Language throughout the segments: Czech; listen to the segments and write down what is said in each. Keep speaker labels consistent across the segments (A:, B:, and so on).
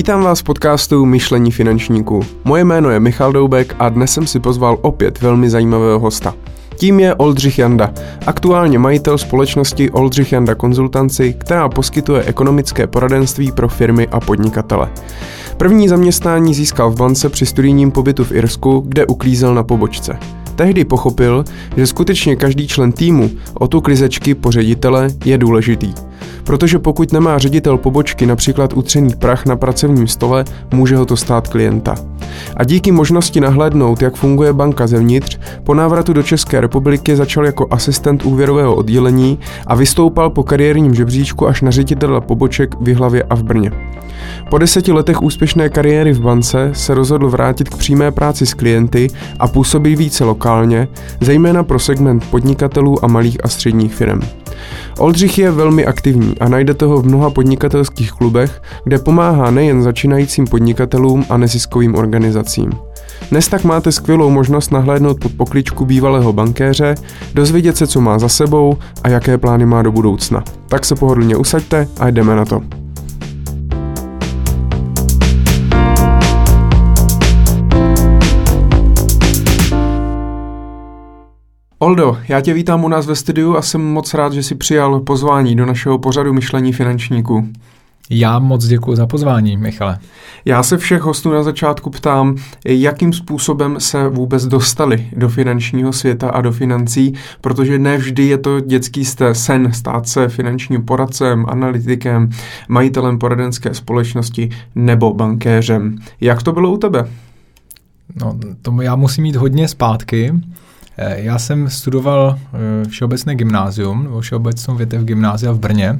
A: Vítám vás v podcastu Myšlení finančníků. Moje jméno je Michal Doubek a dnes jsem si pozval opět velmi zajímavého hosta. Tím je Oldřich Janda, aktuálně majitel společnosti Oldřich Janda Konzultanci, která poskytuje ekonomické poradenství pro firmy a podnikatele. První zaměstnání získal v bance při studijním pobytu v Irsku, kde uklízel na pobočce. Tehdy pochopil, že skutečně každý člen týmu od uklizečky po ředitele je důležitý. Protože pokud nemá ředitel pobočky například utřený prach na pracovním stole, může ho to stát klienta. A díky možnosti nahlédnout, jak funguje banka zevnitř, po návratu do České republiky začal jako asistent úvěrového oddělení a vystoupal po kariérním žebříčku až na ředitele poboček v Jihlavě a v Brně. Po deseti letech úspěšné kariéry v bance se rozhodl vrátit k přímé práci s klienty a působit více lokálně, zejména pro segment podnikatelů a malých a středních firm. Oldřich je velmi aktivní a najdete ho v mnoha podnikatelských klubech, kde pomáhá nejen začínajícím podnikatelům a neziskovým organizacím. Dnes tak máte skvělou možnost nahlédnout pod pokličku bývalého bankéře, dozvědět se, co má za sebou a jaké plány má do budoucna. Tak se pohodlně usaďte a jdeme na to. Oldo, já tě vítám u nás ve studiu a jsem moc rád, že jsi přijal pozvání do našeho pořadu Myšlení finančníků.
B: Já moc děkuji za pozvání, Michale.
A: Já se všech hostů na začátku ptám, jakým způsobem se vůbec dostali do finančního světa a do financí, protože ne vždy je to dětský sen stát se finančním poradcem, analytikem, majitelem poradenské společnosti nebo bankéřem. Jak to bylo u tebe?
B: No, to já musím mít hodně zpátky. Eh, já jsem studoval eh, všeobecné gymnázium, nebo všeobecnou větev gymnázia v Brně.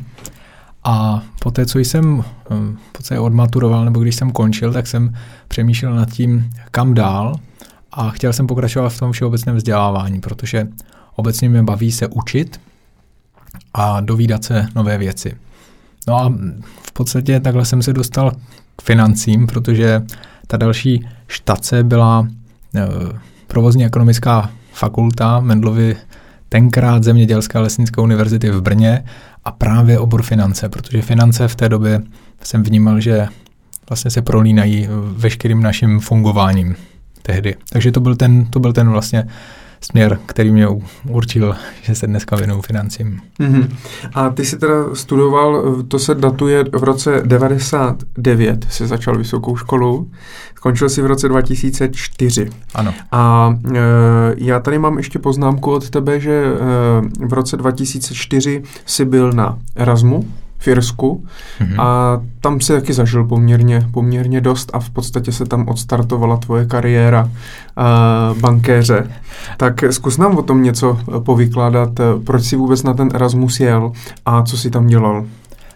B: A poté, co jsem eh, v odmaturoval, nebo když jsem končil, tak jsem přemýšlel nad tím, kam dál a chtěl jsem pokračovat v tom všeobecném vzdělávání, protože obecně mě baví se učit a dovídat se nové věci. No a v podstatě takhle jsem se dostal k financím, protože ta další štace byla provozní ekonomická fakulta Mendlovy tenkrát Zemědělské a lesnické univerzity v Brně a právě obor finance, protože finance v té době jsem vnímal, že vlastně se prolínají veškerým naším fungováním tehdy. Takže to byl ten, to byl ten vlastně směr, který mě určil, že se dneska věnuju financím. Mm-hmm.
A: A ty jsi teda studoval, to se datuje v roce 99, jsi začal vysokou školu, skončil jsi v roce 2004.
B: Ano.
A: A e, já tady mám ještě poznámku od tebe, že e, v roce 2004 jsi byl na Erasmu, v Irsku mm-hmm. a tam si taky zažil poměrně, poměrně dost a v podstatě se tam odstartovala tvoje kariéra uh, bankéře. Tak zkus nám o tom něco povykládat, proč si vůbec na ten Erasmus jel a co si tam dělal?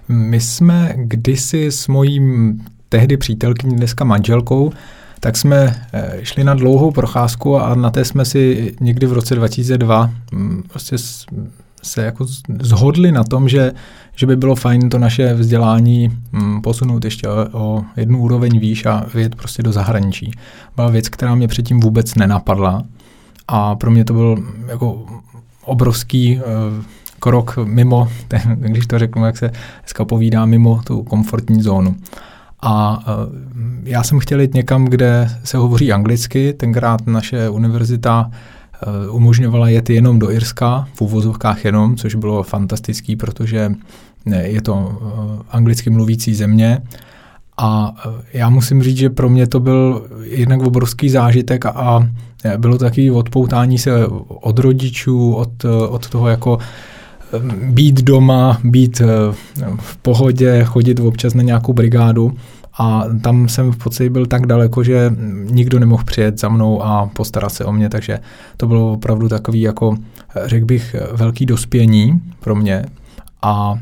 B: My jsme kdysi s mojím tehdy přítelkyní, dneska manželkou, tak jsme eh, šli na dlouhou procházku a na té jsme si někdy v roce 2002 mm, prostě se jako zhodli na tom, že, že by bylo fajn to naše vzdělání hm, posunout ještě o, o jednu úroveň výš a vyjet prostě do zahraničí. Byla věc, která mě předtím vůbec nenapadla a pro mě to byl jako obrovský uh, krok mimo, ten, když to řeknu, jak se dneska povídá, mimo tu komfortní zónu. A uh, já jsem chtěl jít někam, kde se hovoří anglicky, tenkrát naše univerzita Eh, umožňovala jet jenom do Irska, v úvozovkách jenom, což bylo fantastický, protože je to eh, anglicky mluvící země. A eh, já musím říct, že pro mě to byl jednak obrovský zážitek a bylo to takový odpoutání se od rodičů, od, od toho jako být doma, být v pohodě, chodit občas na nějakou brigádu a tam jsem v podstatě byl tak daleko, že nikdo nemohl přijet za mnou a postarat se o mě, takže to bylo opravdu takový jako, řekl bych, velký dospění pro mě. A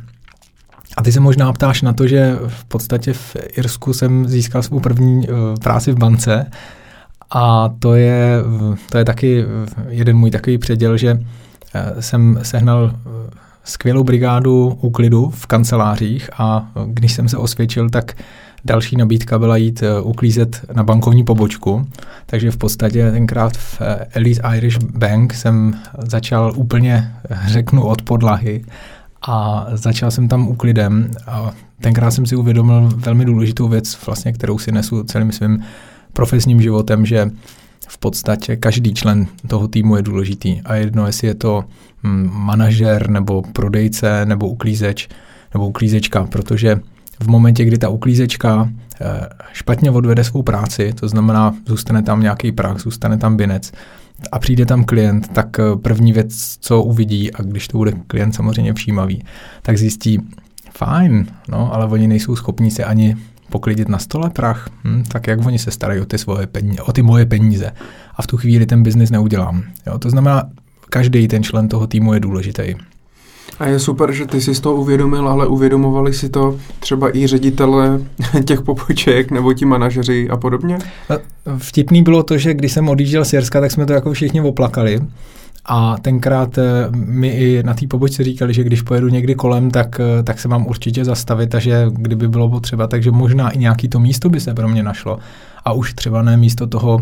B: a ty se možná ptáš na to, že v podstatě v Irsku jsem získal svou první uh, práci v bance. A to je, to je taky jeden můj takový předěl, že uh, jsem sehnal uh, skvělou brigádu úklidu v kancelářích. A když jsem se osvědčil, tak Další nabídka byla jít eh, uklízet na bankovní pobočku, takže v podstatě tenkrát v eh, Elite Irish Bank jsem začal úplně, řeknu, od podlahy a začal jsem tam uklidem a tenkrát jsem si uvědomil velmi důležitou věc, vlastně, kterou si nesu celým svým profesním životem, že v podstatě každý člen toho týmu je důležitý. A jedno, jestli je to hm, manažer nebo prodejce nebo uklízeč nebo uklízečka, protože v momentě, kdy ta uklízečka eh, špatně odvede svou práci, to znamená, zůstane tam nějaký prach, zůstane tam binec a přijde tam klient, tak eh, první věc, co uvidí, a když to bude klient samozřejmě přijímavý, tak zjistí, fajn, no, ale oni nejsou schopní se ani poklidit na stole prach, hm, tak jak oni se starají o ty, svoje peníze, o ty moje peníze. A v tu chvíli ten biznis neudělám. Jo, to znamená, každý ten člen toho týmu je důležitý.
A: A je super, že ty jsi to uvědomil, ale uvědomovali si to třeba i ředitele těch poboček nebo ti manažeři a podobně?
B: Vtipný bylo to, že když jsem odjížděl z Jerska, tak jsme to jako všichni oplakali. A tenkrát eh, mi i na té pobočce říkali, že když pojedu někdy kolem, tak, eh, tak se mám určitě zastavit a že kdyby bylo potřeba, takže možná i nějaký to místo by se pro mě našlo. A už třeba ne místo toho,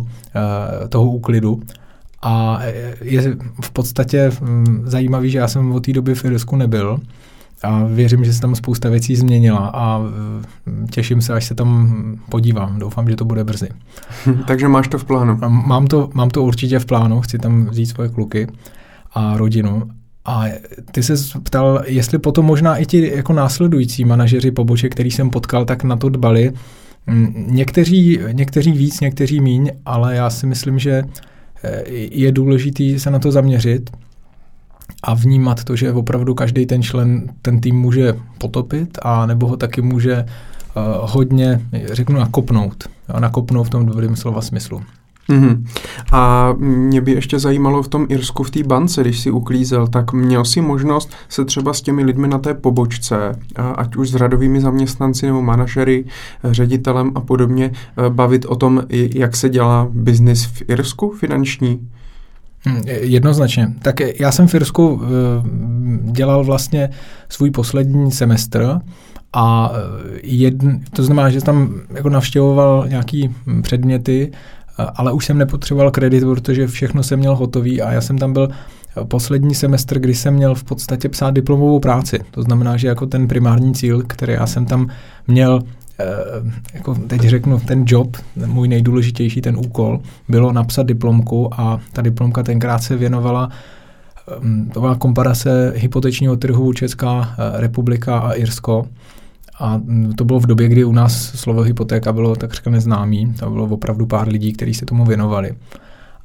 B: toho úklidu. A je v podstatě mm, zajímavý, že já jsem od té doby v Irsku nebyl, a věřím, že se tam spousta věcí změnila a mm, těším se, až se tam podívám. Doufám, že to bude brzy.
A: Takže máš to v plánu?
B: Mám to, mám to určitě v plánu, chci tam vzít svoje kluky a rodinu. A ty se ptal, jestli potom možná i ti jako následující manažeři poboček, který jsem potkal, tak na to dbali. Mm, někteří, někteří víc, někteří míň, ale já si myslím, že eh, je důležitý se na to zaměřit a vnímat to, že opravdu každý ten člen ten tým může potopit a nebo ho taky může uh, hodně, řeknu, nakopnout. A nakopnout v tom dobrém slova smyslu.
A: Mm-hmm. A mě by ještě zajímalo v tom Irsku, v té bance, když si uklízel, tak měl si možnost se třeba s těmi lidmi na té pobočce, ať už s radovými zaměstnanci nebo manažery, ředitelem a podobně, eh, bavit o tom, jak se dělá biznis v Irsku finanční?
B: Hm, jednoznačně. Tak já jsem v Irsku dělal vlastně svůj poslední semestr a jedn, to znamená, že tam jako navštěvoval nějaký předměty, ale už jsem nepotřeboval kredit, protože všechno jsem měl hotový a já jsem tam byl poslední semestr, kdy jsem měl v podstatě psát diplomovou práci. To znamená, že jako ten primární cíl, který já jsem tam měl Eh, jako teď řeknu, ten job, můj nejdůležitější, ten úkol, bylo napsat diplomku a ta diplomka tenkrát se věnovala ehm, to byla komparace hypotečního trhu Česká eh, republika a Irsko. A to bylo v době, kdy u nás slovo hypotéka bylo takřka neznámý. To bylo opravdu pár lidí, kteří se tomu věnovali.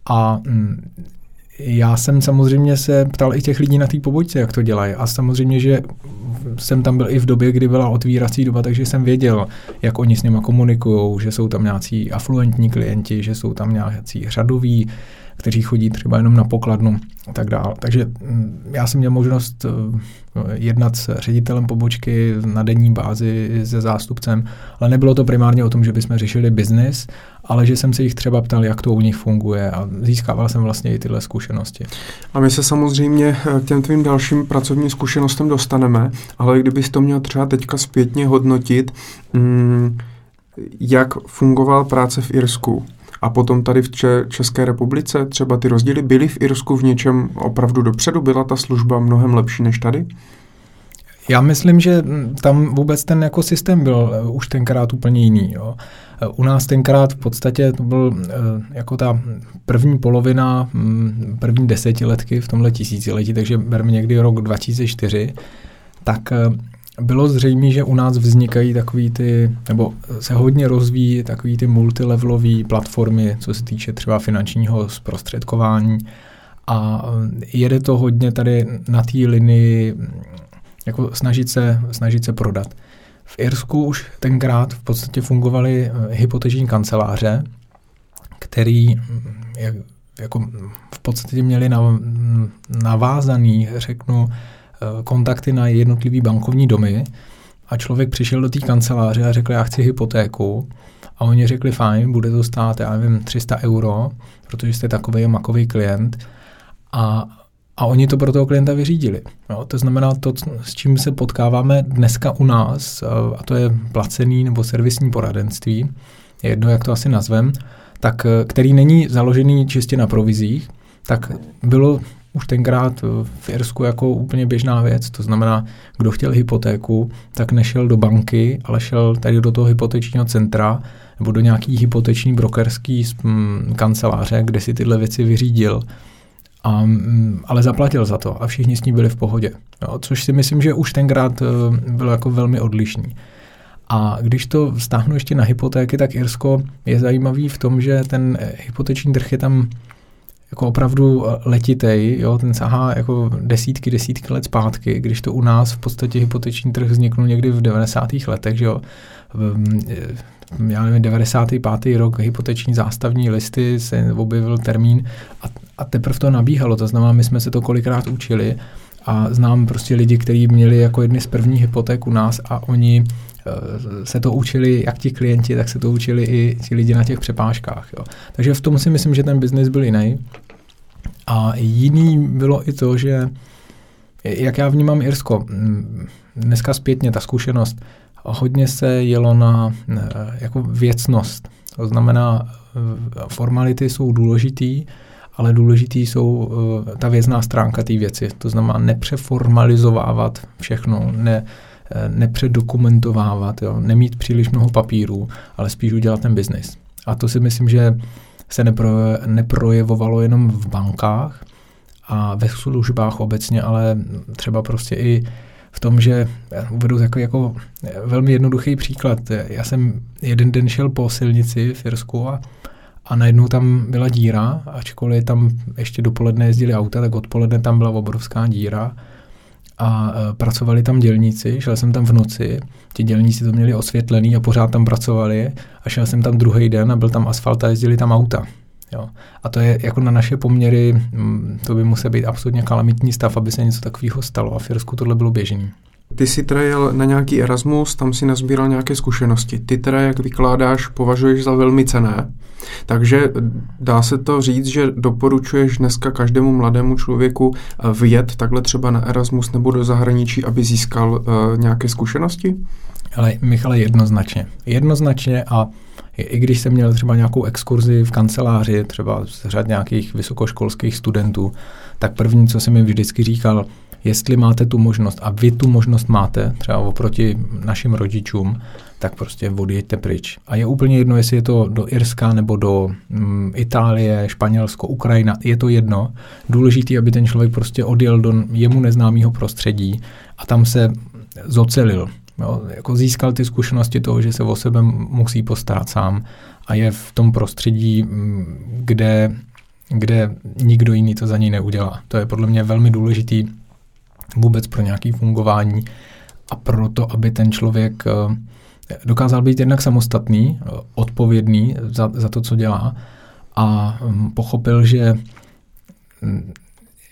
B: A mm, já jsem samozřejmě se ptal i těch lidí na té pobočce, jak to dělají. A samozřejmě, že jsem tam byl i v době, kdy byla otvírací doba, takže jsem věděl, jak oni s nimi komunikují, že jsou tam nějací afluentní klienti, že jsou tam nějací řadoví, kteří chodí třeba jenom na pokladnu a tak dále. Takže mm, já jsem měl možnost eh, jednat s ředitelem pobočky na denní bázi se zástupcem, ale nebylo to primárně o tom, že bychom řešili biznis, ale že jsem se jich třeba ptal, jak to u nich funguje a získával jsem vlastně i tyhle zkušenosti.
A: A my se samozřejmě eh, k těm tvým dalším pracovním zkušenostem dostaneme, ale kdybys to měl třeba teďka zpětně hodnotit, mm, jak fungovala práce v Irsku, a potom tady v České republice třeba ty rozdíly byly v Irsku v něčem opravdu dopředu? Byla ta služba mnohem lepší než tady?
B: Já myslím, že tam vůbec ten jako systém byl eh, už tenkrát úplně jiný. Jo. Eh, u nás tenkrát v podstatě to byl eh, jako ta první polovina, mm, první desetiletky v tomhle tisíciletí, takže berme někdy rok 2004, tak bylo zřejmé, že u nás vznikají takový ty, nebo se hodně rozvíjí takový ty multilevelové platformy, co se týče třeba finančního zprostředkování a jede to hodně tady na té linii jako snažit se, snažit se prodat. V Irsku už tenkrát v podstatě fungovaly hypoteční kanceláře, který jak, jako v podstatě měli navázaný, řeknu, Eh, kontakty na jednotlivý bankovní domy a člověk přišel do té kanceláře a řekl, já chci hypotéku. A oni řekli, fajn, bude to stát, já nevím, 300 euro, protože jste takový makový klient. A, a oni to pro toho klienta vyřídili. Jo, to znamená to, s čím se potkáváme dneska u nás, eh, a to je placený nebo servisní poradenství, je jedno, jak to asi nazvem, tak eh, který není založený čistě na provizích, tak bylo už tenkrát v Irsku jako úplně běžná věc. To znamená, kdo chtěl hypotéku, tak nešel do banky, ale šel tady do toho hypotečního centra nebo do nějaký hypoteční brokerský mm, kanceláře, kde si tyhle věci vyřídil. A, mm, ale zaplatil za to a všichni s ní byli v pohodě. Jo, což si myslím, že už tenkrát eh, bylo jako velmi odlišný. A když to vztáhnu ještě na hypotéky, tak Irsko je zajímavý v tom, že ten eh, hypoteční trh je tam jako opravdu eh, letitej, jo, ten sahá jako desítky, desítky let zpátky, když to u nás v podstatě hypoteční trh vzniknul někdy v 90. letech, že jo. Já nevím, 95. rok hypoteční zástavní listy se objevil termín a, a teprve to nabíhalo, to znamená, my jsme se to kolikrát učili a znám prostě lidi, kteří měli jako jedny z prvních hypoték u nás a oni eh, se to učili, jak ti klienti, tak se to učili i ti lidi na těch přepážkách. Jo. Takže v tom si myslím, že ten biznis byl jiný. A jiný bylo i to, že jak já vnímám Irsko, dneska zpětně ta zkušenost, hodně se jelo na eh, jako věcnost. To znamená, eh, formality jsou důležitý, ale důležitý jsou ta věcná stránka té věci. To znamená nepřeformalizovávat všechno, ne, nepředokumentovávat, jo, nemít příliš mnoho papírů, ale spíš udělat ten biznis. A to si myslím, že se nepro, neprojevovalo jenom v bankách a ve službách obecně, ale třeba prostě i v tom, že uvedu takový jako velmi jednoduchý příklad. Já jsem jeden den šel po silnici v Irsku a a najednou tam byla díra, ačkoliv tam ještě dopoledne jezdili auta, tak odpoledne tam byla obrovská díra a e, pracovali tam dělníci, šel jsem tam v noci, ti dělníci to měli osvětlený a pořád tam pracovali a šel jsem tam druhý den a byl tam asfalt a jezdili tam auta. Jo. A to je jako na naše poměry, to by musel být absolutně kalamitní stav, aby se něco takového stalo a v Irsku tohle bylo běžný.
A: Ty jsi teda jel na nějaký Erasmus, tam si nazbíral nějaké zkušenosti. Ty teda, jak vykládáš, považuješ za velmi cené. Takže dá se to říct, že doporučuješ dneska každému mladému člověku eh, vjet takhle třeba na Erasmus nebo do zahraničí, aby získal uh, nějaké zkušenosti?
B: Ale Michale, jednoznačně. Jednoznačně a i když jsem měl třeba nějakou exkurzi v kanceláři, třeba z řad nějakých vysokoškolských studentů, tak první, co jsem mi vždycky říkal, jestli máte tu možnost a vy tu možnost máte, třeba oproti našim rodičům, tak prostě odjeďte pryč. A je úplně jedno, jestli je to do Irska nebo do mm, Itálie, Španělsko, Ukrajina, je to jedno. Důležitý, aby ten člověk prostě odjel do jemu neznámého prostředí a tam se zocelil. Jo, jako získal ty zkušenosti toho, že se o sebe musí postarat sám a je v tom prostředí, mm, kde, kde nikdo jiný to za něj neudělá. To je podle mě velmi důležitý vůbec pro nějaké fungování a proto, aby ten člověk eh, dokázal být jednak samostatný, eh, odpovědný za, za to, co dělá a hm, pochopil, že hm,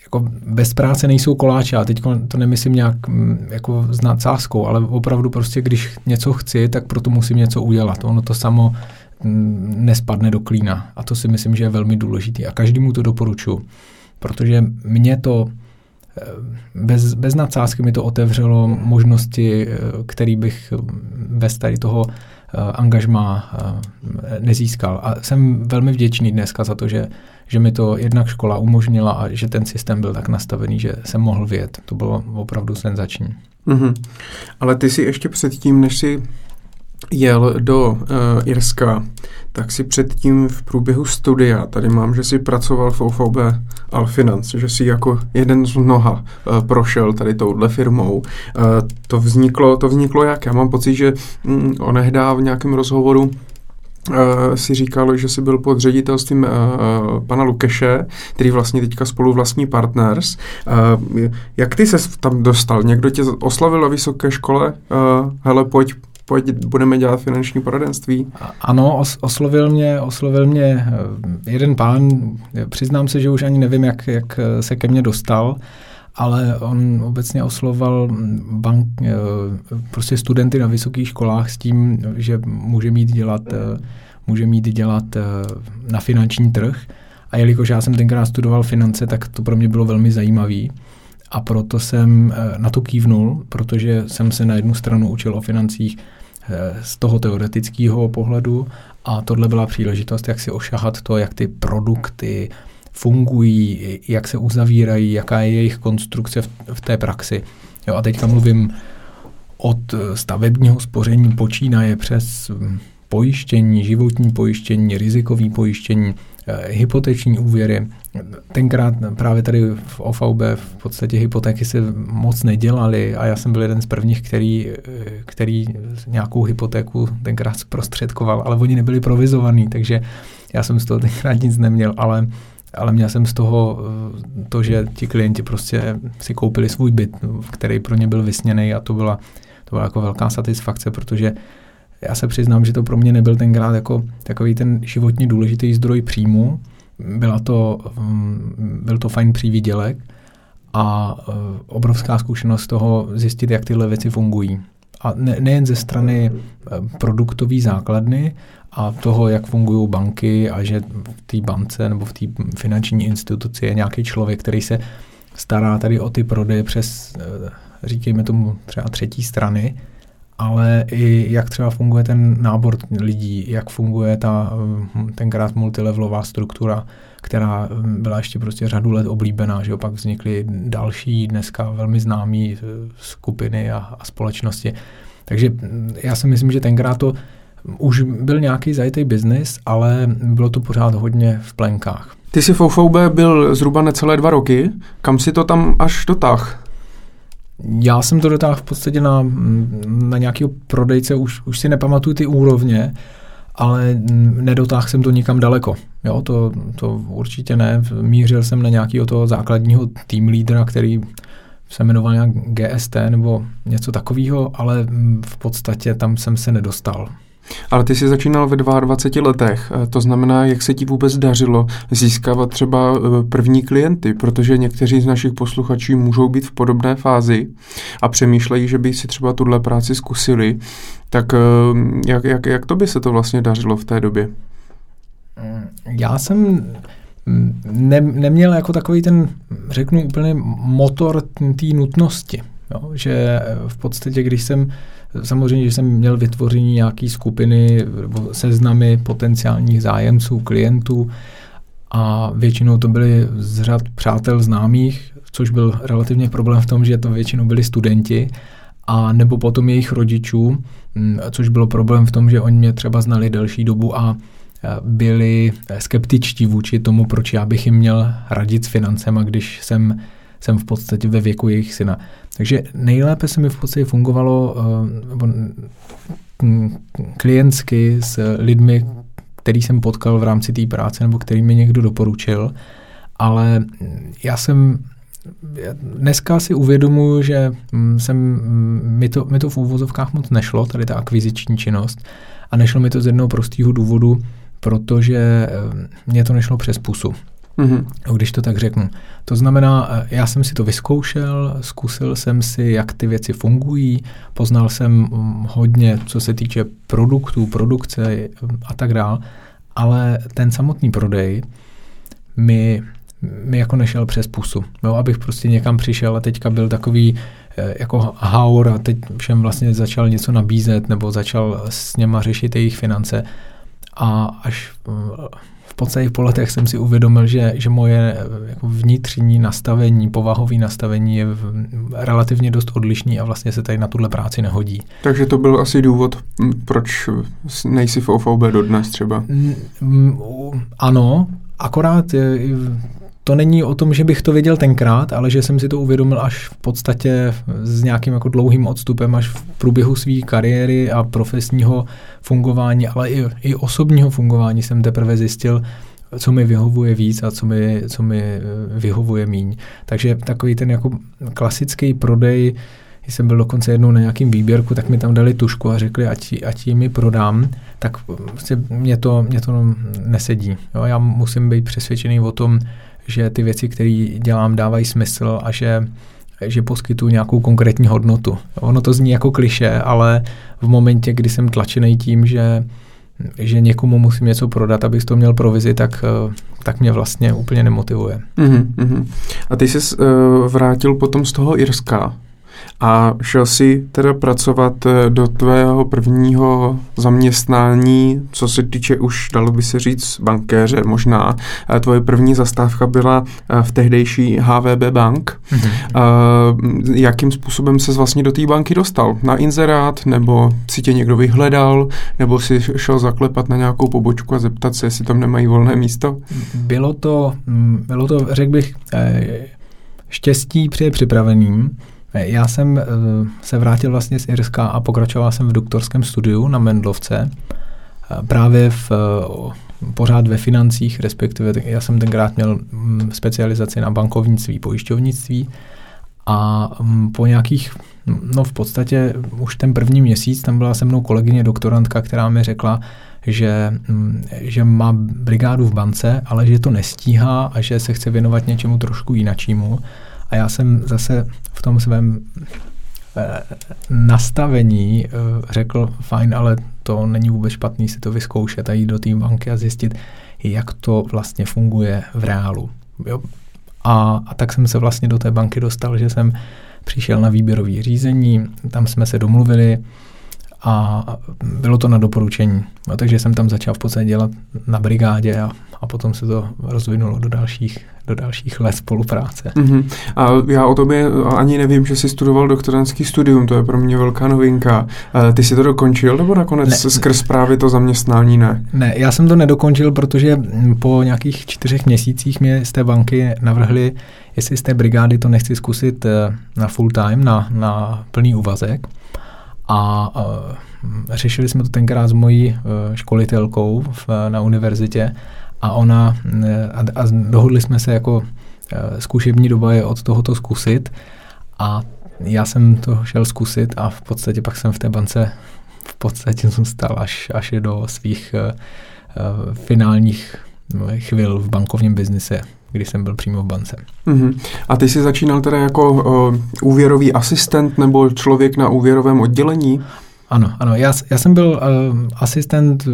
B: jako bez práce nejsou koláče. A teď to nemyslím nějak hm, jako s nadsázkou, ale opravdu prostě, když něco chci, tak proto musím něco udělat. Ono to samo nespadne do klína. A to si myslím, že je velmi důležité. A každému to doporučuji. Protože mě to bez, bez nadsázky mi to otevřelo možnosti, eh, který bych bez tady toho eh, angažma eh, nezískal. A jsem velmi vděčný dneska za to, že, že mi to jednak škola umožnila a že ten systém byl tak nastavený, že jsem mohl vědět. To bylo opravdu senzační. Mm-hmm.
A: Ale ty si ještě předtím, než si jel do uh, Irska, tak si předtím v průběhu studia, tady mám, že si pracoval v OVB Alfinance, že si jako jeden z mnoha uh, prošel tady touhle firmou. Uh, to vzniklo, to vzniklo jak? Já mám pocit, že mm, onehdá v nějakém rozhovoru Uh, si říkal, že jsi byl pod ředitelstvím uh, pana Lukeše, který vlastně teďka spolu vlastní Partners. Uh, jak ty se tam dostal? Někdo tě oslavil na vysoké škole? Hele, pojď, pojď, budeme dělat finanční poradenství.
B: Ano, os, oslovil mě, oslovil mě eh, jeden pán, přiznám se, že už ani nevím, jak, jak se ke mně dostal, ale on obecně osloval bank, eh, prostě studenty na vysokých školách s tím, že může mít dělat, eh, může mít dělat na finanční trh. A jelikož já jsem tenkrát studoval finance, tak to pro mě bylo velmi zajímavé. A proto jsem na to kývnul, protože jsem se na jednu stranu učil o financích Eh, z toho teoretického pohledu a tohle byla příležitost, jak si ošahat to, jak ty produkty fungují, jak se uzavírají, jaká je jejich konstrukce v, v té praxi. Jo, a teďka mluvím od stavebního spoření počínaje přes pojištění, životní pojištění, rizikový pojištění, hypoteční úvěry. Tenkrát právě tady v OVB v podstatě hypotéky se moc nedělaly a já jsem byl jeden z prvních, který, eh, který nějakou hypotéku tenkrát zprostředkoval, ale oni nebyli provizovaný, takže já jsem z toho tenkrát nic neměl, ale ale měl jsem z toho eh, to, že ti klienti prostě si koupili svůj byt, který pro ně byl vysněný a to byla, to byla jako velká satisfakce, protože já se přiznám, že to pro mě nebyl tenkrát jako takový ten životně důležitý zdroj příjmu. Byla to, mm, byl to fajn přívidělek a e, obrovská zkušenost toho zjistit, jak tyhle věci fungují. A ne, nejen ze strany e, produktové základny a toho, jak fungují banky a že v té bance nebo v té finanční instituci je nějaký člověk, který se stará tady o ty prodeje přes, e, říkejme tomu, třeba třetí strany, ale i jak třeba funguje ten nábor lidí, jak funguje ta hm, tenkrát multilevelová struktura, která hm, byla ještě prostě řadu let oblíbená, že opak vznikly další dneska velmi známé eh, skupiny a, a společnosti. Takže hm, já si myslím, že tenkrát to už byl nějaký zajetý biznis, ale bylo to pořád hodně v plenkách.
A: Ty jsi v OVB byl zhruba necelé dva roky. Kam si to tam až dotáh?
B: Já jsem to dotáhl v podstatě na, na nějakého prodejce, už, už si nepamatuju ty úrovně, ale nedotáhl jsem to nikam daleko. Jo, to, to určitě ne. Mířil jsem na nějakého toho základního tým lídra, který se jmenoval nějak GST nebo něco takového, ale v podstatě tam jsem se nedostal.
A: Ale ty jsi začínal ve 22 letech, to znamená, jak se ti vůbec dařilo získávat třeba e, první klienty, protože někteří z našich posluchačů můžou být v podobné fázi a přemýšlejí, že by si třeba tuhle práci zkusili, tak e, jak, jak, jak to by se to vlastně dařilo v té době?
B: Mm, já jsem ne, neměl jako takový ten, řeknu úplně, motor té nutnosti. Jo? Že v podstatě, když jsem Samozřejmě, že jsem měl vytvoření nějaké skupiny nebo seznamy potenciálních zájemců, klientů a většinou to byly z řad přátel známých, což byl relativně problém v tom, že to většinou byli studenti a nebo potom jejich rodičů, mm, což bylo problém v tom, že oni mě třeba znali delší dobu a byli skeptičtí vůči tomu, proč já bych jim měl radit s financema, když jsem jsem v podstatě ve věku jejich syna. Takže nejlépe se mi v podstatě fungovalo uh, klientsky s lidmi, který jsem potkal v rámci té práce nebo který mi někdo doporučil, ale já jsem dneska si uvědomuji, že mm, jsem, mm, mi, to, mi to v úvozovkách moc nešlo, tady ta akviziční činnost, a nešlo mi to z jednoho prostého důvodu, protože eh, mě to nešlo přes pusu. Mm-hmm. Když to tak řeknu. To znamená, eh, já jsem si to vyzkoušel, zkusil jsem si, jak ty věci fungují, poznal jsem mm, hodně, co se týče produktů, produkce eh, a tak dál, ale ten samotný prodej mi, mi jako nešel přes pusu. No, abych prostě někam přišel a teďka byl takový eh, jako haur a teď všem vlastně začal něco nabízet nebo začal s něma řešit jejich finance a až v podstatě po letech jsem si uvědomil, že, že moje jako vnitřní nastavení, povahové nastavení je relativně dost odlišný a vlastně se tady na tuhle práci nehodí.
A: Takže to byl asi důvod, proč nejsi v OVB dodnes třeba?
B: Ano, akorát to není o tom, že bych to věděl tenkrát, ale že jsem si to uvědomil až v podstatě s nějakým jako dlouhým odstupem, až v průběhu své kariéry a profesního fungování, ale i, i osobního fungování jsem teprve zjistil, co mi vyhovuje víc a co mi, co mi eh, vyhovuje míň. Takže takový ten jako klasický prodej, když jsem byl dokonce jednou na nějakým výběrku, tak mi tam dali tušku a řekli, ať, ať ji mi prodám, tak prostě mě to, mě to nesedí. Jo, já musím být přesvědčený o tom, že ty věci, které dělám, dávají smysl a že, že poskytují nějakou konkrétní hodnotu. Ono to zní jako kliše, ale v momentě, kdy jsem tlačený tím, že že někomu musím něco prodat, abych to měl provizi, tak, tak mě vlastně úplně nemotivuje.
A: Uh-huh. A ty jsi uh, vrátil potom z toho Irska. A šel jsi teda pracovat eh, do tvého prvního zaměstnání, co se týče už, dalo by se říct, bankéře možná. Tvoje první zastávka byla eh, v tehdejší HVB bank. Mm-hmm. Jakým způsobem se vlastně do té banky dostal? Na inzerát, nebo si tě někdo vyhledal, nebo si šel zaklepat na nějakou pobočku a zeptat se, jestli tam nemají volné místo?
B: Bylo to, mm, bylo to řekl bych, štěstí při připraveným. Já jsem eh, se vrátil vlastně z Irska a pokračoval jsem v doktorském studiu na Mendlovce, eh, právě v, eh, pořád ve financích, respektive já jsem tenkrát měl mm, specializaci na bankovnictví, pojišťovnictví a mm, po nějakých, no v podstatě už ten první měsíc tam byla se mnou kolegyně doktorantka, která mi řekla, že, mm, že má brigádu v bance, ale že to nestíhá a že se chce věnovat něčemu trošku jinačímu. A já jsem zase v tom svém eh, nastavení eh, řekl, fajn, ale to není vůbec špatný si to vyzkoušet a jít do té banky a zjistit, jak to vlastně funguje v reálu. Jo? A, a tak jsem se vlastně do té banky dostal, že jsem přišel na výběrový řízení, tam jsme se domluvili, a bylo to na doporučení. No, takže jsem tam začal v podstatě dělat na brigádě a, a potom se to rozvinulo do dalších, do dalších let spolupráce.
A: Mm-hmm. A já o tobě ani nevím, že jsi studoval doktorantský studium, to je pro mě velká novinka. Ty jsi to dokončil nebo nakonec ne, skrz právě to zaměstnání ne?
B: Ne, já jsem to nedokončil, protože po nějakých čtyřech měsících mě z té banky navrhli, jestli z té brigády to nechci zkusit eh, na full time, na, na plný úvazek. A uh, řešili jsme to tenkrát s mojí uh, školitelkou v, na univerzitě a ona a, a dohodli jsme se jako uh, zkušební doba je od tohoto zkusit. A já jsem to šel zkusit a v podstatě pak jsem v té bance v podstatě zůstal až, až do svých uh, finálních chvil v bankovním biznise kdy jsem byl přímo v bance.
A: Uh-huh. A ty jsi začínal teda jako uh, úvěrový asistent nebo člověk na úvěrovém oddělení?
B: Ano, ano. Já, já jsem byl uh, asistent uh,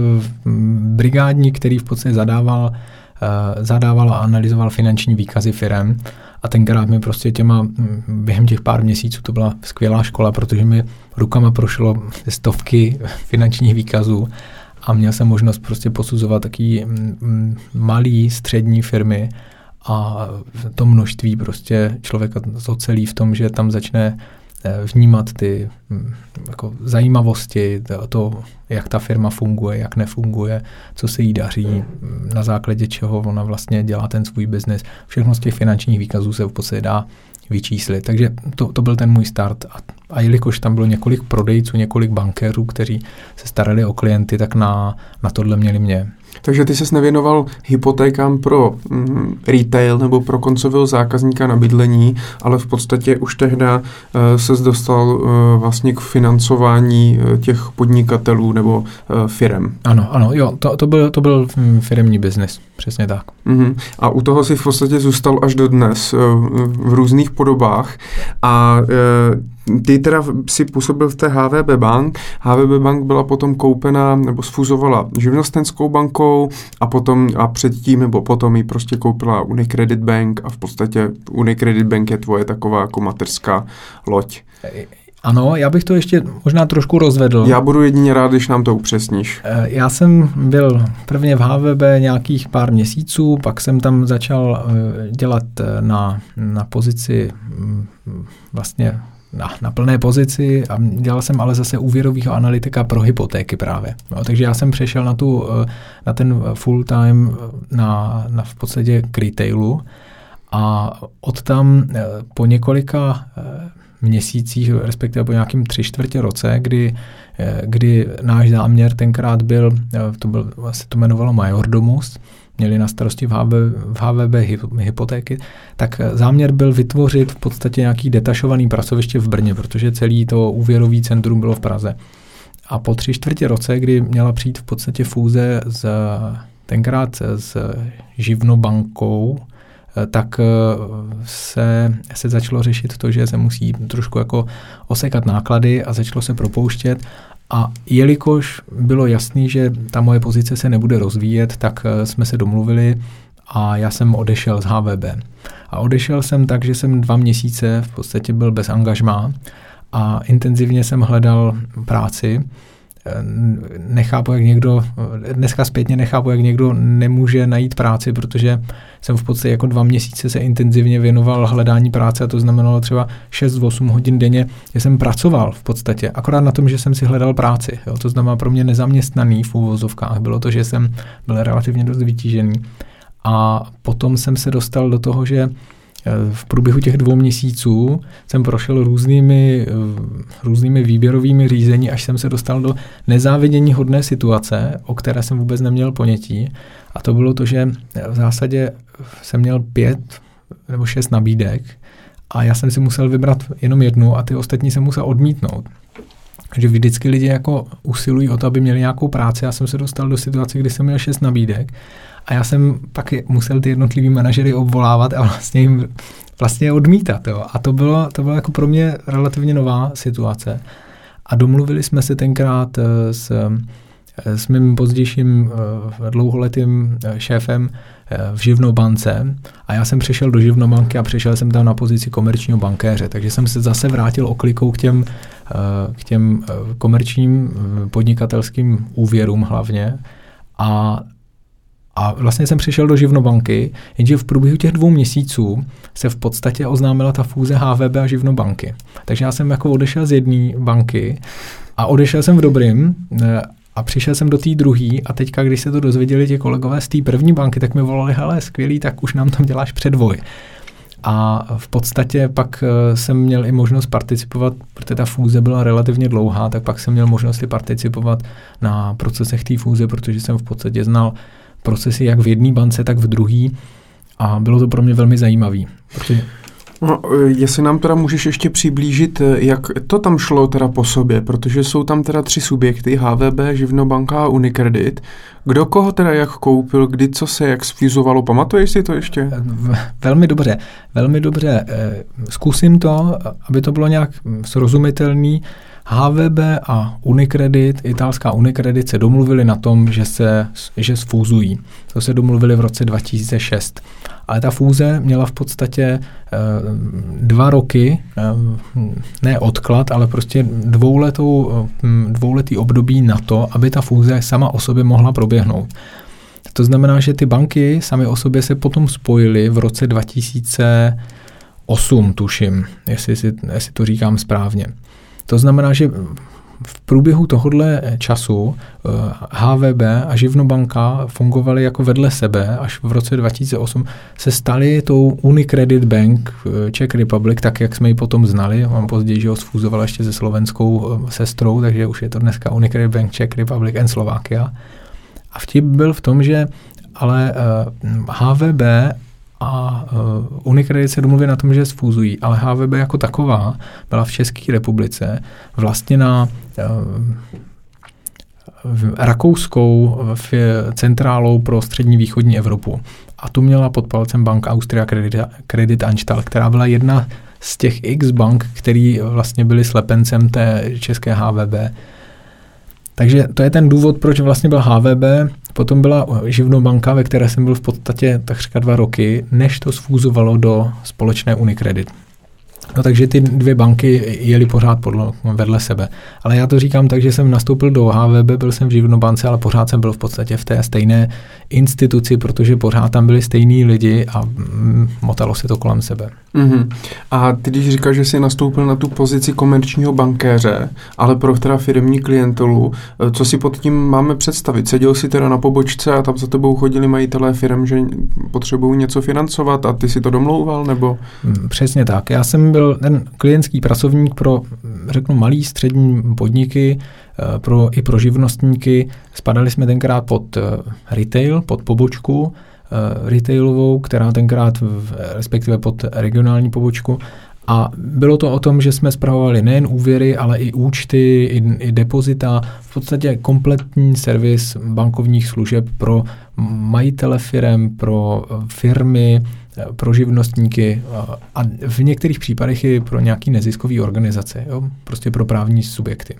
B: brigádní, který v podstatě zadával, uh, zadával a analyzoval finanční výkazy firem. A tenkrát mi prostě těma, během těch pár měsíců to byla skvělá škola, protože mi rukama prošlo stovky finančních výkazů a měl jsem možnost prostě posuzovat taky malý, střední firmy a to množství prostě člověka zocelí v tom, že tam začne eh, vnímat ty hm, jako zajímavosti, to, jak ta firma funguje, jak nefunguje, co se jí daří, hm, na základě čeho ona vlastně dělá ten svůj biznis. Všechno z těch finančních výkazů se v podstatě dá vyčíslit. Takže to, to byl ten můj start. A, a jelikož tam bylo několik prodejců, několik bankérů, kteří se starali o klienty, tak na, na tohle měli mě.
A: Takže ty ses nevěnoval hypotékám pro mm, retail nebo pro koncového zákazníka na bydlení, ale v podstatě už tehda uh, ses dostal uh, vlastně k financování uh, těch podnikatelů nebo uh, firem.
B: Ano, ano, jo, to, to byl, to byl mm, firmní biznis, přesně tak.
A: Uh-huh. A u toho si v podstatě zůstal až do dnes uh, v různých podobách a uh, ty teda si působil v té HVB Bank. HVB Bank byla potom koupena nebo sfuzovala živnostenskou bankou a potom a předtím nebo potom ji prostě koupila Unicredit Bank a v podstatě Unicredit Bank je tvoje taková jako mateřská loď.
B: Ano, já bych to ještě možná trošku rozvedl.
A: Já budu jedině rád, když nám to upřesníš.
B: Eh, já jsem byl prvně v HVB nějakých pár měsíců, pak jsem tam začal eh, dělat eh, na, na pozici mm, vlastně na, na plné pozici a dělal jsem ale zase úvěrového analytika pro hypotéky právě. No, takže já jsem přešel na, tu, eh, na ten full time eh, na, na v podstatě k retailu a od tam eh, po několika měsících, respektive po nějakým tři čtvrtě roce, kdy, kdy náš záměr tenkrát byl, to, byl, se to jmenovalo Majordomus, měli na starosti v, HB, v HVB hypotéky, tak záměr byl vytvořit v podstatě nějaký detašovaný pracoviště v Brně, protože celý to úvěrový centrum bylo v Praze. A po tři čtvrtě roce, kdy měla přijít v podstatě fúze z, tenkrát s živnobankou, tak se, se začalo řešit to, že se musí trošku jako osekat náklady a začalo se propouštět a jelikož bylo jasný, že ta moje pozice se nebude rozvíjet, tak eh, jsme se domluvili a já jsem odešel z HVB. A odešel jsem tak, že jsem dva měsíce v podstatě byl bez angažmá a intenzivně jsem hledal práci nechápu, jak někdo, dneska zpětně nechápu, jak někdo nemůže najít práci, protože jsem v podstatě jako dva měsíce se intenzivně věnoval hledání práce a to znamenalo třeba 6-8 hodin denně, že jsem pracoval v podstatě, akorát na tom, že jsem si hledal práci. Jo. To znamená pro mě nezaměstnaný v úvozovkách. Bylo to, že jsem byl relativně dost vytížený. A potom jsem se dostal do toho, že v průběhu těch dvou měsíců jsem prošel různými, eh, různými výběrovými řízení, až jsem se dostal do nezávidění hodné situace, o které jsem vůbec neměl ponětí. A to bylo to, že v zásadě jsem měl pět nebo šest nabídek a já jsem si musel vybrat jenom jednu a ty ostatní jsem musel odmítnout. Takže vždycky lidi jako usilují o to, aby měli nějakou práci. Já jsem se dostal do situace, kdy jsem měl šest nabídek a já jsem pak musel ty jednotlivý manažery obvolávat a vlastně jim vlastně odmítat. Jo. A to bylo, to bylo jako pro mě relativně nová situace. A domluvili jsme se tenkrát eh, s, eh, s mým pozdějším eh, dlouholetým šéfem v Živnobance a já jsem přešel do Živnobanky a přešel jsem tam na pozici komerčního bankéře, takže jsem se zase vrátil oklikou k těm, k těm komerčním podnikatelským úvěrům hlavně a a vlastně jsem přišel do Živnobanky, jenže v průběhu těch dvou měsíců se v podstatě oznámila ta fúze HVB a Živnobanky. Takže já jsem jako odešel z jedné banky a odešel jsem v dobrým eh, a přišel jsem do té druhé a teďka, když se to dozvěděli ti kolegové z té první banky, tak mi volali, hele, skvělý, tak už nám tam děláš předvoj. A v podstatě pak eh, jsem měl i možnost participovat, protože ta fúze byla relativně dlouhá, tak pak jsem měl možnost i participovat na procesech té fúze, protože jsem v podstatě znal procesy jak v jedné bance, tak v druhé. A bylo to pro mě velmi zajímavé. Protože...
A: No, jestli nám teda můžeš ještě přiblížit, jak to tam šlo teda po sobě, protože jsou tam teda tři subjekty, HVB, Živnobanka a Unicredit. Kdo koho teda jak koupil, kdy co se jak sfuzovalo, pamatuješ si to ještě?
B: Velmi dobře, velmi dobře. Zkusím to, aby to bylo nějak srozumitelný. HVB a Unicredit, italská Unicredit se domluvili na tom, že se že sfúzují. To se domluvili v roce 2006. Ale ta fúze měla v podstatě e, dva roky, e, ne odklad, ale prostě dvouletou, e, dvouletý období na to, aby ta fúze sama o sobě mohla proběhnout. To znamená, že ty banky sami o sobě se potom spojily v roce 2008, tuším, jestli, jestli to říkám správně. To znamená, že v průběhu tohohle času HVB eh, a Živnobanka fungovaly jako vedle sebe, až v roce 2008 se staly tou Unicredit Bank eh, Czech Republic, tak jak jsme ji potom znali. On později, že ho sfúzoval ještě se slovenskou eh, sestrou, takže už je to dneska Unicredit Bank Czech Republic and Slovakia. A vtip byl v tom, že ale HVB a uh, Unicredit se domluví na tom, že sfúzují, ale HVB jako taková byla v České republice vlastněna uh, rakouskou v centrálou pro střední východní Evropu. A tu měla pod palcem bank Austria Credit, Credit Anstalt, která byla jedna z těch X bank, který vlastně byly slepencem té české HVB. Takže to je ten důvod, proč vlastně byl HVB Potom byla živnobanka, ve které jsem byl v podstatě takřka dva roky, než to sfúzovalo do společné Unicredit. No takže ty dvě banky jeli pořád podle, vedle sebe. Ale já to říkám tak, že jsem nastoupil do HVB, byl jsem v Živnobance, ale pořád jsem byl v podstatě v té stejné instituci, protože pořád tam byli stejní lidi a mm, motalo se to kolem sebe.
A: Mm-hmm. A ty když říkáš, že jsi nastoupil na tu pozici komerčního bankéře, ale pro teda firmní klientelu, eh, co si pod tím máme představit? Seděl si teda na pobočce a tam za tebou chodili majitelé firm, že potřebují něco financovat a ty si to domlouval, nebo?
B: Mm, přesně tak. Já jsem byl ten klientský pracovník pro, řeknu, malý střední podniky, eh, pro, i pro živnostníky. Spadali jsme tenkrát pod eh, retail, pod pobočku, Eh, retailovou, která tenkrát, v, respektive pod regionální pobočku, a bylo to o tom, že jsme zpravovali nejen úvěry, ale i účty, i, i depozita, v podstatě kompletní servis bankovních služeb pro majitele firm, pro firmy, pro živnostníky a v některých případech i pro nějaký neziskový organizace, jo? prostě pro právní subjekty.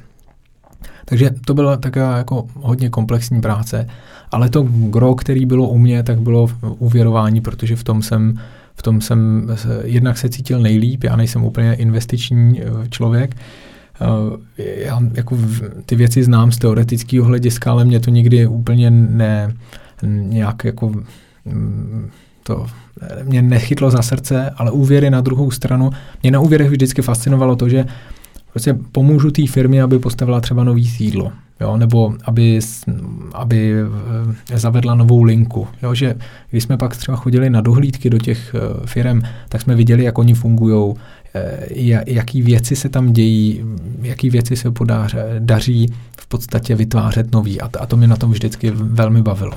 B: Takže to byla taková jako hodně komplexní práce, ale to gro, který bylo u mě, tak bylo uvěrování, protože v tom jsem v tom jsem jednak se cítil nejlíp, já nejsem úplně investiční eh, člověk, eh, já jako ty věci znám z teoretického hlediska, ale mě to nikdy úplně ne, nějak jako mm, to mě nechytlo za srdce, ale úvěry na druhou stranu, mě na úvěrech vždycky fascinovalo to, že prostě pomůžu té firmě, aby postavila třeba nový sídlo, jo, nebo aby, aby eh, zavedla novou linku. Jo, že když jsme pak třeba chodili na dohlídky do těch eh, firm, tak jsme viděli, jak oni fungují, eh, jaký věci se tam dějí, jaký věci se podaří, daří v podstatě vytvářet nový. A, a to mě na tom vždycky velmi bavilo.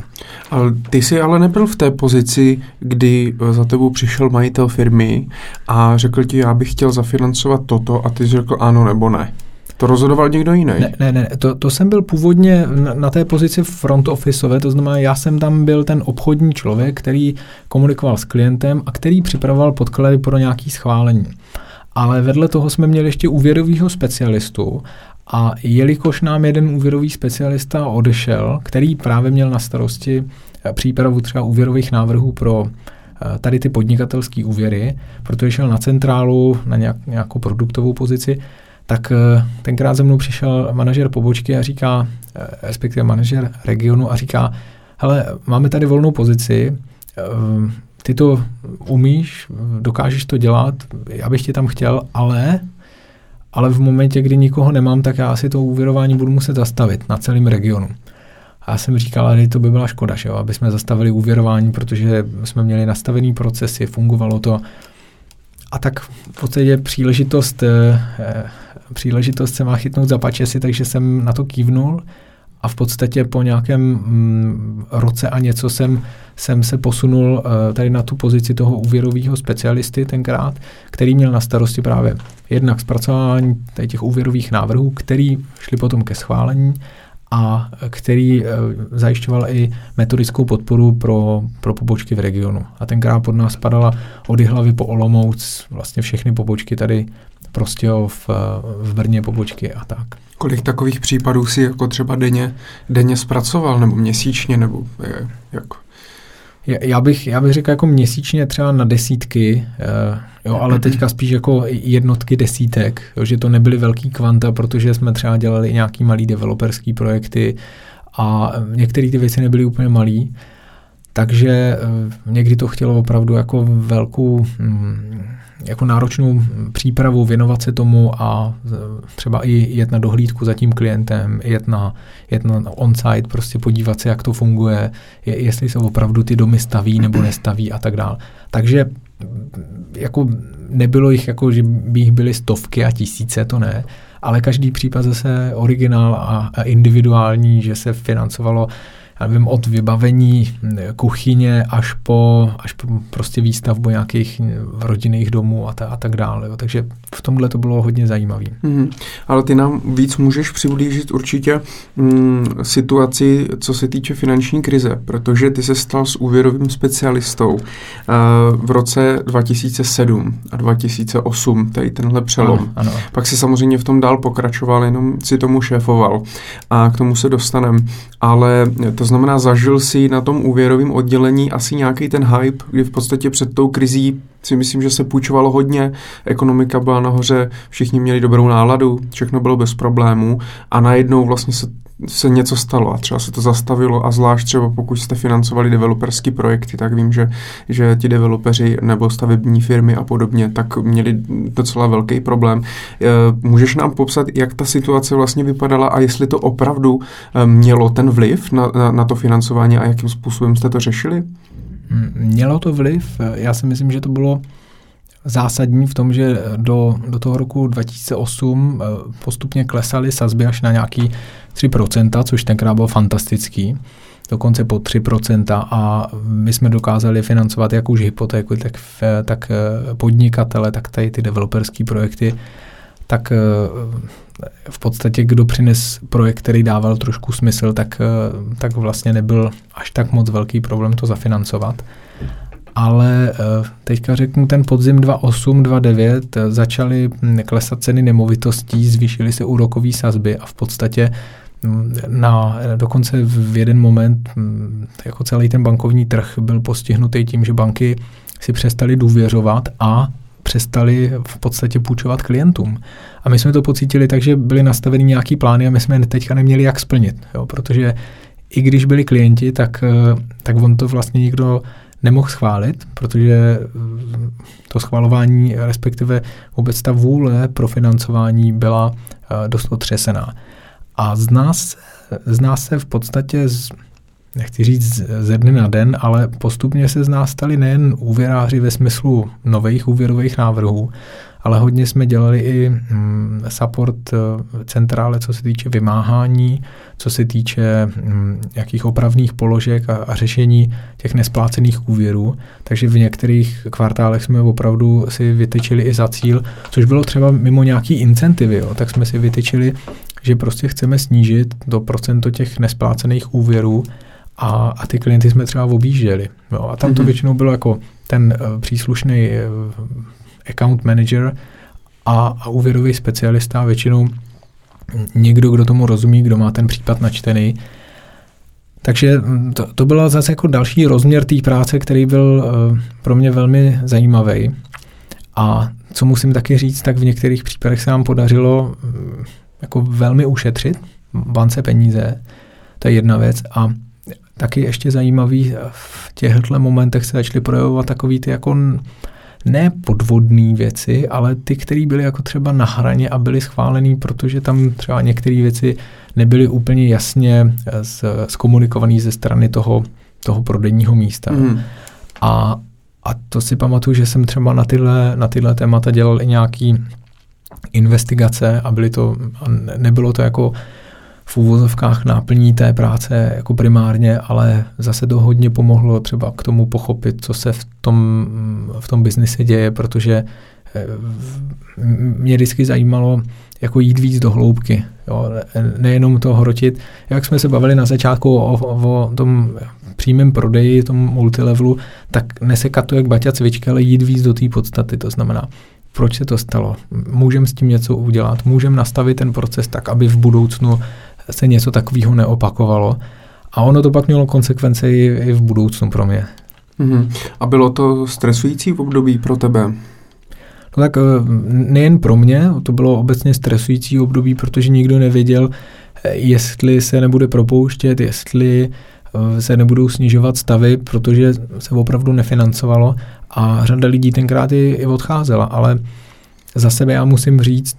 A: Ale ty jsi ale nebyl v té pozici, kdy za tebou přišel majitel firmy a řekl ti, já bych chtěl zafinancovat toto a ty jsi řekl ano nebo ne. To rozhodoval někdo jiný?
B: Ne, ne, ne. To, to jsem byl původně na, na té pozici front officeové, to znamená, já jsem tam byl ten obchodní člověk, který komunikoval s klientem a který připravoval podklady pro nějaký schválení. Ale vedle toho jsme měli ještě úvěrového specialistu a jelikož nám jeden úvěrový specialista odešel, který právě měl na starosti eh, přípravu třeba úvěrových návrhů pro eh, tady ty podnikatelské úvěry, protože šel na centrálu, na nějak, nějakou produktovou pozici, tak eh, tenkrát ze mnou přišel manažer pobočky a říká, respektive manažer regionu a říká, hele, máme tady volnou pozici, ty to umíš, dokážeš to dělat, já bych tě tam chtěl, ale ale v momentě, kdy nikoho nemám, tak já si to úvěrování budu muset zastavit na celém regionu. A já jsem říkal, že to by byla škoda, že jo, aby jsme zastavili úvěrování, protože jsme měli nastavený procesy, fungovalo to. A tak v podstatě příležitost, eh, eh, příležitost se má chytnout za pačesy, takže jsem na to kývnul a v podstatě po nějakém mm, roce a něco jsem, jsem se posunul uh, tady na tu pozici toho úvěrového specialisty tenkrát, který měl na starosti právě jednak zpracování tady těch úvěrových návrhů, který šli potom ke schválení a který uh, zajišťoval i metodickou podporu pro, pro pobočky v regionu. A tenkrát pod nás padala od hlavy po Olomouc vlastně všechny pobočky tady prostě v, v Brně pobočky a tak.
A: Kolik takových případů si jako třeba denně, denně zpracoval, nebo měsíčně, nebo jak?
B: Já bych, já bych řekl jako měsíčně třeba na desítky, uh, jo, ale teďka spíš jako jednotky desítek, jo, že to nebyly velký kvanta, protože jsme třeba dělali nějaký malý developerský projekty a některé ty věci nebyly úplně malý, takže uh, někdy to chtělo opravdu jako velkou, um, jako náročnou přípravu, věnovat se tomu a třeba i jet na dohlídku za tím klientem, jet na, jet na on-site, prostě podívat se, jak to funguje, jestli se opravdu ty domy staví nebo nestaví a tak dále. Takže jako nebylo jich jako, že by jich byly stovky a tisíce, to ne, ale každý případ zase originál a, a individuální, že se financovalo já nevím, od vybavení kuchyně až po, až po prostě výstavbu nějakých rodinných domů a, ta, a tak dále. Jo. Takže v tomhle to bylo hodně zajímavé.
A: Mm, ale ty nám víc můžeš přiblížit určitě mm, situaci, co se týče finanční krize, protože ty se stal s úvěrovým specialistou uh, v roce 2007 a 2008, tady tenhle přelom. Ano, ano. Pak si samozřejmě v tom dál pokračoval, jenom si tomu šéfoval a k tomu se dostaneme. Ale to znamená, zažil si na tom úvěrovém oddělení asi nějaký ten hype, kdy v podstatě před tou krizí si myslím, že se půjčovalo hodně, ekonomika byla nahoře, všichni měli dobrou náladu, všechno bylo bez problémů a najednou vlastně se se něco stalo a třeba se to zastavilo a zvlášť třeba pokud jste financovali developerské projekty, tak vím, že, že ti developeři nebo stavební firmy a podobně, tak měli docela velký problém. E, můžeš nám popsat, jak ta situace vlastně vypadala a jestli to opravdu e, mělo ten vliv na, na, na to financování a jakým způsobem jste to řešili?
B: Mělo to vliv. Já si myslím, že to bylo zásadní v tom, že do, do toho roku 2008 e, postupně klesaly sazby až na nějaký 3%, což tenkrát bylo fantastický, dokonce po 3% a my jsme dokázali financovat jak už hypotéku, tak, tak eh, podnikatele, tak tady ty developerské projekty, tak eh, v podstatě kdo přines projekt, který dával trošku smysl, tak, eh, tak vlastně nebyl až tak moc velký problém to zafinancovat. ale eh, teďka řeknu ten podzim 2008, 2009 eh, začaly hm, klesat ceny nemovitostí, zvýšily se úrokové sazby a v podstatě hm, na, dokonce v jeden moment hm, jako celý ten bankovní trh byl postihnutý tím, že banky si přestali důvěřovat a přestali v podstatě půjčovat klientům. A my jsme to pocítili tak, že byly nastaveny nějaký plány a my jsme teďka neměli jak splnit, jo, protože i když byli klienti, tak, eh, tak on to vlastně nikdo nemohl schválit, protože mm, to schvalování, respektive vůbec ta vůle pro financování byla eh, dost otřesená. A z nás, z nás se v podstatě, z, nechci říct ze dne na den, ale postupně se z nás stali nejen úvěráři ve smyslu nových úvěrových návrhů, ale hodně jsme dělali i mm, support eh, centrále, co se týče vymáhání, co se týče mm, jakých opravných položek a, a řešení těch nesplácených úvěrů. Takže v některých kvartálech jsme opravdu si vytyčili i za cíl, což bylo třeba mimo nějaký incentivy, jo, tak jsme si vytyčili, že prostě chceme snížit do procento těch nesplácených úvěrů a, a ty klienty jsme třeba objížděli. Jo, a tam to mm-hmm. většinou bylo jako ten uh, příslušný uh, account manager a, a úvěrový specialista, většinou někdo, kdo tomu rozumí, kdo má ten případ načtený. Takže to, to byl zase jako další rozměr té práce, který byl uh, pro mě velmi zajímavý. A co musím taky říct, tak v některých případech se nám podařilo uh, jako velmi ušetřit bance peníze. To je jedna věc. A taky ještě zajímavý, v těchto momentech se začaly projevovat takový ty jako ne podvodné věci, ale ty, které byly jako třeba na hraně a byly schválený, protože tam třeba některé věci nebyly úplně jasně zkomunikované ze strany toho, toho prodejního místa. Mm. A, a to si pamatuju, že jsem třeba na tyhle, na tyhle témata dělal i nějaký investigace a byly to, a nebylo to jako v úvozovkách náplní té práce jako primárně, ale zase to hodně pomohlo třeba k tomu pochopit, co se v tom, v tom biznise děje, protože eh, mě vždycky zajímalo jako jít víc do hloubky, jo, nejenom to hrotit. Jak jsme se bavili na začátku o, o tom přímém prodeji, tom multilevelu, tak nesekat to jak baťa cvička, ale jít víc do té podstaty, to znamená, proč se to stalo, můžeme s tím něco udělat, můžeme nastavit ten proces tak, aby v budoucnu se něco takového neopakovalo. A ono to pak mělo konsekvence i, i v budoucnu pro mě.
A: Mm-hmm. A bylo to stresující v období pro tebe?
B: No tak eh, nejen pro mě, to bylo obecně stresující období, protože nikdo nevěděl, eh, jestli se nebude propouštět, jestli eh, se nebudou snižovat stavy, protože se opravdu nefinancovalo a řada lidí tenkrát i, i odcházela, ale za sebe já musím říct,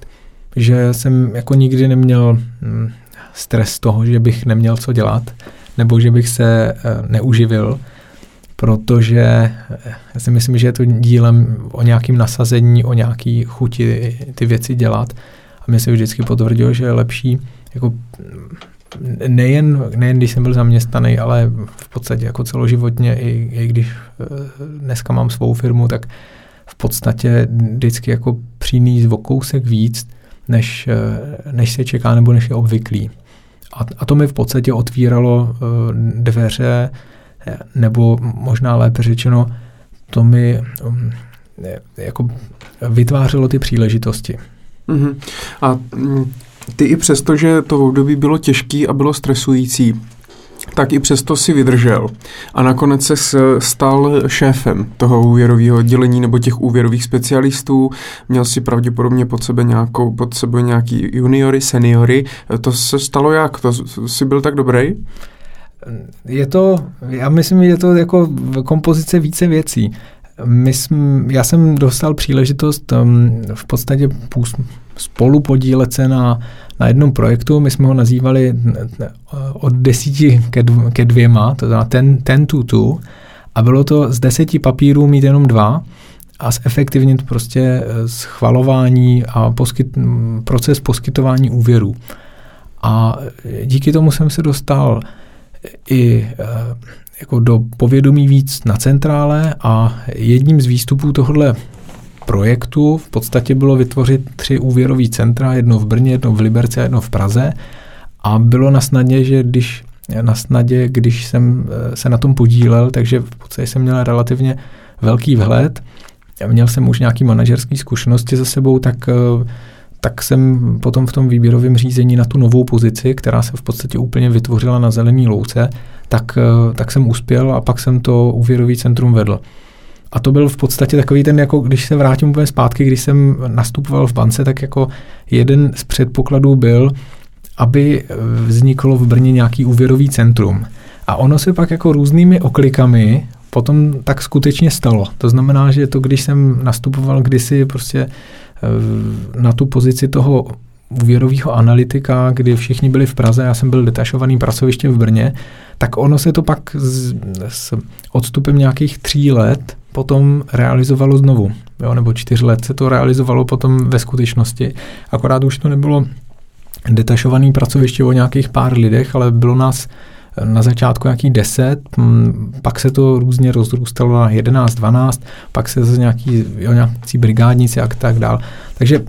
B: že jsem jako nikdy neměl hm, stres toho, že bych neměl co dělat, nebo že bych se eh, neuživil, protože eh, já si myslím, že je to dílem o nějakým nasazení, o nějaký chuti ty věci dělat. A mě se vždycky potvrdilo, že je lepší jako nejen, nejen když jsem byl zaměstnaný, ale v podstatě jako celoživotně, i, i když eh, dneska mám svou firmu, tak v podstatě vždycky jako přinést o kousek víc, než, než se čeká nebo než je obvyklý. A, a to mi v podstatě otvíralo uh, dveře, nebo možná lépe řečeno, to mi um, jako vytvářelo ty příležitosti.
A: Uh-huh. A mm, ty i přesto, že to období bylo těžký a bylo stresující, tak i přesto si vydržel. A nakonec se stal šéfem toho úvěrového oddělení nebo těch úvěrových specialistů. Měl si pravděpodobně pod sebe, nějakou, pod sebe nějaký juniory, seniory. To se stalo jak? To jsi byl tak dobrý?
B: Je to, já myslím, je to jako kompozice více věcí. My jsme, já jsem dostal příležitost um, v podstatě spolu podílet se na, na jednom projektu. My jsme ho nazývali od desíti ke, dv, ke dvěma, to znamená ten, ten tu tu. A bylo to z deseti papírů mít jenom dva a zefektivnit prostě eh, schvalování a poskyt, proces poskytování úvěrů. A díky tomu jsem se dostal i eh, jako do povědomí víc na centrále a jedním z výstupů tohohle projektu v podstatě bylo vytvořit tři úvěrové centra, jedno v Brně, jedno v Liberci a jedno v Praze. A bylo na snadě, že když na snadě, když jsem eh, se na tom podílel, takže v podstatě jsem měl relativně velký vhled, měl jsem už nějaký manažerský zkušenosti za sebou, tak tak jsem potom v tom výběrovém řízení na tu novou pozici, která se v podstatě úplně vytvořila na zelený louce, tak, tak jsem uspěl a pak jsem to úvěrový centrum vedl. A to byl v podstatě takový ten, jako když se vrátím úplně zpátky, když jsem nastupoval v bance, tak jako jeden z předpokladů byl, aby vzniklo v Brně nějaký úvěrový centrum. A ono se pak jako různými oklikami potom tak skutečně stalo. To znamená, že to, když jsem nastupoval kdysi prostě eh, na tu pozici toho úvěrového analytika, kdy všichni byli v Praze, já jsem byl detašovaný pracoviště v Brně, tak ono se to pak s, s odstupem nějakých tří let potom realizovalo znovu. Jo, nebo čtyř let se to realizovalo potom ve skutečnosti. Akorát už to nebylo detašovaný pracoviště o nějakých pár lidech, ale bylo nás na začátku nějaký 10, pak se to různě rozrůstalo na 11, 12, pak se zase nějaký, jo, nějaký brigádníci a tak dál. Takže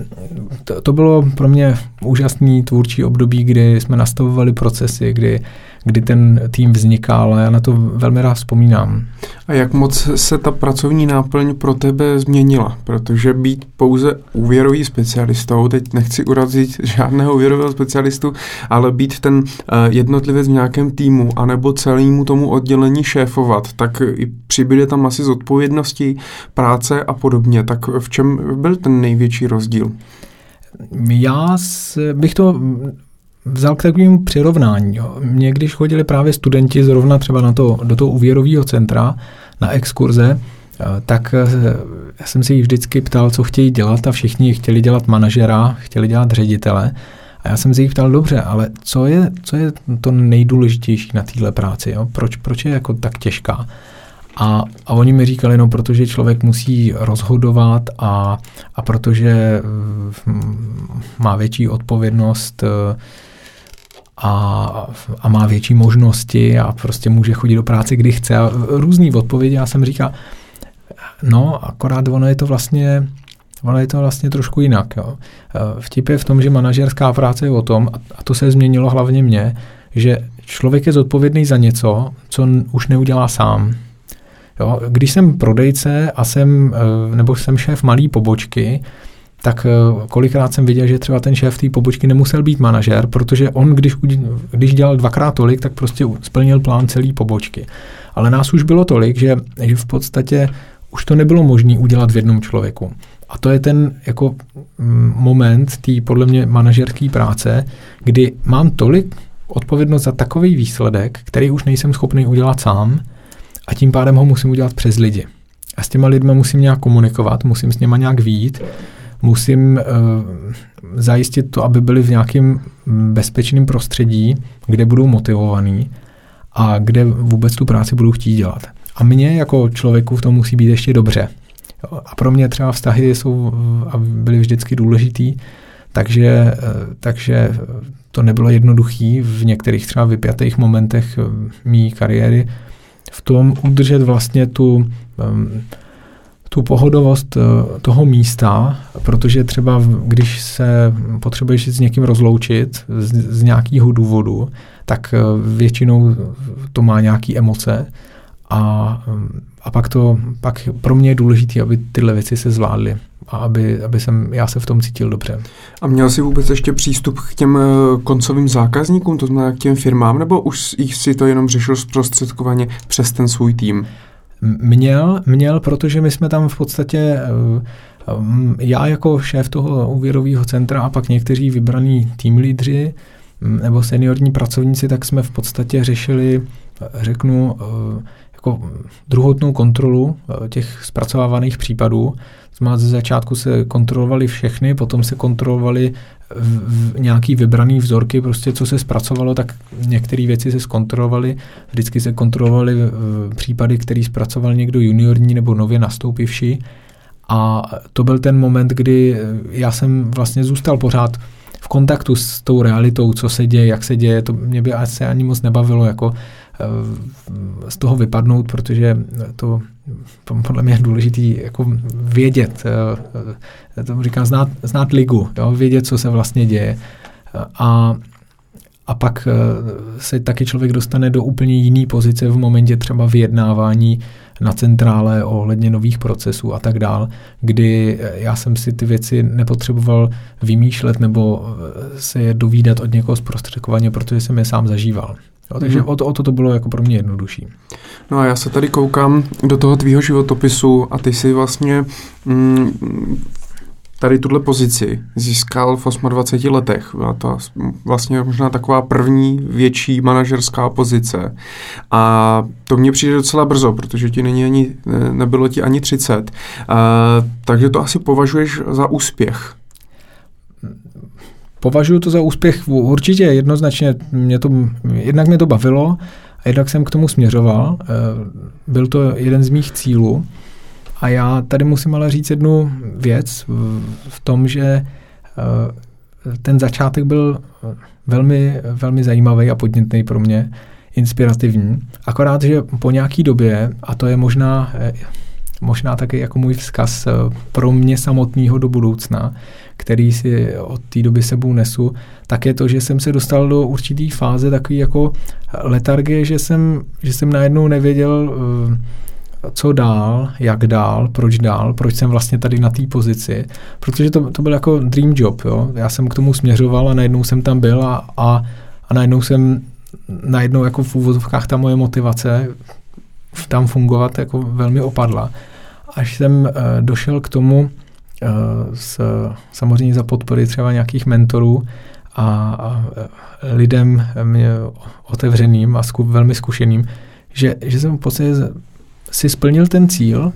B: to, to bylo pro mě úžasný tvůrčí období, kdy jsme nastavovali procesy, kdy kdy ten tým vznikal a já na to velmi rád vzpomínám.
A: A jak moc se ta pracovní náplň pro tebe změnila? Protože být pouze úvěrový specialistou, teď nechci urazit žádného úvěrového specialistu, ale být ten uh, jednotlivec v nějakém týmu anebo celému tomu oddělení šéfovat, tak i přibyde tam asi zodpovědnosti, práce a podobně. Tak v čem byl ten největší rozdíl?
B: Já bych to vzal k takovému přirovnání. Jo. Mě, když chodili právě studenti zrovna třeba na to, do toho úvěrového centra na exkurze, eh, tak eh, já jsem si jich vždycky ptal, co chtějí dělat a všichni chtěli dělat manažera, chtěli dělat ředitele. A já jsem se jich ptal, dobře, ale co je, co je to nejdůležitější na téhle práci? Jo? Proč, proč je jako tak těžká? A, a oni mi říkali, no protože člověk musí rozhodovat a, a protože mm, má větší odpovědnost eh, a, a má větší možnosti a prostě může chodit do práce, kdy chce. A různý odpovědi. Já jsem říkal, no, akorát ono je to vlastně ono je to vlastně trošku jinak. Jo. Vtip je v tom, že manažerská práce je o tom, a to se změnilo hlavně mě, že člověk je zodpovědný za něco, co už neudělá sám. Jo, když jsem prodejce a jsem, eh, nebo jsem šéf malý pobočky, tak eh, kolikrát jsem viděl, že třeba ten šéf té pobočky nemusel být manažer, protože on, když, když dělal dvakrát tolik, tak prostě splnil plán celé pobočky. Ale nás už bylo tolik, že, že v podstatě už to nebylo možné udělat v jednom člověku. A to je ten jako mm, moment té podle mě manažerské práce, kdy mám tolik odpovědnost za takový výsledek, který už nejsem schopný udělat sám a tím pádem ho musím udělat přes lidi. A s těma lidma musím nějak komunikovat, musím s něma nějak výjít musím uh, zajistit to, aby byli v nějakém bezpečném prostředí, kde budou motivovaní a kde vůbec tu práci budou chtít dělat. A mně jako člověku v tom musí být ještě dobře. A pro mě třeba vztahy jsou a byly vždycky důležitý, takže, eh, takže to nebylo jednoduché v některých třeba vypjatých momentech eh, mý kariéry v tom udržet vlastně tu um, tu pohodovost eh, toho místa, protože třeba když se potřebuješ s někým rozloučit z, z nějakého důvodu, tak eh, většinou to má nějaké emoce a, a pak to, pak pro mě je důležité, aby tyhle věci se zvládly a aby, aby jsem, já se v tom cítil dobře.
A: A měl jsi vůbec ještě přístup k těm eh, koncovým zákazníkům, to znamená k těm firmám, nebo už si to jenom řešil zprostředkovaně přes ten svůj tým?
B: Měl, měl, protože my jsme tam v podstatě, eh, já jako šéf toho úvěrového centra a pak někteří vybraní tým lídři mm, nebo seniorní pracovníci, tak jsme v podstatě řešili, řeknu, eh, jako druhotnou kontrolu eh, těch zpracovávaných případů. Znamená, ze začátku se kontrolovali všechny, potom se kontrolovali v, v nějaký vybraný vzorky, prostě co se zpracovalo, tak některé věci se zkontrolovaly. Vždycky se kontrolovaly případy, který zpracoval někdo juniorní nebo nově nastoupivší. A to byl ten moment, kdy já jsem vlastně zůstal pořád v kontaktu s tou realitou, co se děje, jak se děje, to mě by asi ani moc nebavilo jako eh, z toho vypadnout, protože to podle mě je důležité jako vědět, eh, to říkám znát, znát ligu, jo, vědět, co se vlastně děje. A, a pak eh, se taky člověk dostane do úplně jiné pozice v momentě třeba vyjednávání na centrále ohledně nových procesů a tak dál, kdy já jsem si ty věci nepotřeboval vymýšlet nebo se je dovídat od někoho zprostředkovaně, protože jsem je sám zažíval. Jo, takže mm-hmm. o, to, o to to bylo jako pro mě jednodušší.
A: No a já se tady koukám do toho tvýho životopisu a ty si vlastně mm, tady tuhle pozici získal v 28 letech. Byla to vlastně možná taková první větší manažerská pozice. A to mně přijde docela brzo, protože ti není ani, nebylo ti ani 30. A, takže to asi považuješ za úspěch.
B: Považuji to za úspěch určitě jednoznačně. Mě to, jednak mě to bavilo a jednak jsem k tomu směřoval. Eh, byl to jeden z mých cílů. A já tady musím ale říct jednu věc v tom, že eh, ten začátek byl velmi, velmi zajímavý a podnětný pro mě, inspirativní. Akorát, že po nějaký době, a to je možná, eh, možná taky jako můj vzkaz pro mě samotného do budoucna, který si od té doby sebou nesu, tak je to, že jsem se dostal do určitý fáze takový jako letargie, že jsem, že jsem najednou nevěděl, eh, co dál, jak dál, proč dál, proč jsem vlastně tady na té pozici, protože to, to byl jako dream job, jo. Já jsem k tomu směřoval a najednou jsem tam byl a, a, a najednou jsem, najednou jako v úvozovkách ta moje motivace tam fungovat jako velmi opadla. Až jsem uh, došel k tomu, Eh, s, samozřejmě za podpory třeba nějakých mentorů a, a lidem mě otevřeným a zku, velmi zkušeným, že, že jsem v podstatě si splnil ten cíl,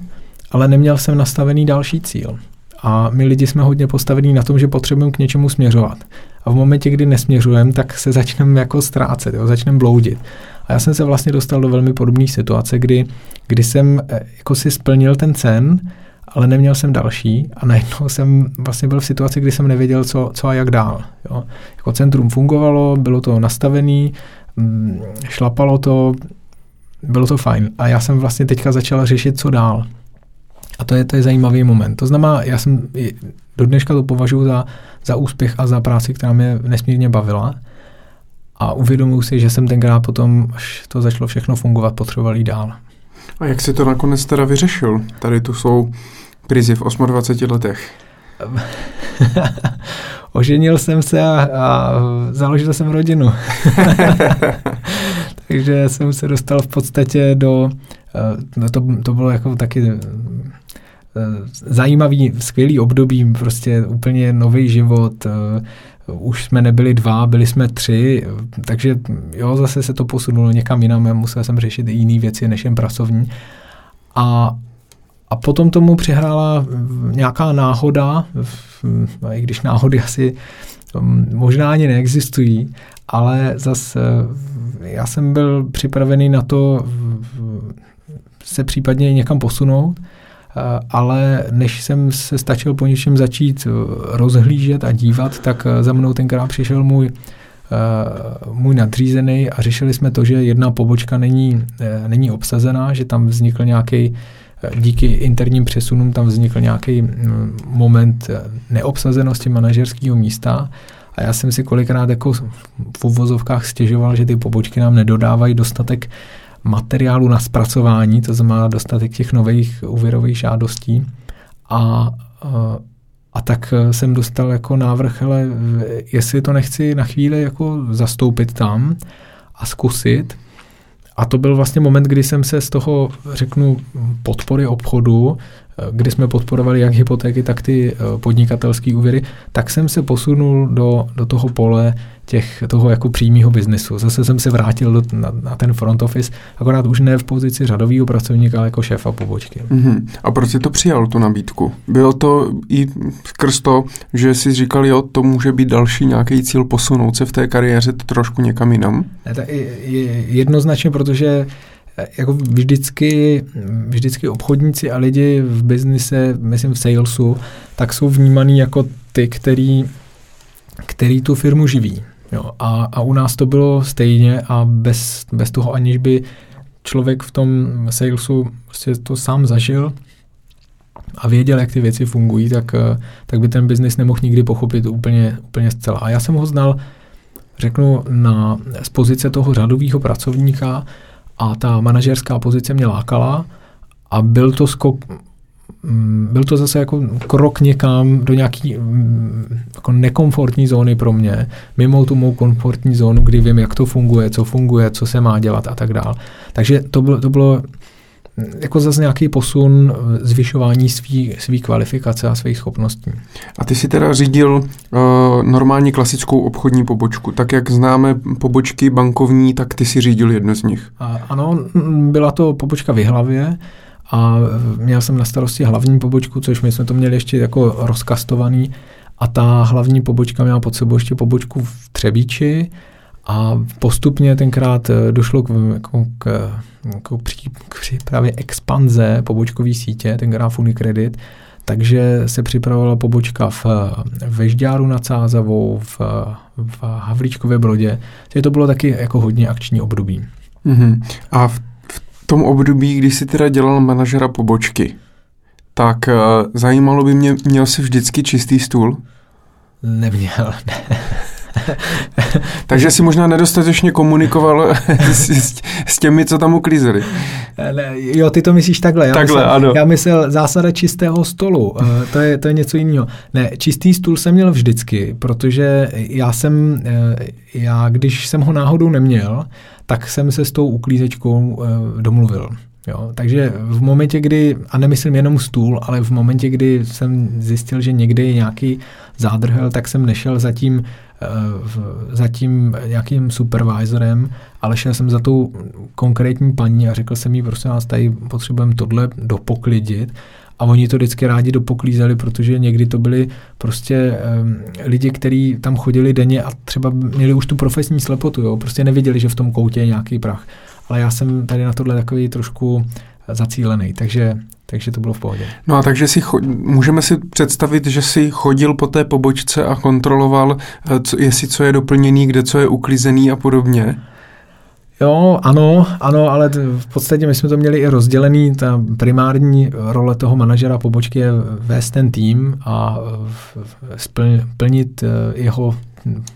B: ale neměl jsem nastavený další cíl. A my lidi jsme hodně postavení na tom, že potřebujeme k něčemu směřovat. A v momentě, kdy nesměřujeme, tak se začneme jako ztrácet, jo, začneme bloudit. A já jsem se vlastně dostal do velmi podobné situace, kdy, kdy jsem eh, jako si splnil ten sen, ale neměl jsem další a najednou jsem vlastně byl v situaci, kdy jsem nevěděl, co, co a jak dál. Jo. Jako centrum fungovalo, bylo to nastavené, mm, šlapalo to, bylo to fajn. A já jsem vlastně teďka začal řešit, co dál. A to je, to je zajímavý moment. To znamená, já jsem do dneška to považuji za, za úspěch a za práci, která mě nesmírně bavila. A uvědomuji si, že jsem tenkrát potom, až to začalo všechno fungovat, potřeboval jít dál.
A: A jak si to nakonec teda vyřešil? Tady tu jsou krizi v 28 letech.
B: Oženil jsem se a, a založil jsem rodinu. Takže jsem se dostal v podstatě do, no to, to bylo jako taky eh, zajímavý, skvělý období, prostě úplně nový život, eh, už jsme nebyli dva, byli jsme tři, takže jo, zase se to posunulo někam jinam, musel jsem řešit i jiné věci než jen pracovní. A, a potom tomu přihrála nějaká náhoda, i když náhody asi um, možná ani neexistují, ale zase já jsem byl připravený na to se případně někam posunout, Eh, ale než jsem se stačil po něčem začít eh, rozhlížet a dívat, tak eh, za mnou tenkrát přišel můj můj nadřízený a řešili jsme to, že jedna pobočka není, není obsazená, že tam vznikl nějaký díky interním přesunům tam vznikl nějaký mm, moment neobsazenosti manažerského místa a já jsem si kolikrát jako v uvozovkách stěžoval, že ty pobočky nám nedodávají dostatek materiálu na zpracování, to znamená dostatek těch nových úvěrových žádostí. A, a tak jsem dostal jako návrh, ale jestli to nechci na chvíli jako zastoupit tam a zkusit. A to byl vlastně moment, kdy jsem se z toho, řeknu, podpory obchodu kdy jsme podporovali jak hypotéky, tak ty eh, podnikatelské úvěry, tak jsem se posunul do, do toho pole těch, toho jako přímého biznesu. Zase jsem se vrátil do, na, na ten front office, akorát už ne v pozici řadového pracovníka, ale jako šéfa pobočky.
A: Mm-hmm. A proč jsi to přijal, tu nabídku? Bylo to i skrz to, že jsi říkal, jo, to může být další nějaký cíl posunout se v té kariéře trošku někam jinam?
B: Ne, tak je, jednoznačně, protože jako vždycky, vždycky obchodníci a lidi v biznise, myslím v salesu, tak jsou vnímaný jako ty, který, který tu firmu živí. Jo, a, a u nás to bylo stejně a bez, bez toho, aniž by člověk v tom salesu prostě to sám zažil a věděl, jak ty věci fungují, tak, tak by ten biznis nemohl nikdy pochopit úplně, úplně zcela. A já jsem ho znal, řeknu, na, z pozice toho řadového pracovníka, a ta manažerská pozice mě lákala A byl to skok, mm, byl to zase jako krok někam do nějaký mm, jako nekomfortní zóny pro mě, mimo tu mou komfortní zónu, kdy vím, jak to funguje, co funguje, co se má dělat a tak dále. Takže to bylo, to bylo jako zase nějaký posun zvyšování svý, svý kvalifikace a svých schopností.
A: A ty si teda řídil uh, normální klasickou obchodní pobočku. Tak jak známe pobočky bankovní, tak ty si řídil jednu z nich.
B: A, ano, byla to pobočka v Hlavě a měl jsem na starosti hlavní pobočku, což my jsme to měli ještě jako rozkastovaný a ta hlavní pobočka měla pod sebou ještě pobočku v Třebíči a postupně tenkrát eh, došlo k, jako k, jako pří, k přípravě expanze pobočkové sítě, tenkrát Unicredit, takže se připravovala pobočka v, ve Žďáru nad Sázavou, v, v Havlíčkově Brodě, takže to bylo taky jako hodně akční období.
A: Mm-hmm. A v, v tom období, kdy jsi teda dělal manažera pobočky, tak uh, zajímalo by mě, měl jsi vždycky čistý stůl?
B: Neměl, ne.
A: Takže si možná nedostatečně komunikoval s, s, s těmi, co tam uklízeli.
B: Ne, jo, ty to myslíš takhle. Já
A: takhle,
B: myslel,
A: ano.
B: Já myslel zásada čistého stolu. Uh, to, je, to je něco jiného. Ne, čistý stůl jsem měl vždycky, protože já jsem, uh, já když jsem ho náhodou neměl, tak jsem se s tou uklízečkou uh, domluvil. Jo, takže v momentě, kdy, a nemyslím jenom stůl, ale v momentě, kdy jsem zjistil, že někde je nějaký zádrhel, tak jsem nešel za tím, za tím nějakým supervisorem, ale šel jsem za tou konkrétní paní a řekl jsem jí, prostě nás tady potřebujeme tohle dopoklidit. A oni to vždycky rádi dopoklízeli, protože někdy to byli prostě um, lidi, kteří tam chodili denně a třeba měli už tu profesní slepotu, jo? prostě neviděli, že v tom koutě je nějaký prach ale já jsem tady na tohle takový trošku zacílený, takže, takže to bylo v pohodě.
A: No a takže si cho- můžeme si představit, že si chodil po té pobočce a kontroloval, eh, co, jestli co je doplněný, kde co je uklizený a podobně?
B: Jo, ano, ano, ale v podstatě my jsme to měli i rozdělený. Ta primární role toho manažera pobočky je vést ten tým a splnit eh, jeho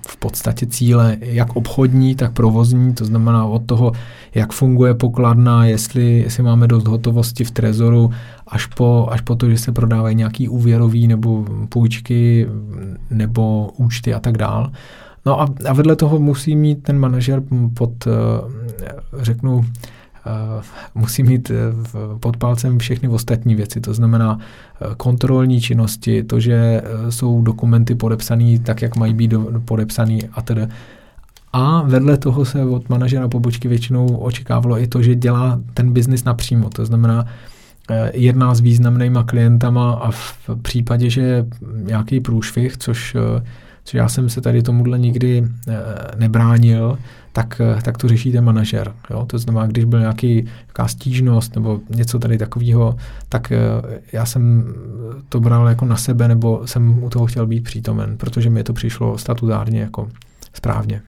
B: v podstatě cíle jak obchodní, tak provozní, to znamená od toho, jak funguje pokladna, jestli, jestli máme dost hotovosti v trezoru, až po, až po to, že se prodávají nějaký úvěrový nebo půjčky nebo účty a tak dál. No a, a vedle toho musí mít ten manažer pod, eh, řeknu, musí mít eh, pod palcem všechny ostatní věci, to znamená eh, kontrolní činnosti, to, že jsou dokumenty podepsané tak, jak mají být podepsané a tedy. A vedle toho se od manažera pobočky většinou očekávalo i to, že dělá ten biznis napřímo, to znamená, jedná s významnýma klientama a v případě, že nějaký průšvih, což, což já jsem se tady tomuhle nikdy nebránil, tak, eh, tak to řeší ten manažer. Jo? To znamená, když byl nějaký, nějaká stížnost nebo něco tady takového, tak eh, já jsem to bral jako na sebe nebo jsem u toho chtěl být přítomen, protože mi to přišlo statutárně jako správně.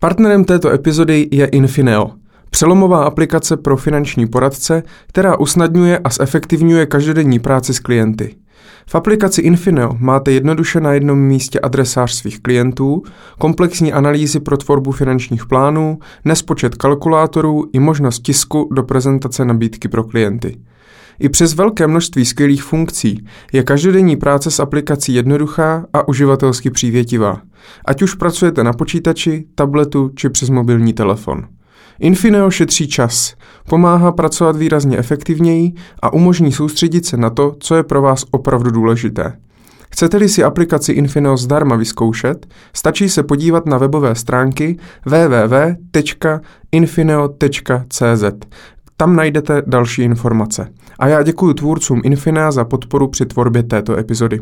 A: Partnerem této epizody je Infineo, přelomová aplikace pro finanční poradce, která usnadňuje a zefektivňuje každodenní práci s klienty. V aplikaci Infineo máte jednoduše na jednom místě adresář svých klientů, komplexní analýzy pro tvorbu finančních plánů, nespočet kalkulátorů i možnost tisku do prezentace nabídky pro klienty. I přes velké množství skvělých funkcí je každodenní práce s aplikací jednoduchá a uživatelsky přívětivá, ať už pracujete na počítači, tabletu či přes mobilní telefon. Infineo šetří čas, pomáhá pracovat výrazně efektivněji a umožní soustředit se na to, co je pro vás opravdu důležité. Chcete-li si aplikaci Infineo zdarma vyzkoušet, stačí se podívat na webové stránky www.infineo.cz. Tam najdete další informace. A já děkuji tvůrcům Infinea za podporu při tvorbě této epizody.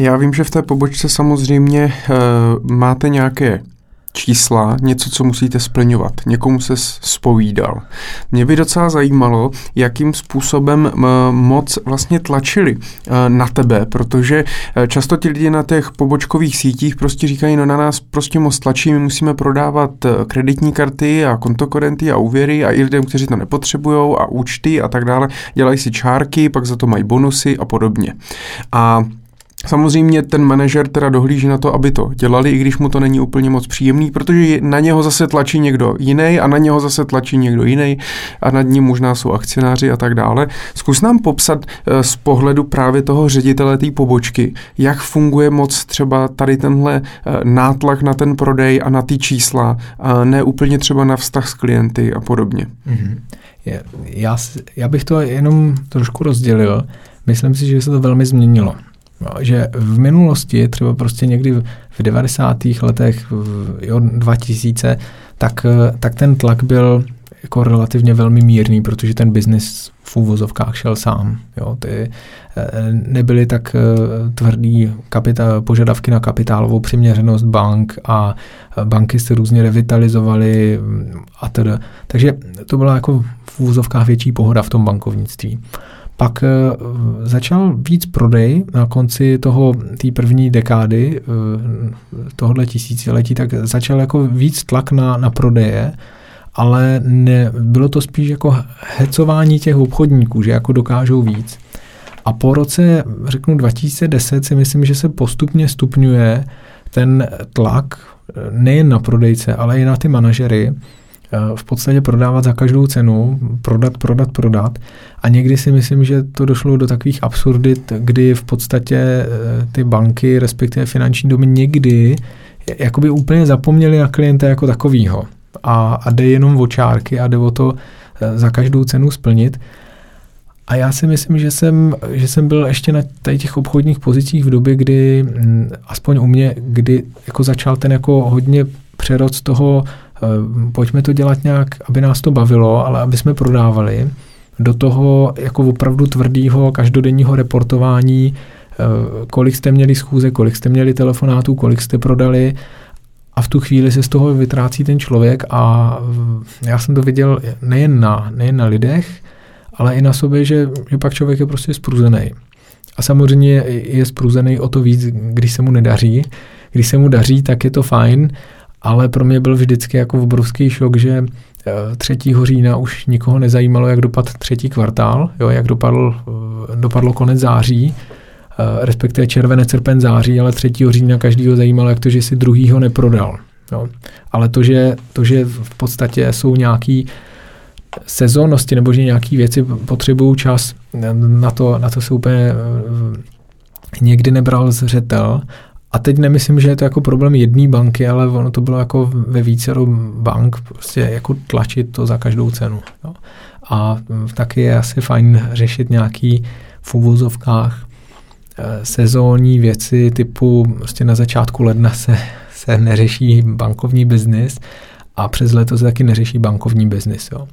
A: Já vím, že v té pobočce samozřejmě uh, máte nějaké čísla, něco, co musíte splňovat. Někomu se spovídal. Mě by docela zajímalo, jakým způsobem moc vlastně tlačili e, na tebe, protože e, často ti lidi na těch pobočkových sítích prostě říkají, no na nás prostě moc tlačí, my musíme prodávat e, kreditní karty a kontokorenty a úvěry a i lidem, kteří to nepotřebují a účty a tak dále, dělají si čárky, pak za to mají bonusy a podobně. A Samozřejmě ten manažer teda dohlíží na to, aby to dělali, i když mu to není úplně moc příjemný, protože na něho zase tlačí někdo jiný a na něho zase tlačí někdo jiný a nad ním možná jsou akcionáři a tak dále. Zkus nám popsat eh, z pohledu právě toho ředitele té pobočky, jak funguje moc třeba tady tenhle eh, nátlak na ten prodej a na ty čísla, a ne úplně třeba na vztah s klienty a podobně. Mm-hmm.
B: Já, já bych to jenom trošku rozdělil. Myslím si, že se to velmi změnilo. Že v minulosti, třeba prostě někdy v 90. letech, jo, 2000, tak, tak ten tlak byl jako relativně velmi mírný, protože ten biznis v úvozovkách šel sám. Jo, ty eh, nebyly tak eh, tvrdý kapita, požadavky na kapitálovou přiměřenost bank a banky se různě revitalizovaly a teda. Takže to byla jako v úvozovkách větší pohoda v tom bankovnictví. Pak uh, začal víc prodej na konci toho té první dekády uh, tohohle tisíciletí, tak začal jako víc tlak na, na prodeje, ale ne, bylo to spíš jako hecování těch obchodníků, že jako dokážou víc. A po roce, řeknu 2010, si myslím, že se postupně stupňuje ten tlak eh, nejen na prodejce, ale i na ty manažery, Eh, v podstatě prodávat za každou cenu, prodat, prodat, prodat. A někdy si myslím, že to došlo do takových absurdit, kdy v podstatě eh, ty banky, respektive finanční domy někdy jakoby úplně zapomněli na klienta jako takovýho. A, a jde jenom o čárky a jde o to eh, za každou cenu splnit. A já si myslím, že jsem, že jsem byl ještě na těch obchodních pozicích v době, kdy, mm, aspoň u mě, kdy jako začal ten jako hodně přerod z toho Eh, pojďme to dělat nějak, aby nás to bavilo, ale aby jsme prodávali do toho jako opravdu tvrdého každodenního reportování, eh, kolik jste měli schůze, kolik jste měli telefonátů, kolik jste prodali a v tu chvíli se z toho vytrácí ten člověk a já jsem to viděl nejen na, nejen na lidech, ale i na sobě, že, že pak člověk je prostě spruzený. A samozřejmě je spruzený o to víc, když se mu nedaří. Když se mu daří, tak je to fajn, ale pro mě byl vždycky jako obrovský šok, že 3. Eh, října už nikoho nezajímalo, jak dopadl třetí kvartál, jo, jak dopadl, eh, dopadlo konec září, eh, respektive červené srpen září, ale 3. října každýho zajímalo, jak to, že si druhýho neprodal. Jo. Ale to že, to, že v podstatě jsou nějaký sezónnosti nebo že nějaké věci potřebují čas, na to, na to se úplně někdy nebral zřetel a teď nemyslím, že je to jako problém jedné banky, ale ono to bylo jako ve více bank, prostě jako tlačit to za každou cenu. Jo. A taky je asi fajn řešit nějaký v uvozovkách eh, sezónní věci typu prostě na začátku ledna se, se neřeší bankovní biznis a přes leto se taky neřeší bankovní biznis. Jo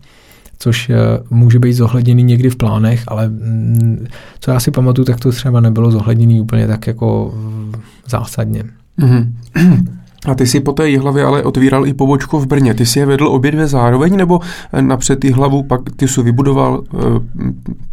B: což eh, může být zohledněný někdy v plánech, ale mm, co já si pamatuju, tak to třeba nebylo zohledněný úplně tak jako zásadně. Mm-hmm.
A: A ty si po té hlavě ale otvíral i pobočku v Brně. Ty si je vedl obě dvě zároveň, nebo eh, napřed hlavu, pak ty jsi vybudoval, eh,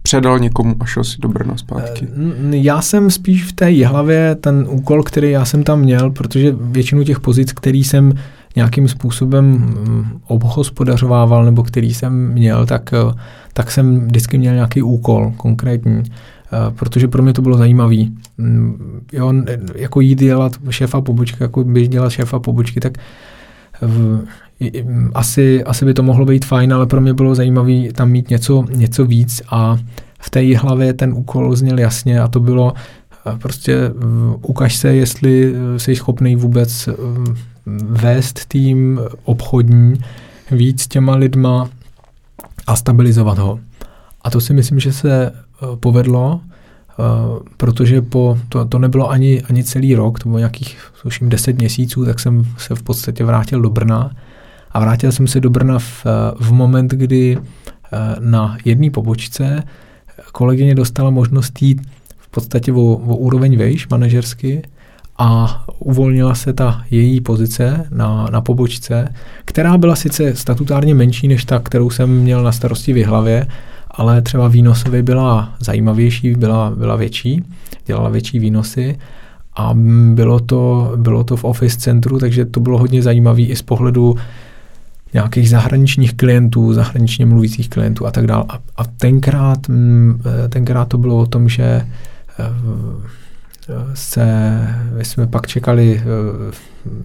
A: předal někomu a šel si do Brna zpátky?
B: Já jsem spíš v té hlavě ten úkol, který já jsem tam měl, protože většinu těch pozic, který jsem nějakým způsobem mm, obhospodařovával nebo který jsem měl, tak, eh, tak jsem vždycky měl nějaký úkol konkrétní, eh, protože pro mě to bylo zajímavé. Mm, jo, jako jít dělat šéfa pobočky, jako běž dělat šéfa pobočky, tak v, asi, asi by to mohlo být fajn, ale pro mě bylo zajímavé tam mít něco, něco víc a v té hlavě ten úkol zněl jasně a to bylo eh, prostě ukaž se, jestli jsi schopný vůbec vést tým obchodní víc těma lidma a stabilizovat ho. A to si myslím, že se eh, povedlo, eh, protože po, to, to nebylo ani, ani celý rok, to bylo nějakých, sluším, deset měsíců, tak jsem se v podstatě vrátil do Brna. A vrátil jsem se do Brna v, v moment, kdy eh, na jedné pobočce kolegyně dostala možnost jít v podstatě o, o úroveň vejš manažersky a uvolnila se ta její pozice na, na pobočce, která byla sice statutárně menší než ta, kterou jsem měl na starosti v hlavě, ale třeba výnosově byla zajímavější, byla, byla větší, dělala větší výnosy a bylo to, bylo to v office centru, takže to bylo hodně zajímavé i z pohledu nějakých zahraničních klientů, zahraničně mluvících klientů a tak dále. A, a tenkrát, tenkrát to bylo o tom, že se, jsme pak čekali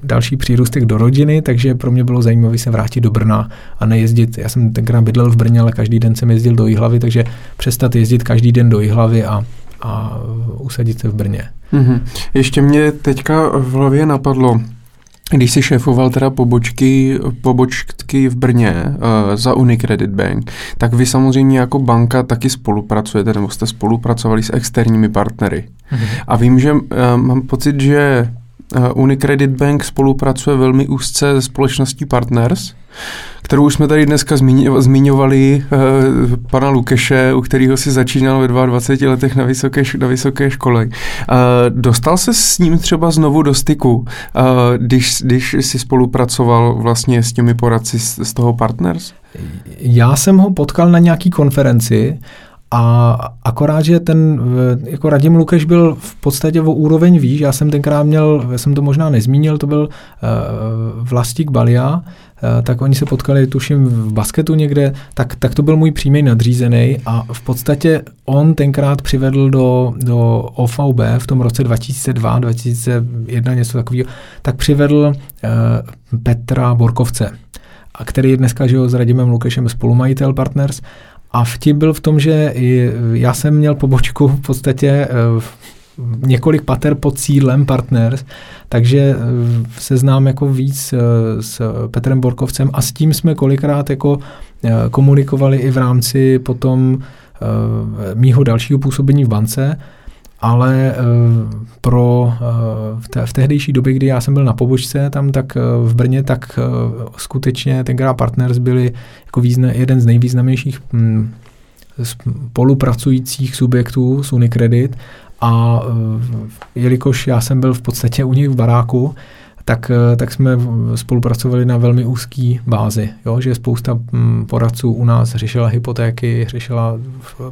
B: další přírůstek do rodiny, takže pro mě bylo zajímavé se vrátit do Brna a nejezdit. Já jsem tenkrát bydlel v Brně, ale každý den jsem jezdil do Jihlavy, takže přestat jezdit každý den do Jihlavy a, a usadit se v Brně.
A: Mm-hmm. Ještě mě teďka v hlavě napadlo, když jsi šéfoval teda pobočky, pobočky v Brně uh, za Unicredit Bank, tak vy samozřejmě jako banka taky spolupracujete, nebo jste spolupracovali s externími partnery. Mm-hmm. A vím, že uh, mám pocit, že uh, Unicredit Bank spolupracuje velmi úzce se společností Partners, kterou už jsme tady dneska zmiňovali, uh, pana Lukeše, u kterého si začínal ve 22 letech na vysoké, na vysoké škole. Uh, dostal se s ním třeba znovu do styku, uh, když, když si spolupracoval vlastně s těmi poradci z toho Partners?
B: Já jsem ho potkal na nějaký konferenci a akorát, že ten, jako Radim Lukeš byl v podstatě o úroveň výš, já jsem tenkrát měl, já jsem to možná nezmínil, to byl uh, Vlastík Balia, uh, tak oni se potkali, tuším, v basketu někde, tak, tak to byl můj přímý nadřízený a v podstatě on tenkrát přivedl do, do OVB v tom roce 2002, 2001, něco takového, tak přivedl uh, Petra Borkovce, a který je dneska že jo, s Radimem Lukešem spolumajitel Partners a vtip byl v tom, že já jsem měl pobočku v podstatě eh, několik pater pod cílem Partners, takže eh, se znám jako víc eh, s Petrem Borkovcem a s tím jsme kolikrát jako komunikovali i v rámci potom mýho dalšího působení v bance ale eh, pro eh, v, te, v tehdejší době, kdy já jsem byl na pobočce tam tak eh, v Brně, tak skutečně tenkrát Partners byli jako význa, jeden z nejvýznamnějších hm, spolupracujících subjektů s Unicredit. A jelikož já jsem byl v podstatě u nich v baráku, tak, eh, tak jsme spolupracovali na velmi úzký bázi, jo? že spousta mm, poradců u nás řešila hypotéky, řešila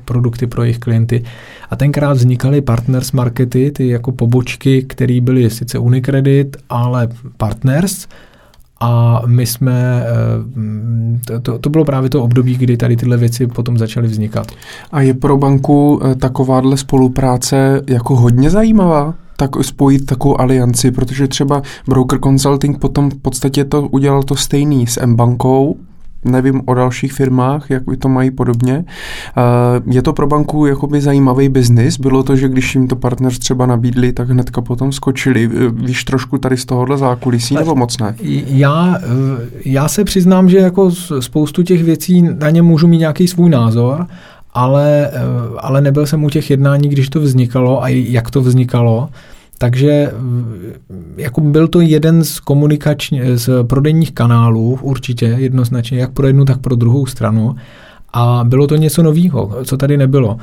B: produkty pro jejich klienty a tenkrát vznikaly partners markety, ty jako pobočky, které byly sice Unicredit, ale partners, a my jsme, eh, to, to bylo právě to období, kdy tady tyhle věci potom začaly vznikat.
A: A je pro banku eh, takováhle spolupráce jako hodně zajímavá? Tak spojit takovou alianci, protože třeba Broker Consulting potom v podstatě to udělal to stejný s M-bankou, nevím o dalších firmách, jak by to mají podobně. Je to pro banku jakoby zajímavý biznis? Bylo to, že když jim to partners třeba nabídli, tak hnedka potom skočili. Víš trošku tady z tohohle zákulisí nebo moc ne?
B: Já, já se přiznám, že jako spoustu těch věcí na ně můžu mít nějaký svůj názor, ale, eh, ale nebyl jsem u těch jednání, když to vznikalo a jak to vznikalo. Takže eh, jako byl to jeden z komunikační, z prodejních kanálů, určitě jednoznačně, jak pro jednu, tak pro druhou stranu. A bylo to něco nového, co tady nebylo.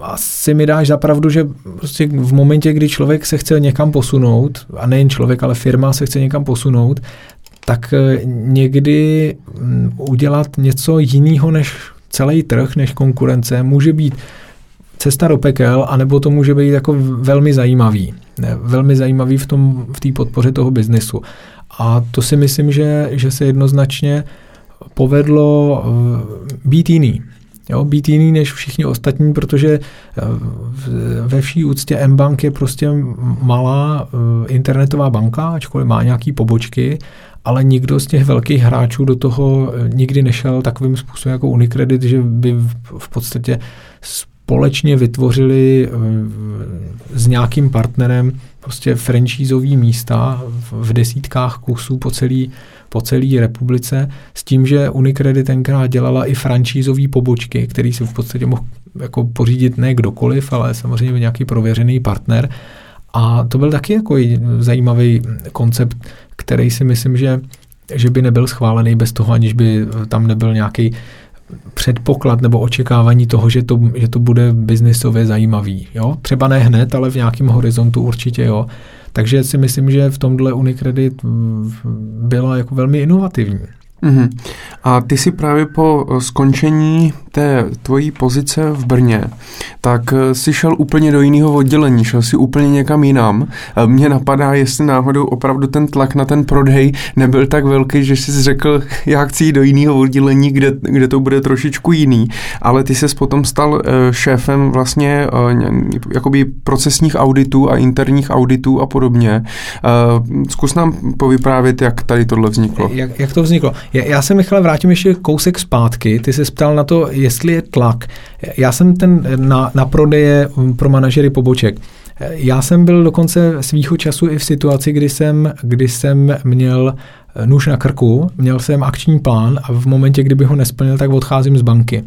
B: Asi mi dáš zapravdu, že prostě v momentě, kdy člověk se chce někam posunout, a nejen člověk, ale firma se chce někam posunout, tak eh, někdy mm, udělat něco jiného než celý trh než konkurence může být cesta do pekel, anebo to může být jako velmi zajímavý. Ne, velmi zajímavý v tom v té podpoře toho biznesu. A to si myslím, že, že se jednoznačně povedlo uh, být jiný. Jo, být jiný než všichni ostatní, protože uh, ve vší úctě mBank je prostě malá uh, internetová banka, ačkoliv má nějaký pobočky ale nikdo z těch velkých hráčů do toho eh, nikdy nešel takovým způsobem jako Unicredit, že by v podstatě společně vytvořili eh, s nějakým partnerem prostě franchízový místa v desítkách kusů po celý, po celé republice s tím, že Unicredit tenkrát dělala i franchízové pobočky, který si v podstatě mohl jako pořídit ne kdokoliv, ale samozřejmě nějaký prověřený partner. A to byl taky jako zajímavý koncept který si myslím, že, že by nebyl schválený bez toho, aniž by tam nebyl nějaký předpoklad nebo očekávání toho, že to, že to bude biznisově zajímavý. Jo? Třeba ne hned, ale v nějakém horizontu určitě jo. Takže si myslím, že v tomhle Unicredit byla jako velmi inovativní.
A: Mm-hmm. A ty si právě po eh, skončení té tvojí pozice v Brně, tak eh, si šel úplně do jiného oddělení, šel si úplně někam jinam. Mně napadá, jestli náhodou opravdu ten tlak na ten prodej nebyl tak velký, že jsi řekl, já chci jít do jiného oddělení, kde, kde to bude trošičku jiný, ale ty ses potom stal eh, šéfem vlastně jakoby procesních auditů a interních auditů a podobně. Zkus nám povyprávět, jak tady tohle vzniklo.
B: Jak, jak to vzniklo? Já, se, Michale, vrátím ještě kousek zpátky. Ty se ptal na to, jestli je tlak. Já jsem ten na, na prodeje pro manažery poboček. Já jsem byl dokonce svýho času i v situaci, kdy jsem, kdy jsem měl nůž na krku, měl jsem akční plán a v momentě, kdyby ho nesplnil, tak odcházím z banky.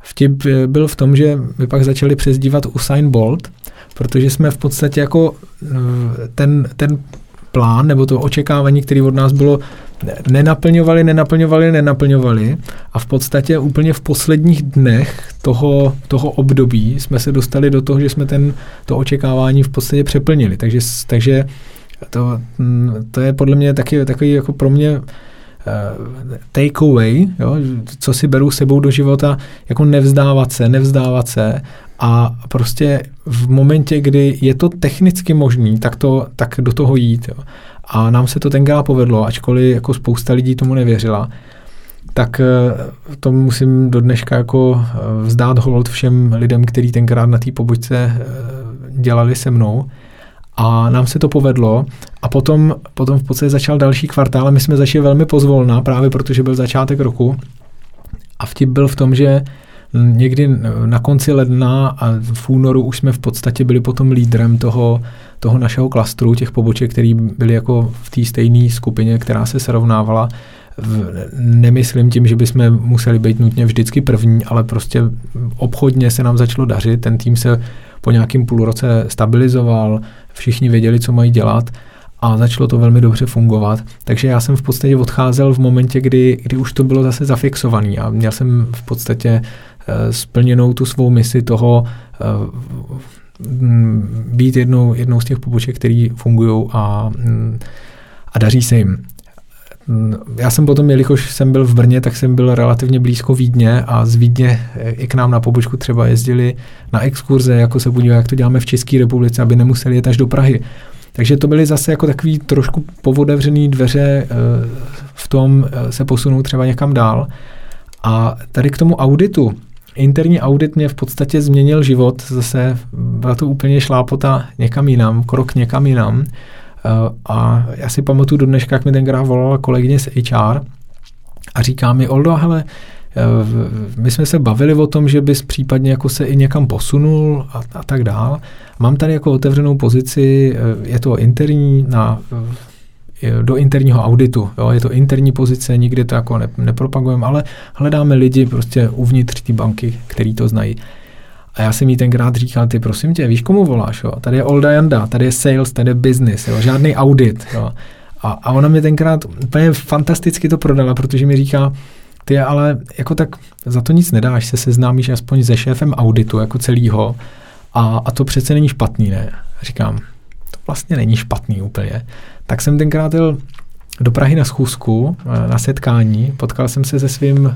B: Vtip byl v tom, že my pak začali přezdívat Usain Bolt, protože jsme v podstatě jako ten, ten plán nebo to očekávání, které od nás bylo, nenaplňovali, nenaplňovali, nenaplňovali a v podstatě úplně v posledních dnech toho, toho období jsme se dostali do toho, že jsme ten, to očekávání v podstatě přeplnili. Takže, takže to, to je podle mě taky, takový jako pro mě uh, take away, jo, co si beru sebou do života, jako nevzdávat se, nevzdávat se a prostě v momentě, kdy je to technicky možný, tak, to, tak do toho jít. Jo. A nám se to tenkrát povedlo, ačkoliv jako spousta lidí tomu nevěřila, tak eh, to musím do dneška jako eh, vzdát hold všem lidem, kteří tenkrát na té pobočce eh, dělali se mnou. A nám se to povedlo a potom, potom v podstatě začal další kvartál a my jsme začali velmi pozvolna, právě protože byl začátek roku. A vtip byl v tom, že někdy na konci ledna a v únoru už jsme v podstatě byli potom lídrem toho, toho našeho klastru, těch poboček, který byly jako v té stejné skupině, která se srovnávala. Nemyslím tím, že bychom museli být nutně vždycky první, ale prostě obchodně se nám začalo dařit, ten tým se po nějakém půlroce stabilizoval, všichni věděli, co mají dělat a začalo to velmi dobře fungovat. Takže já jsem v podstatě odcházel v momentě, kdy, kdy už to bylo zase zafixovaný a měl jsem v podstatě splněnou tu svou misi toho eh, být jednou, jednou z těch poboček, které fungují a, a daří se jim. Já jsem potom, jelikož jsem byl v Brně, tak jsem byl relativně blízko Vídně a z Vídně eh, i k nám na pobočku třeba jezdili na exkurze, jako se podívat, jak to děláme v České republice, aby nemuseli jet až do Prahy. Takže to byly zase jako takový trošku povodevřený dveře v tom se posunout třeba někam dál. A tady k tomu auditu, interní audit mě v podstatě změnil život, zase byla to úplně šlápota někam jinam, krok někam jinam. Eh, a já si pamatuju do dneška, jak mi tenkrát volala kolegyně z HR a říká mi, Oldo, hele, eh, my jsme se bavili o tom, že bys případně jako se i někam posunul a, a tak dál. Mám tady jako otevřenou pozici, eh, je to interní na do interního auditu. Jo? Je to interní pozice, nikdy to jako ne, nepropagujeme, ale hledáme lidi prostě uvnitř té banky, který to znají. A já jsem jí tenkrát říkal, ty prosím tě, víš, komu voláš? Jo? Tady je Olda Janda, tady je sales, tady je business, jo? žádný audit. Jo? A, a ona mi tenkrát úplně fantasticky to prodala, protože mi říká, ty ale jako tak za to nic nedáš, se seznámíš aspoň se šéfem auditu jako celýho a, a to přece není špatný, ne? Říkám, to vlastně není špatný úplně tak jsem tenkrát jel do Prahy na schůzku, eh, na setkání. Potkal jsem se se svým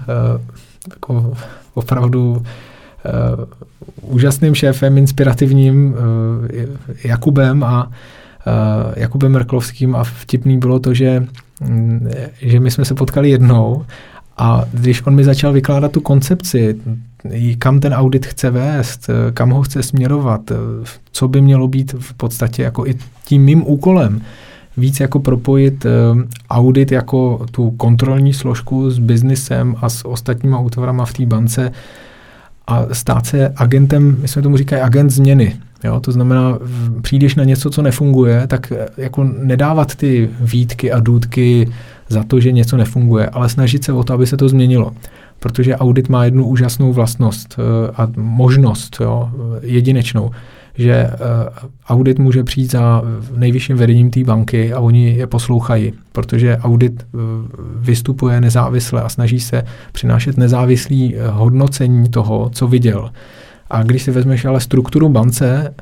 B: jako opravdu uh, úžasným šéfem, inspirativním Jakubem a Jakubem Merklovským a vtipný bylo to, že, mm, že my jsme se potkali jednou a když on mi začal vykládat tu koncepci, kam ten audit chce vést, kam ho chce směrovat, co by mělo být v podstatě jako i tím mým úkolem, víc jako propojit eh, audit jako tu kontrolní složku s biznisem a s ostatníma útvarama v té bance a stát se agentem, my jsme tomu říkají agent změny. Jo? To znamená, přijdeš na něco, co nefunguje, tak eh, jako nedávat ty výtky a důdky za to, že něco nefunguje, ale snažit se o to, aby se to změnilo. Protože audit má jednu úžasnou vlastnost eh, a možnost, jo, jedinečnou, že eh, audit může přijít za nejvyšším vedením té banky a oni je poslouchají, protože audit eh, vystupuje nezávisle a snaží se přinášet nezávislý eh, hodnocení toho, co viděl. A když si vezmeš ale strukturu bance,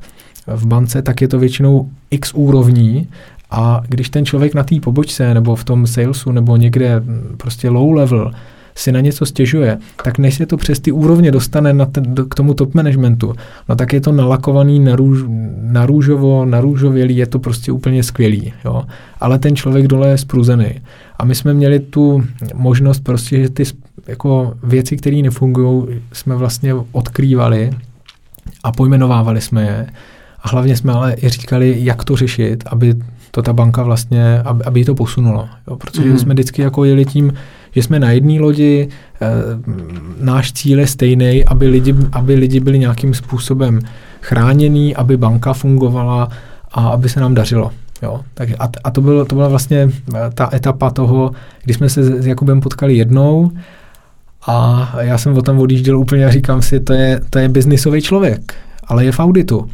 B: v bance, tak je to většinou x úrovní A když ten člověk na té pobočce nebo v tom salesu nebo někde prostě low level si na něco stěžuje, tak než se to přes ty úrovně dostane na ten, k tomu top managementu, no tak je to nalakovaný na, růž, na růžovo, na růžovělý, je to prostě úplně skvělý, jo. Ale ten člověk dole je spruzený. A my jsme měli tu možnost prostě, že ty jako věci, které nefungují, jsme vlastně odkrývali a pojmenovávali jsme je. A hlavně jsme ale i říkali, jak to řešit, aby to ta banka vlastně, aby, aby to posunulo. Jo? Protože mm. jsme vždycky jako jeli tím, že jsme na jedné lodi, e, náš cíl je stejný, aby lidi, aby lidi byli nějakým způsobem chráněný, aby banka fungovala a aby se nám dařilo. Jo, tak a, a to, bylo, to byla vlastně eh, ta etapa toho, kdy jsme se s Jakubem potkali jednou a já jsem o tam odjížděl úplně a říkám si, to je, to je biznisový člověk, ale je v auditu.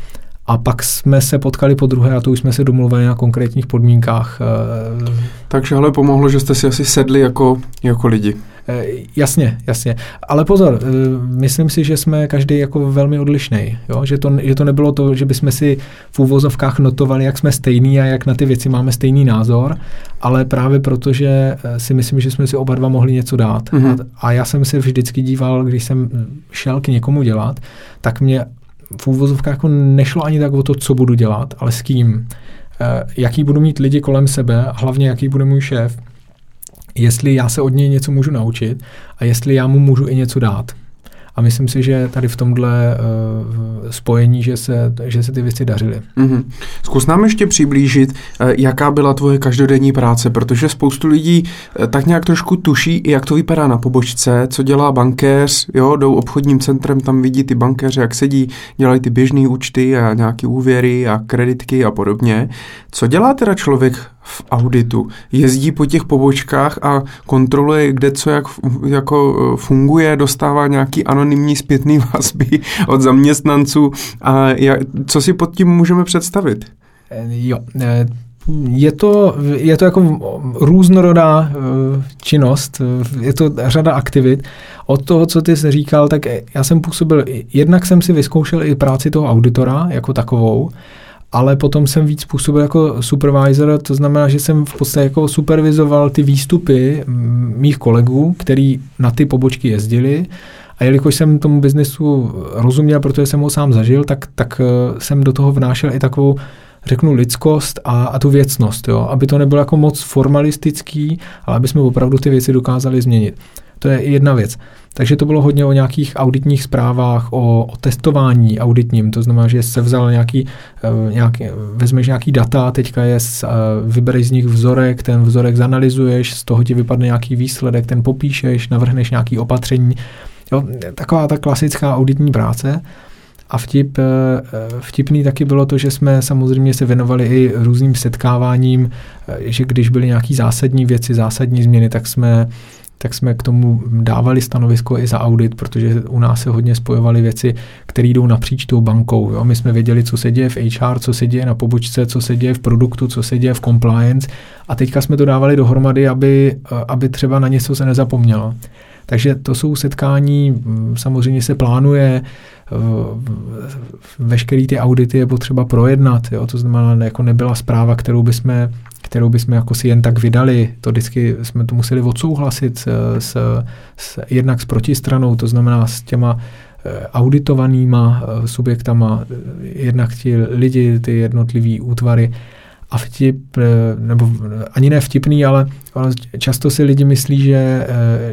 B: A pak jsme se potkali po druhé a to už jsme se domluvili na konkrétních podmínkách. Eh,
A: Takže ale pomohlo, že jste si asi sedli jako, jako lidi.
B: Eh, jasně, jasně. Ale pozor, eh, myslím si, že jsme každý jako velmi odlišný. Že, to, že to nebylo to, že bychom si v úvozovkách notovali, jak jsme stejný a jak na ty věci máme stejný názor, ale právě protože že si myslím, že jsme si oba dva mohli něco dát. Mm-hmm. A, a já jsem se vždycky díval, když jsem šel k někomu dělat, tak mě v úvozovkách jako nešlo ani tak o to, co budu dělat, ale s kým. Eh, jaký budu mít lidi kolem sebe hlavně jaký bude můj šéf, jestli já se od něj něco můžu naučit a jestli já mu můžu i něco dát. A myslím si, že tady v tomhle uh, spojení, že se, že se ty věci dařily.
A: Mm-hmm. Zkus nám ještě přiblížit, uh, jaká byla tvoje každodenní práce, protože spoustu lidí uh, tak nějak trošku tuší, jak to vypadá na pobočce, co dělá bankéř, jo, jdou obchodním centrem, tam vidí ty bankéři, jak sedí, dělají ty běžné účty a nějaké úvěry a kreditky a podobně. Co dělá teda člověk v auditu. Jezdí po těch pobočkách a kontroluje, kde co jak jako e, funguje, dostává nějaký anonymní zpětný vazby od zaměstnanců. A jak, co si pod tím můžeme představit?
B: E, jo, e, je to, je to jako různorodá činnost, je to řada aktivit. Od toho, co ty jsi říkal, tak já jsem působil, jednak jsem si vyzkoušel i práci toho auditora jako takovou, ale potom jsem víc působil jako supervisor, to znamená, že jsem v podstatě jako supervizoval ty výstupy mých kolegů, který na ty pobočky jezdili a jelikož jsem tomu biznesu rozuměl, protože jsem ho sám zažil, tak, tak eh, jsem do toho vnášel i takovou řeknu lidskost a, a tu věcnost, jo? aby to nebylo jako moc formalistický, ale aby jsme opravdu ty věci dokázali změnit. To je jedna věc. Takže to bylo hodně o nějakých auditních zprávách, o, o testování auditním, to znamená, že se vzal nějaký, uh, nějaký vezmeš nějaký data, teďka je, uh, vybereš z nich vzorek, ten vzorek zanalizuješ, z toho ti vypadne nějaký výsledek, ten popíšeš, navrhneš nějaký opatření. Jo, taková ta klasická auditní práce. A vtip, eh, vtipný taky bylo to, že jsme samozřejmě se věnovali i různým setkáváním, že když byly nějaké zásadní věci, zásadní změny, tak jsme tak jsme k tomu dávali stanovisko i za audit, protože u nás se hodně spojovaly věci, které jdou napříč tou bankou. Jo. My jsme věděli, co se děje v HR, co se děje na pobočce, co se děje v produktu, co se děje v compliance a teďka jsme to dávali dohromady, aby, aby třeba na něco se nezapomnělo. Takže to jsou setkání, samozřejmě se plánuje, veškerý ty audity je potřeba projednat, jo? to znamená, jako nebyla zpráva, kterou bychom kterou bychom jako si jen tak vydali. To vždycky jsme to museli odsouhlasit s, s, s, jednak s protistranou, to znamená s těma eh, auditovanýma eh, subjektama, eh, jednak ti lidi, ty jednotlivý útvary a vtip, nebo ani ne vtipný, ale, ale často si lidi myslí, že,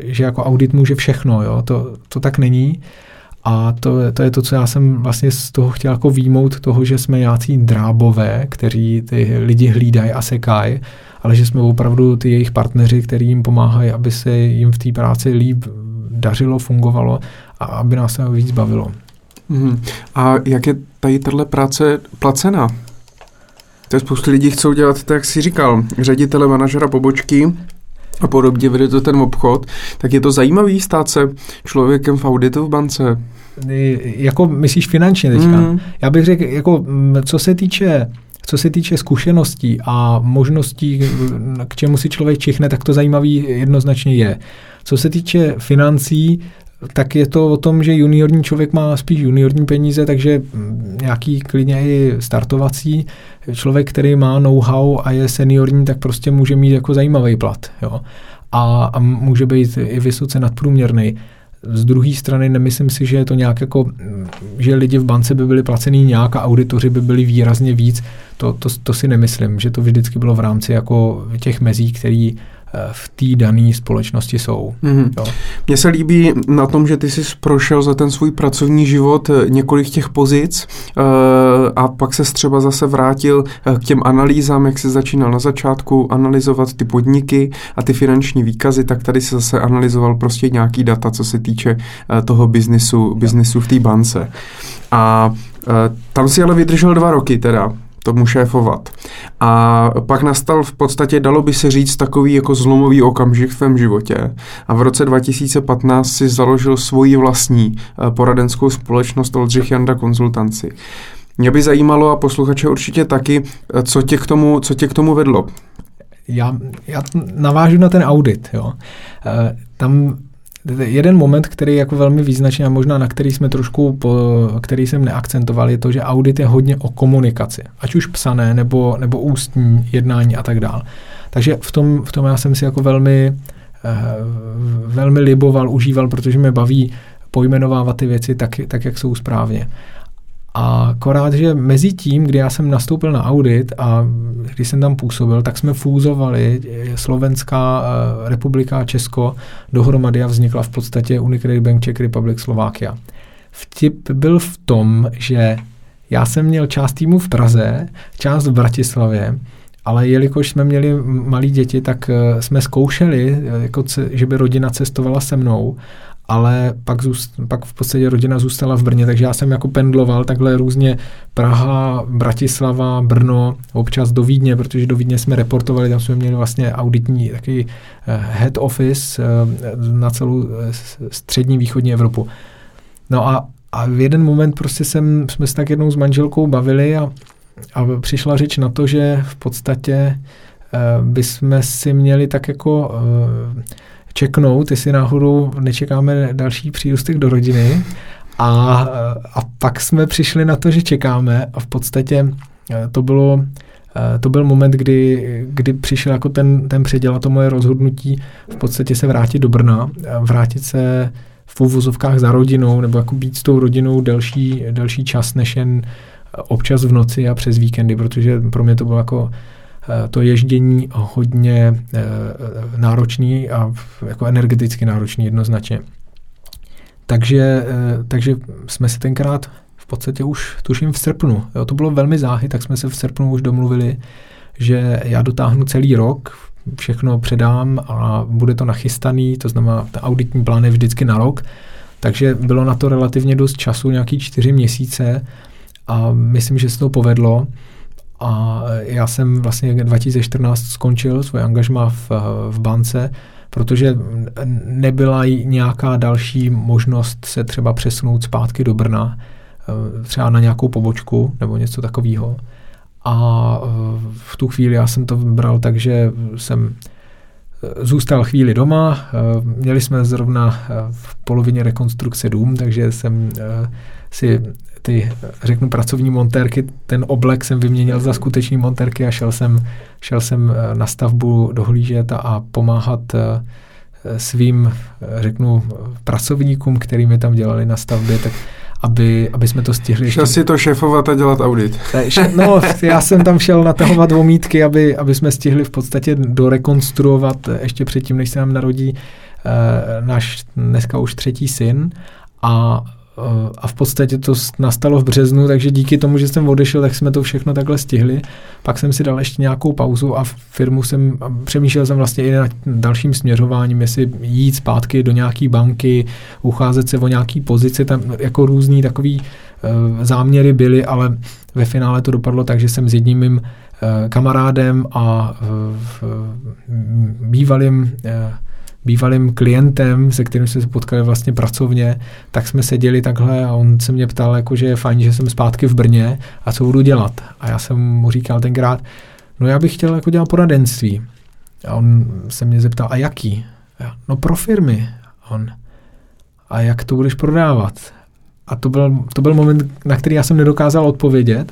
B: že jako audit může všechno, jo? To, to tak není. A to, to je to, co já jsem vlastně z toho chtěl jako výmout toho, že jsme jácí drábové, kteří ty lidi hlídají a sekají, ale že jsme opravdu ty jejich partneři, kteří jim pomáhají, aby se jim v té práci líp dařilo, fungovalo a aby nás se víc bavilo.
A: Hmm. A jak je tady tahle práce placená? To je spoustu lidí chcou dělat, tak jak jsi říkal, ředitele, manažera pobočky, a podobně vede to ten obchod, tak je to zajímavý stát se člověkem v auditu v bance.
B: Jako myslíš finančně teďka? Mm. Já bych řekl, jako, co se týče co se týče zkušeností a možností, k čemu si člověk čichne, tak to zajímavý jednoznačně je. Co se týče financí, tak je to o tom, že juniorní člověk má spíš juniorní peníze, takže nějaký klidně i startovací. Člověk, který má know-how a je seniorní, tak prostě může mít jako zajímavý plat. Jo. A, a může být i vysoce nadprůměrný. Z druhé strany nemyslím si, že je to nějak jako, že lidi v bance by byli placený nějak a auditoři by byli výrazně víc. To, to, to si nemyslím, že to vždycky bylo v rámci jako těch mezí, který v té dané společnosti jsou. Mm-hmm.
A: Mně se líbí na tom, že ty jsi prošel za ten svůj pracovní život eh, několik těch pozic uh, a pak se třeba zase vrátil eh, k těm analýzám, jak jsi začínal na začátku analyzovat ty podniky a ty finanční výkazy, tak tady se zase analyzoval prostě nějaký data, co se týče uh, toho biznisu, biznisu v té bance. A uh, tam si ale vydržel dva roky teda tomu šéfovat. A pak nastal v podstatě, dalo by se říct, takový jako zlomový okamžik v tvém životě. A v roce 2015 si založil svoji vlastní eh, poradenskou společnost Oldřich Janda Konzultanci. Mě by zajímalo, a posluchače určitě taky, eh, co tě k tomu, co tě k tomu vedlo.
B: Já, já navážu na ten audit. Jo. E, tam Jeden moment, který je jako velmi význačný a možná na který jsme trošku, po, který jsem neakcentoval, je to, že audit je hodně o komunikaci. Ať už psané, nebo, nebo ústní jednání a tak dále. Takže v tom, v tom já jsem si jako velmi, eh, velmi liboval, užíval, protože mě baví pojmenovávat ty věci tak, tak jak jsou správně. A akorát, že mezi tím, kdy já jsem nastoupil na audit a když jsem tam působil, tak jsme fúzovali Slovenská eh, republika a Česko dohromady a vznikla v podstatě Unicredit Bank Czech Republic Slovakia. Vtip byl v tom, že já jsem měl část týmu v Praze, část v Bratislavě, ale jelikož jsme měli malí děti, tak eh, jsme zkoušeli, eh, jako, že by rodina cestovala se mnou ale pak, zůst, pak v podstatě rodina zůstala v Brně, takže já jsem jako pendloval takhle různě Praha, Bratislava, Brno, občas do Vídně, protože do Vídně jsme reportovali, tam jsme měli vlastně auditní takový eh, head office eh, na celou eh, střední východní Evropu. No a, a v jeden moment prostě jsem, jsme se tak jednou s manželkou bavili a, a přišla řeč na to, že v podstatě bychom si měli tak jako čeknout, jestli náhodou nečekáme další přírůstek do rodiny. A, a pak jsme přišli na to, že čekáme a v podstatě eh, to bylo eh, to byl moment, kdy, kdy přišel jako ten, ten předěl a to moje rozhodnutí v podstatě se vrátit do Brna, vrátit se v uvozovkách za rodinou nebo jako být s tou rodinou delší, delší čas než jen občas v noci a přes víkendy, protože pro mě to bylo jako to ježdění hodně eh, náročný a jako energeticky náročný jednoznačně. Takže, eh, takže jsme se tenkrát v podstatě už tuším v srpnu, jo, to bylo velmi záhy, tak jsme se v srpnu už domluvili, že já dotáhnu celý rok, všechno předám a bude to nachystaný, to znamená, ten auditní plán je vždycky na rok, takže bylo na to relativně dost času, nějaký čtyři měsíce a myslím, že se to povedlo. A já jsem vlastně 2014 skončil svoje angažma v, v bance, protože nebyla nějaká další možnost se třeba přesunout zpátky do Brna, třeba na nějakou pobočku nebo něco takového. A v tu chvíli já jsem to bral tak, že jsem zůstal chvíli doma. Měli jsme zrovna v polovině rekonstrukce dům, takže jsem si ty, řeknu, pracovní montérky, ten oblek jsem vyměnil za skutečný montérky a šel jsem, šel jsem eh, na stavbu dohlížet a pomáhat eh, svým, eh, řeknu, pracovníkům, který mi tam dělali na stavbě, tak aby, aby jsme to stihli.
A: Šel si to šéfovat a dělat audit.
B: No, já jsem tam šel natahovat vomítky, aby, aby jsme stihli v podstatě dorekonstruovat ještě předtím, než se nám narodí náš dneska už třetí syn. A a v podstatě to nastalo v březnu, takže díky tomu, že jsem odešel, tak jsme to všechno takhle stihli. Pak jsem si dal ještě nějakou pauzu a firmu jsem, přemýšlel jsem vlastně i nad dalším směřováním, jestli jít zpátky do nějaké banky, ucházet se o nějaký pozici, tam jako různý takový uh, záměry byly, ale ve finále to dopadlo tak, že jsem s jedním mým uh, kamarádem a uh, bývalým uh, bývalým klientem, se kterým jsme se potkali vlastně pracovně, tak jsme seděli takhle a on se mě ptal, jako, že je fajn, že jsem zpátky v Brně a co budu dělat. A já jsem mu říkal tenkrát, no já bych chtěl jako dělat poradenství. A on se mě zeptal, a jaký? Já, no pro firmy. A on, a jak to budeš prodávat. A to byl, to byl moment, na který já jsem nedokázal odpovědět.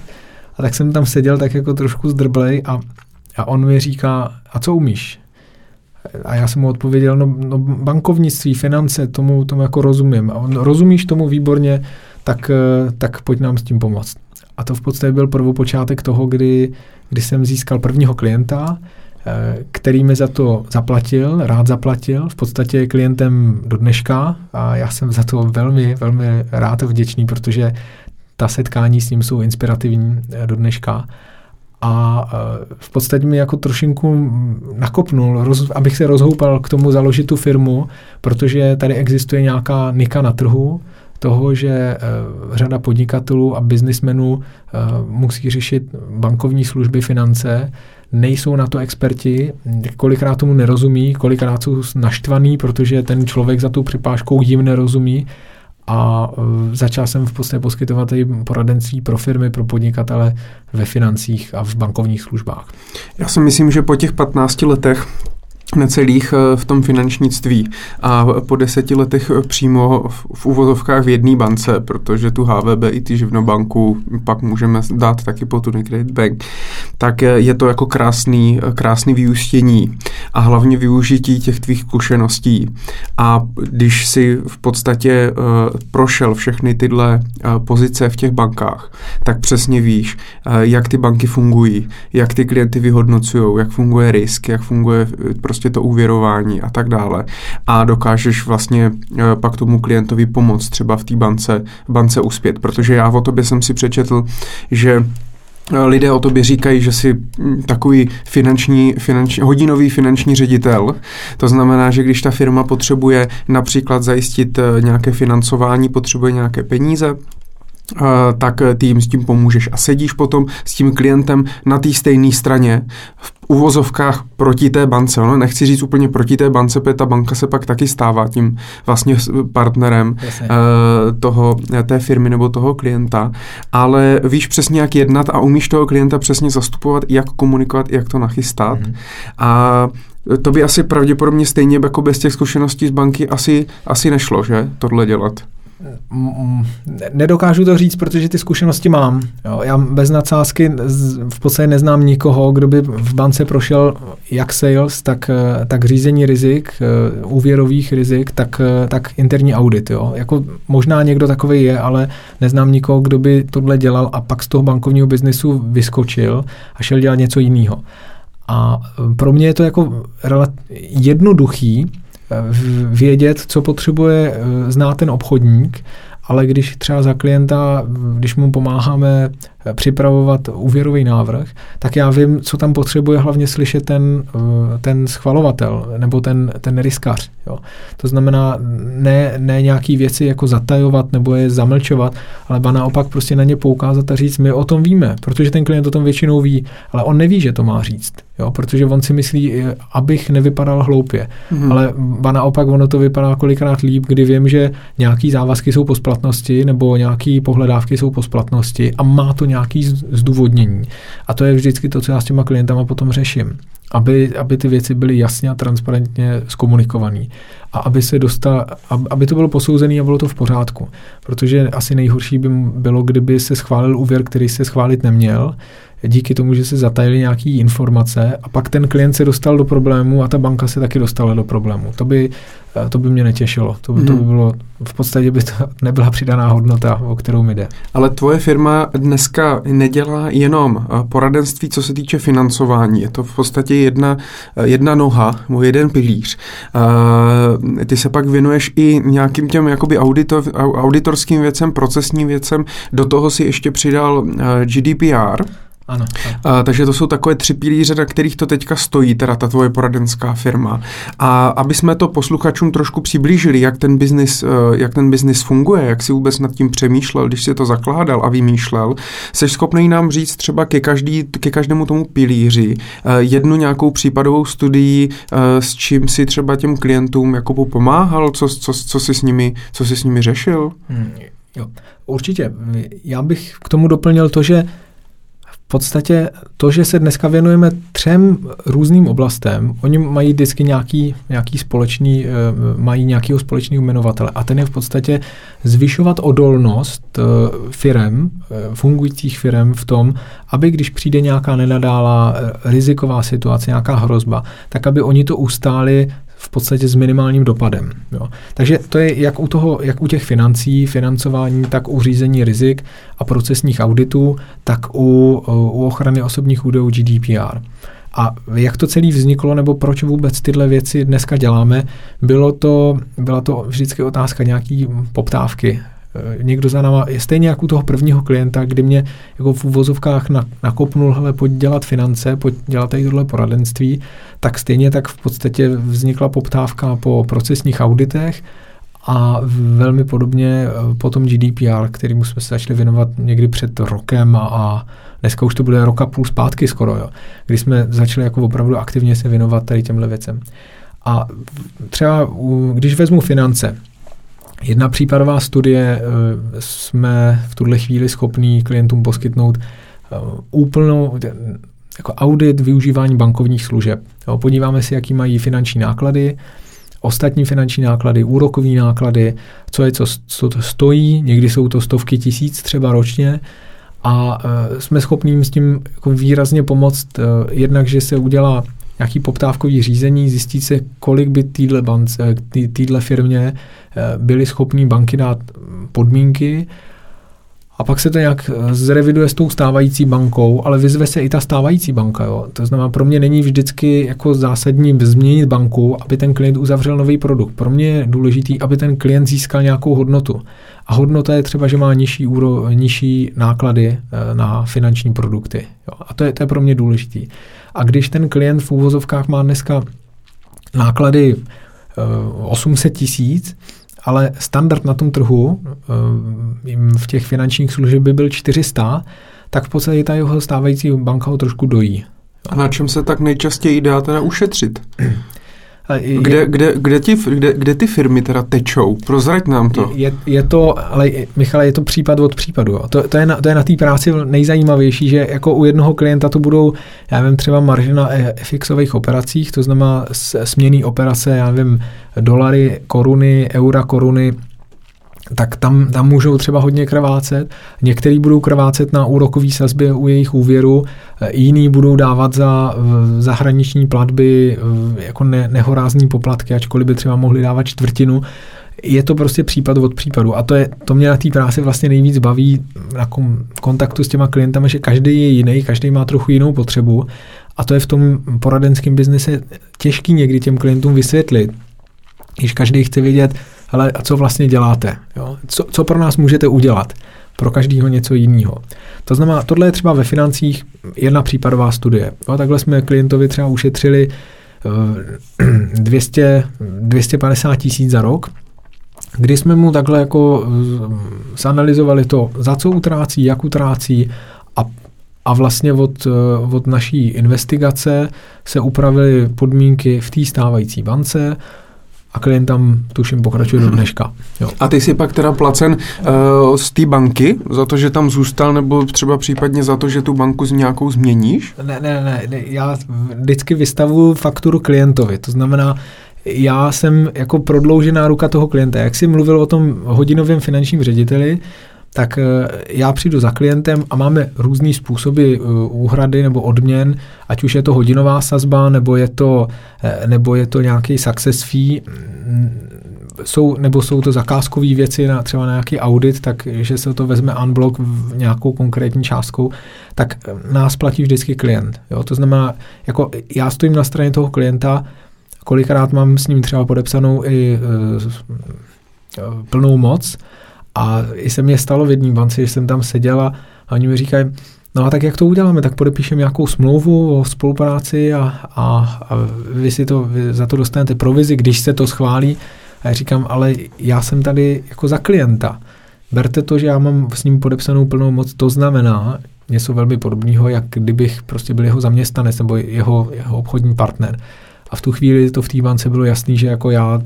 B: A tak jsem tam seděl tak jako trošku zdrblej a, a on mi říká, a co umíš? A já jsem mu odpověděl, no, no bankovnictví, finance, tomu, tomu jako rozumím. A on, rozumíš tomu výborně, tak, eh, tak pojď nám s tím pomoct. A to v podstatě byl prvopočátek toho, kdy, kdy jsem získal prvního klienta, eh, který mi za to zaplatil, rád zaplatil, v podstatě je klientem do dneška a já jsem za to velmi, velmi rád vděčný, protože ta setkání s ním jsou inspirativní eh, do dneška a e, v podstatě mi jako trošinku nakopnul, roz, abych se rozhoupal k tomu založit tu firmu, protože tady existuje nějaká nika na trhu, toho, že uh, řada podnikatelů a biznismenů uh, musí řešit bankovní služby, finance, nejsou na to experti, kolikrát tomu nerozumí, kolikrát jsou naštvaný, protože ten člověk za tou připážkou jim nerozumí a e, začal jsem v podstatě poskytovat i poradenství pro firmy, pro podnikatele ve financích a v bankovních službách.
A: Já si myslím, že po těch 15 letech necelých eh, v tom finančnictví a po deseti letech eh, přímo v uvozovkách v jedné bance, protože tu HVB i ty živnobanku pak můžeme dát taky po tu Credit Bank, tak eh, je to jako krásný, krásný vyústění a hlavně využití těch tvých zkušeností. A když si v podstatě uh, prošel všechny tyhle uh, pozice v těch bankách, tak přesně víš, uh, jak ty banky fungují, jak ty klienty vyhodnocují, jak funguje risk, jak funguje prostě prostě to úvěrování a tak dále. A dokážeš vlastně eh, pak tomu klientovi pomoct třeba v té bance, bance uspět. Protože já o tobě jsem si přečetl, že eh, Lidé o tobě říkají, že jsi hm, takový finanční, finanční, hodinový finanční ředitel. To znamená, že když ta firma potřebuje například zajistit eh, nějaké financování, potřebuje nějaké peníze, tak ty jim s tím pomůžeš a sedíš potom s tím klientem na té stejné straně v uvozovkách proti té bance. No, nechci říct úplně proti té bance, protože ta banka se pak taky stává tím vlastně partnerem uh, toho, té firmy nebo toho klienta, ale víš přesně, jak jednat a umíš toho klienta přesně zastupovat, jak komunikovat, jak to nachystat. Mm-hmm. A to by asi pravděpodobně stejně jako bez těch zkušeností z banky asi, asi nešlo, že? Tohle dělat.
B: Nedokážu to říct, protože ty zkušenosti mám. Jo, já bez nadsázky v podstatě neznám nikoho, kdo by v bance prošel jak sales, tak, tak řízení rizik, eh, úvěrových rizik, tak, tak interní audit. Jo. Jako možná někdo takový je, ale neznám nikoho, kdo by tohle dělal a pak z toho bankovního biznesu vyskočil a šel dělat něco jiného. A pro mě je to jako jednoduchý, vědět, co potřebuje eh, znát ten obchodník, ale když třeba za klienta, když mu pomáháme připravovat úvěrový návrh, tak já vím, co tam potřebuje hlavně slyšet ten, eh, ten schvalovatel nebo ten, ten riskař. Jo. To znamená ne, ne nějaký věci jako zatajovat nebo je zamlčovat, ale ba naopak prostě na ně poukázat a říct, my o tom víme, protože ten klient o tom většinou ví, ale on neví, že to má říct, jo, protože on si myslí, eh, abych nevypadal hloupě, mm-hmm. ale ba naopak ono to vypadá kolikrát líp, kdy vím, že nějaký závazky jsou po splatnosti nebo nějaký pohledávky jsou po splatnosti a má to nějaký zdůvodnění. A to je vždycky to, co já s těma klientama potom řeším. Aby, aby ty věci byly jasně a transparentně zkomunikované. A aby se dostal, aby to bylo posouzené a bylo to v pořádku. Protože asi nejhorší by bylo, kdyby se schválil úvěr, který se schválit neměl, díky tomu, že se zatajili nějaké informace a pak ten klient se dostal do problému a ta banka se taky dostala do problému. To by, eh, to by mě netěšilo. To by, mm. to by mhm. bylo, v podstatě by to nebyla přidaná hodnota, o kterou mi jde.
A: Ale tvoje firma dneska nedělá jenom eh, poradenství, co se týče financování. Je to v podstatě jedna, eh, jedna noha, jeden pilíř. Ty se pak věnuješ i nějakým těm jakoby auditor, auditorským věcem, procesním věcem. Do toho si ještě přidal GDPR.
B: Ano.
A: A, takže to jsou takové tři pilíře, na kterých to teďka stojí, teda ta tvoje poradenská firma. A aby jsme to posluchačům trošku přiblížili, jak ten biznis, eh, jak ten biznis funguje, jak si vůbec nad tím přemýšlel, když si to zakládal a vymýšlel, jsi schopný nám říct třeba ke, každý, ke každému tomu pilíři eh, jednu nějakou případovou studii, eh, s čím si třeba těm klientům jako pomáhal, co, co, co, si s nimi, co si s nimi řešil? Hmm,
B: jo, určitě. Já bych k tomu doplnil to, že v podstatě to, že se dneska věnujeme třem různým oblastem, oni mají vždycky nějaký, nějaký společný, eh, mají nějakého společného jmenovatele. A ten je v podstatě zvyšovat odolnost eh, firem, eh, fungujících firem v tom, aby když přijde nějaká nenadálá riziková situace, nějaká hrozba, tak aby oni to ustáli v podstatě s minimálním dopadem. Jo. Takže to je jak u, toho, jak u těch financí, financování, tak u řízení rizik a procesních auditů, tak u, u ochrany osobních údajů GDPR. A jak to celé vzniklo, nebo proč vůbec tyhle věci dneska děláme, bylo to, byla to vždycky otázka nějaký poptávky někdo za náma, stejně jako u toho prvního klienta, kdy mě jako v úvozovkách nakopnul, hele, pojď dělat finance, pojď dělat tady tohle poradenství, tak stejně tak v podstatě vznikla poptávka po procesních auditech a velmi podobně eh, potom GDPR, kterým jsme se začali věnovat někdy před rokem a, a dneska už to bude roka půl zpátky skoro, jo, kdy jsme začali jako opravdu aktivně se věnovat tady těmhle věcem. A třeba, když vezmu finance, Jedna případová studie eh, jsme v tuhle chvíli schopní klientům poskytnout eh, úplnou jako audit využívání bankovních služeb. podíváme se, jaký mají finanční náklady, ostatní finanční náklady, úrokové náklady, co je, co, co to stojí, někdy jsou to stovky tisíc třeba ročně a uh, jsme schopni jim s tím jako výrazně pomoct, jednak, že se udělá nějaký poptávkový řízení, zjistí se, kolik by týdle, bance, týdle firmě Eh, byly schopní banky dát podmínky a pak se to nějak eh, zreviduje s tou stávající bankou, ale vyzve se i ta stávající banka. Jo. To znamená, pro mě není vždycky jako zásadní změnit banku, aby ten klient uzavřel nový produkt. Pro mě je důležitý, aby ten klient získal nějakou hodnotu. A hodnota je třeba, že má nižší, úro, nižší náklady eh, na finanční produkty. Jo. A to je, to je pro mě důležitý. A když ten klient v úvozovkách má dneska náklady 800 tisíc, ale standard na tom trhu eh, v těch finančních služeb by byl 400, tak v podstatě ta jeho stávající banka ho trošku dojí.
A: A na čem se tak nejčastěji dá teda ušetřit? Kde, kde, kde, ti, kde, kde ty firmy teda tečou? Prozrať nám to.
B: Je, je to, ale Michale, je to případ od případu. Jo. To, to je na, to je na té práci nejzajímavější, že jako u jednoho klienta to budou, já vím, třeba marže na FXových operacích, to znamená směný operace, já vím, dolary, koruny, eura, koruny, tak tam, tam můžou třeba hodně krvácet. Některý budou krvácet na úrokový sazbě u jejich úvěru, e, jiný budou dávat za zahraniční platby e, jako ne, nehorázný poplatky, ačkoliv by třeba mohli dávat čtvrtinu. Je to prostě případ od případu a to, je, to mě na té práci vlastně nejvíc baví na kontaktu s těma klientama, že každý je jiný, každý má trochu jinou potřebu a to je v tom poradenském biznise těžký někdy těm klientům vysvětlit, když každý chce vědět, ale a co vlastně děláte? Jo? Co, co pro nás můžete udělat? Pro každého něco jiného. To znamená, tohle je třeba ve financích jedna případová studie. Jo? Takhle jsme klientovi třeba ušetřili 200, 250 tisíc za rok, kdy jsme mu takhle jako zanalizovali to, za co utrácí, jak utrácí a, a vlastně od, od naší investigace se upravily podmínky v té stávající bance, a klient tam, tuším, pokračuje do dneška. Jo.
A: A ty jsi pak teda placen uh, z té banky za to, že tam zůstal, nebo třeba případně za to, že tu banku z nějakou změníš?
B: Ne, ne, ne, ne. já vždycky vystavuju fakturu klientovi, to znamená, já jsem jako prodloužená ruka toho klienta. Jak jsi mluvil o tom hodinovém finančním řediteli, tak eh, já přijdu za klientem a máme různé způsoby eh, úhrady nebo odměn, ať už je to hodinová sazba, nebo je to, eh, nebo je to nějaký success fee, mm, jsou, nebo jsou to zakázkové věci, na, třeba na nějaký audit, takže se to vezme unblock v nějakou konkrétní částkou, tak nás platí vždycky klient. Jo? To znamená, jako já stojím na straně toho klienta, kolikrát mám s ním třeba podepsanou i e, plnou moc, a i se mě stalo v jedné bance, že jsem tam seděla a oni mi říkají, no a tak jak to uděláme, tak podepíšeme nějakou smlouvu o spolupráci a, a, a vy si to, vy za to dostanete provizi, když se to schválí. A já říkám, ale já jsem tady jako za klienta. Berte to, že já mám s ním podepsanou plnou moc, to znamená něco velmi podobného, jak kdybych prostě byl jeho zaměstnanec nebo jeho, jeho obchodní partner. A v tu chvíli to v té bance bylo jasný, že jako já,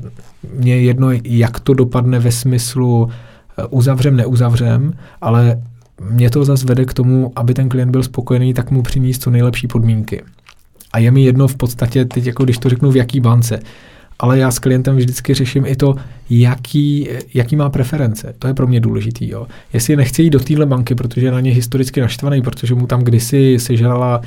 B: mě jedno, jak to dopadne ve smyslu, uzavřem, neuzavřem, ale mě to zase vede k tomu, aby ten klient byl spokojený, tak mu přinést co nejlepší podmínky. A je mi jedno v podstatě, teď jako když to řeknu v jaký bance, ale já s klientem vždycky řeším i to, jaký, jaký má preference. To je pro mě důležitý. Jo. Jestli nechce jít do téhle banky, protože je na ně historicky naštvaný, protože mu tam kdysi sežrala uh,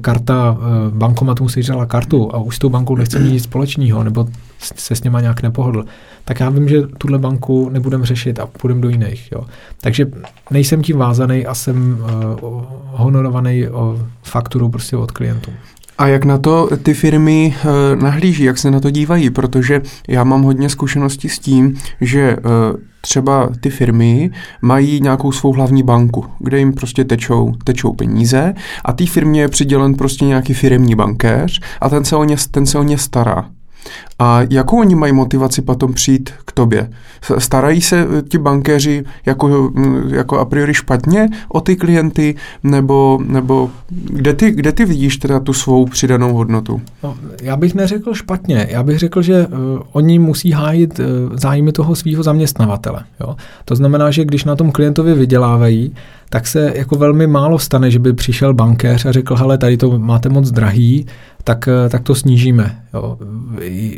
B: karta, uh, bankomat mu sežrala kartu a už s tou bankou nechce mít nic společného, nebo se s něma nějak nepohodl, tak já vím, že tuhle banku nebudem řešit a půjdem do jiných. Jo. Takže nejsem tím vázaný a jsem uh, honorovaný uh, fakturou prostě od klientů.
A: A jak na to ty firmy uh, nahlíží, jak se na to dívají? Protože já mám hodně zkušeností s tím, že uh, třeba ty firmy mají nějakou svou hlavní banku, kde jim prostě tečou, tečou peníze a té firmě je přidělen prostě nějaký firmní bankéř a ten se o ně, ten se o ně stará. A jakou oni mají motivaci potom přijít k tobě? Starají se eh, ti bankéři jako, mm, jako a priori špatně o ty klienty, nebo, nebo kde, ty, kde ty vidíš teda tu svou přidanou hodnotu?
B: No, já bych neřekl špatně, já bych řekl, že uh, oni musí hájit uh, zájmy toho svého zaměstnavatele. Jo? To znamená, že když na tom klientovi vydělávají, tak se jako velmi málo stane, že by přišel bankéř a řekl, hele, tady to máte moc drahý, tak, eh, tak to snížíme. Jo.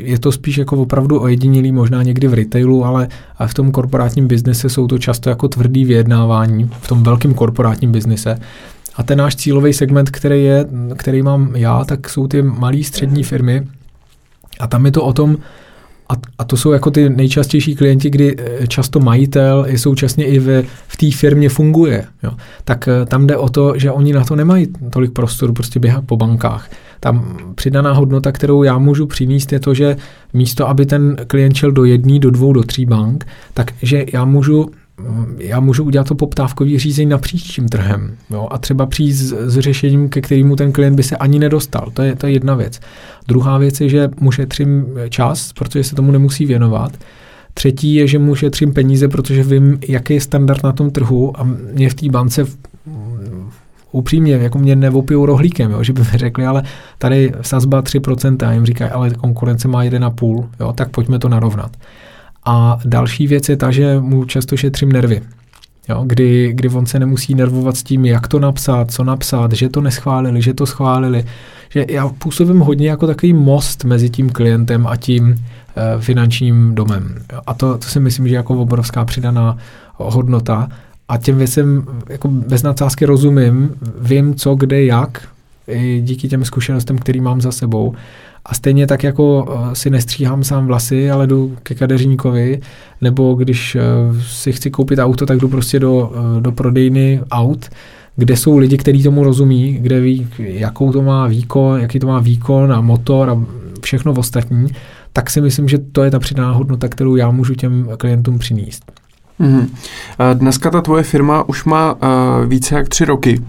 B: Je to spíš jako opravdu ojedinělý, možná někdy v retailu, ale v tom korporátním biznise jsou to často jako tvrdý vyjednávání, v tom velkém korporátním biznise. A ten náš cílový segment, který, je, který mám já, tak jsou ty malé střední firmy. A tam je to o tom, a, a to jsou jako ty nejčastější klienti, kdy eh, často majitel je současně i ve, v té firmě funguje. Jo. Tak eh, tam jde o to, že oni na to nemají tolik prostoru prostě běhat po bankách. Tam přidaná hodnota, kterou já můžu přinést, je to, že místo, aby ten klient šel do jedné, do dvou, do tří bank, takže já můžu já můžu udělat to poptávkový řízení napříč tím trhem jo, a třeba přijít s, s řešením, ke kterému ten klient by se ani nedostal. To je, to je jedna věc. Druhá věc je, že mu šetřím čas, protože se tomu nemusí věnovat. Třetí je, že mu šetřím peníze, protože vím, jaký je standard na tom trhu a mě v té bance upřímně, jako mě nevopijou rohlíkem, jo, že by mi řekli, ale tady sazba 3%, a jim říkají, ale konkurence má 1,5, jo, tak pojďme to narovnat. A další věc je ta, že mu často šetřím nervy. Jo, kdy, kdy on se nemusí nervovat s tím, jak to napsat, co napsat, že to neschválili, že to schválili. Že já působím hodně jako takový most mezi tím klientem a tím e, finančním domem. A to, to si myslím, že jako obrovská přidaná hodnota. A těm věcem jako bez nadsázky rozumím, vím co, kde, jak, i díky těm zkušenostem, který mám za sebou. A stejně tak jako eh, si nestříhám sám vlasy, ale jdu ke kadeřníkovi, nebo když eh, si chci koupit auto, tak jdu prostě do, eh, do prodejny aut, kde jsou lidi, kteří tomu rozumí, kde ví, jakou to má výkon, jaký to má výkon a motor a všechno ostatní, tak si myslím, že to je ta přidaná hodnota, kterou já můžu těm klientům přinést.
A: Mm-hmm. Dneska ta tvoje firma už má uh, více jak tři roky.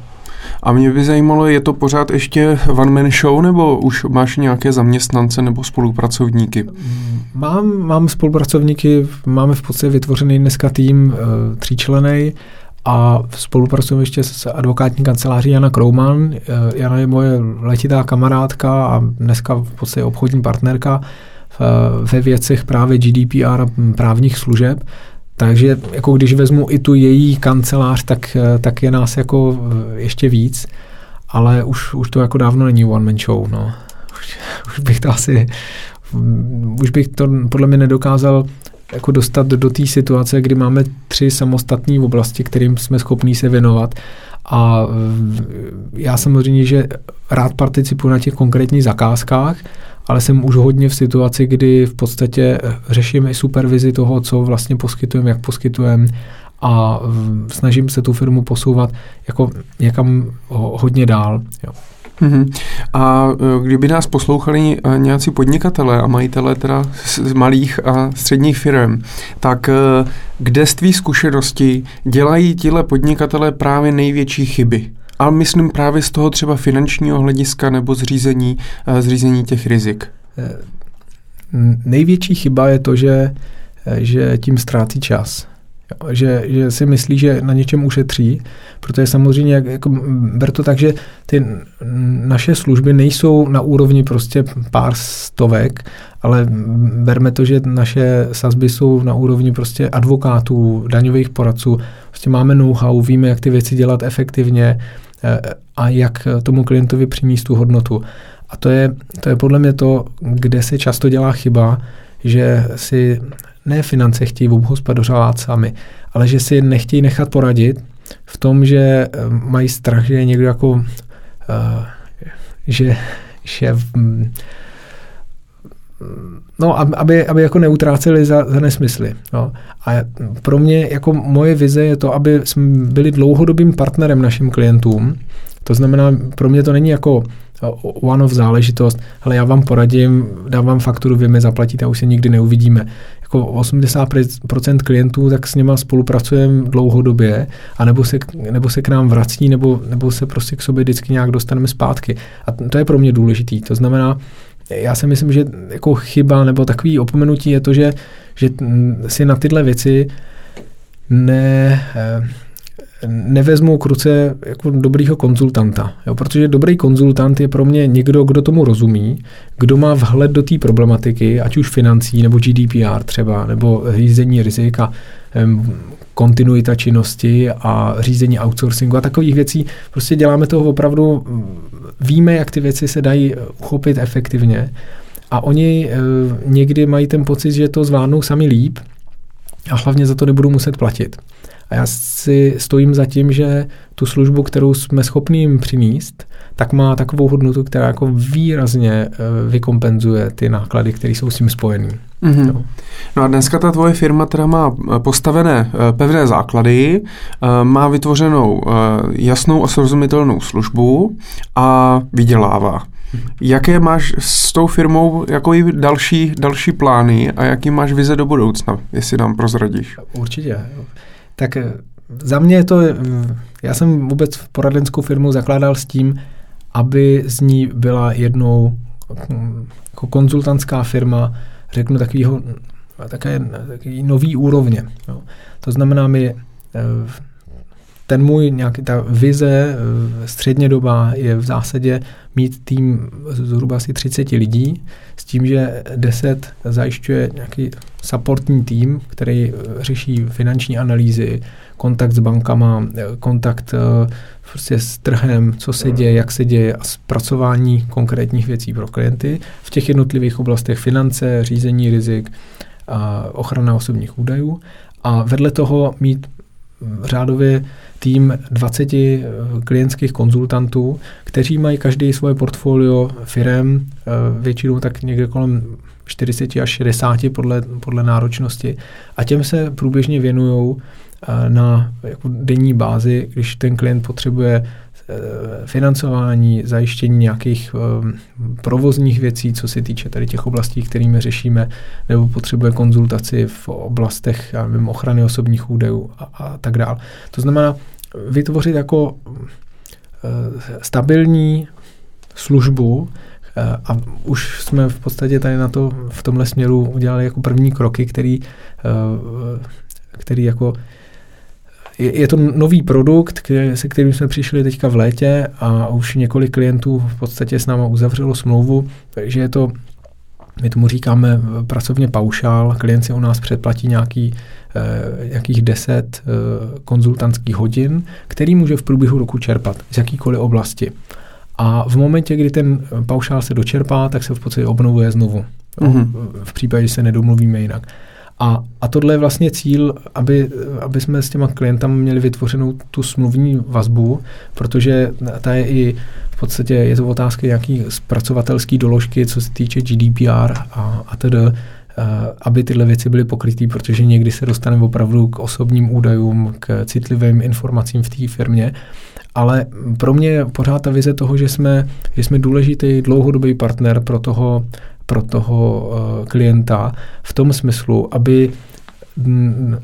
A: A mě by zajímalo, je to pořád ještě one man show, nebo už máš nějaké zaměstnance nebo spolupracovníky?
B: Mám, mám spolupracovníky, máme v podstatě vytvořený dneska tým uh, tříčlenej a spolupracujeme ještě s advokátní kanceláří Jana Krouman. Uh, Jana je moje letitá kamarádka a dneska v podstatě obchodní partnerka ve věcech právě GDPR a právních služeb. Takže jako když vezmu i tu její kancelář, tak, tak je nás jako eh, ještě víc, ale už, už to jako dávno není one man show, no. Už, už bych to asi, už bych to podle mě nedokázal jako dostat do té situace, kdy máme tři samostatné oblasti, kterým jsme schopní se věnovat. A eh, já samozřejmě, že rád participuji na těch konkrétních zakázkách, ale jsem už hodně v situaci, kdy v podstatě eh, řeším i supervizi toho, co vlastně poskytujeme, jak poskytujeme a snažím se tu firmu posouvat jako někam hodně dál. Jo.
A: Mm-hmm. A eh, kdyby nás poslouchali eh, nějací podnikatelé a majitelé teda z malých a středních firm, tak kde z tvých zkušeností dělají tihle podnikatelé právě největší chyby? A myslím právě z toho třeba finančního hlediska nebo zřízení, eh, zřízení těch rizik. Eh,
B: největší chyba je to, že, eh, že tím ztrácí čas. Že, že si myslí, že na něčem ušetří, protože samozřejmě jako, ber to tak, že ty naše služby nejsou na úrovni prostě pár stovek, ale berme to, že naše sazby jsou na úrovni prostě advokátů, daňových poradců, prostě máme know-how, víme, jak ty věci dělat efektivně a jak tomu klientovi přinést tu hodnotu. A to je, to je podle mě to, kde se často dělá chyba, že si ne finance chtějí obhospodařovat sami, ale že si nechtějí nechat poradit v tom, že eh, mají strach, že někdo jako, uh, že, že no, aby, aby jako neutráceli za, za nesmysly. No. A pro mě jako moje vize je to, aby jsme byli dlouhodobým partnerem našim klientům. To znamená, pro mě to není jako one-off záležitost, ale já vám poradím, dám vám fakturu, vy mi zaplatíte a už se nikdy neuvidíme. Jako 80% klientů, tak s něma spolupracujeme dlouhodobě, nebo se, nebo se k nám vrací, nebo, nebo se prostě k sobě vždycky nějak dostaneme zpátky. A to je pro mě důležitý. To znamená, já si myslím, že jako chyba nebo takový opomenutí je to, že, že si na tyhle věci ne, eh, nevezmu k ruce jako dobrýho konzultanta. Jo, protože dobrý konzultant je pro mě někdo, kdo tomu rozumí, kdo má vhled do té problematiky, ať už financí, nebo GDPR třeba, nebo řízení rizika, kontinuita činnosti a řízení outsourcingu a takových věcí. Prostě děláme toho opravdu, víme, jak ty věci se dají uchopit efektivně a oni e, někdy mají ten pocit, že to zvládnou sami líp a hlavně za to nebudou muset platit. A já si stojím za tím, že tu službu, kterou jsme schopni jim přinést, tak má takovou hodnotu, která jako výrazně eh, vykompenzuje ty náklady, které jsou s tím spojený.
A: Mm-hmm. No. no a dneska ta tvoje firma teda má eh, postavené eh, pevné základy, má vytvořenou jasnou a srozumitelnou službu a vydělává. Jaké máš s tou firmou jako i další, další plány a jaký máš vize do budoucna, jestli nám prozradíš?
B: Určitě. Tak eh, za mě je to, eh, já jsem vůbec poradenskou firmu zakládal s tím, aby z ní byla jednou hm, jako konzultantská firma, řeknu takovýho, také takový nový úrovně. Jo. To znamená, my eh, ten můj nějaký, ta vize středně doba je v zásadě mít tým zhruba asi 30 lidí s tím, že 10 zajišťuje nějaký supportní tým, který eh, řeší finanční analýzy, kontakt s bankama, eh, kontakt eh, prostě s trhem, co se děje, jak se děje a zpracování konkrétních věcí pro klienty. V těch jednotlivých oblastech finance, řízení rizik, a ochrana osobních údajů. A vedle toho mít řádově tým 20 eh, klientských konzultantů, kteří mají každý svoje portfolio firem, eh, většinou tak někde kolem 40 až 60 podle, podle náročnosti. A těm se průběžně věnují eh, na jako denní bázi, když ten klient potřebuje financování, zajištění nějakých provozních věcí, co se týče tady těch oblastí, kterými řešíme, nebo potřebuje konzultaci v oblastech já nevím, ochrany osobních údajů a, a tak dále. To znamená, vytvořit jako eh, stabilní službu, eh, a už jsme v podstatě tady na to v tomhle směru udělali jako první kroky, který, eh, který jako je, je to nový produkt, který, se kterým jsme přišli teďka v létě a už několik klientů v podstatě s náma uzavřelo smlouvu, takže je to, my tomu říkáme pracovně paušál, klient si u nás předplatí nějaký Eh, jakých 10 eh, konzultantských hodin, který může v průběhu roku čerpat z jakýkoliv oblasti. A v momentě, kdy ten paušál se dočerpá, tak se v podstatě obnovuje znovu. Mm-hmm. V případě, že se nedomluvíme jinak. A, a tohle je vlastně cíl, aby, aby jsme s těma klientami měli vytvořenou tu smluvní vazbu, protože ta je i v podstatě je to otázka nějaký zpracovatelský doložky, co se týče GDPR a, a tedy Eh, aby tyhle věci byly pokrytý, protože někdy se dostaneme opravdu k osobním údajům, k citlivým informacím v té firmě. Ale pro mě je pořád ta vize toho, že jsme, že jsme důležitý dlouhodobý partner pro toho, pro toho uh, klienta v tom smyslu, aby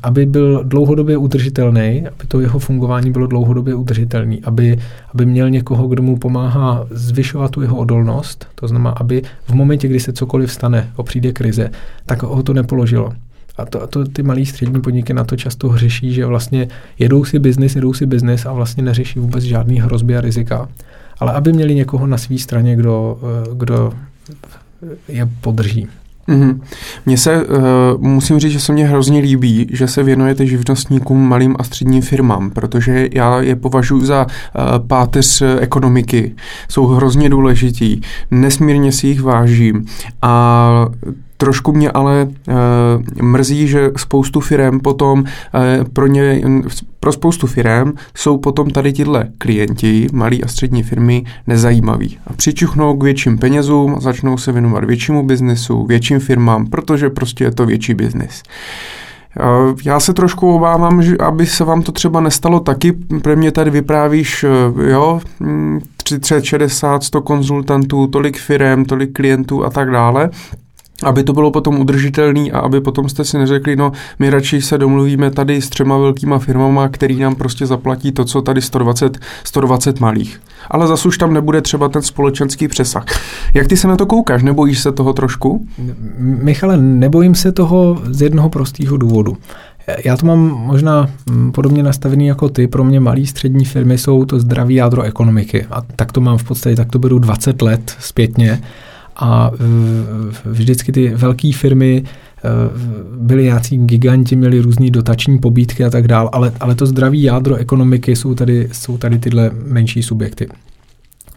B: aby byl dlouhodobě udržitelný, aby to jeho fungování bylo dlouhodobě udržitelný, aby, aby měl někoho, kdo mu pomáhá zvyšovat tu jeho odolnost, to znamená, aby v momentě, kdy se cokoliv stane, o přijde krize, tak ho to nepoložilo. A to, to ty malé střední podniky na to často hřeší, že vlastně jedou si biznis, jedou si biznis a vlastně neřeší vůbec žádný hrozby a rizika. Ale aby měli někoho na své straně, kdo, kdo je podrží.
A: Mm-hmm. Mně se, uh, musím říct, že se mně hrozně líbí, že se věnujete živnostníkům, malým a středním firmám, protože já je považuji za uh, páteř ekonomiky. Jsou hrozně důležití, nesmírně si jich vážím a Trošku mě ale e, mrzí, že spoustu firm potom e, pro ně, pro spoustu firm jsou potom tady tyhle klienti, malí a střední firmy, nezajímaví. A přičuchnou k větším penězům začnou se věnovat většímu biznesu, větším firmám, protože prostě je to větší biznis. Já se trošku obávám, že aby se vám to třeba nestalo taky. Pro mě tady vyprávíš, e, jo, 30, 60, 100 konzultantů, tolik firm, tolik klientů a tak dále aby to bylo potom udržitelný a aby potom jste si neřekli, no my radši se domluvíme tady s třema velkýma firmama, který nám prostě zaplatí to, co tady 120, 120 malých. Ale zase už tam nebude třeba ten společenský přesah. Jak ty se na to koukáš? Nebojíš se toho trošku?
B: Michale, nebojím se toho z jednoho prostého důvodu. Já to mám možná mm, podobně nastavený jako ty. Pro mě malý střední firmy jsou to zdraví jádro ekonomiky. A tak to mám v podstatě, tak to beru 20 let zpětně a vždycky ty velké firmy e, byly nějací giganti, měli různé dotační pobídky a tak dále, ale, ale to zdraví jádro ekonomiky jsou tady, jsou tady tyhle menší subjekty.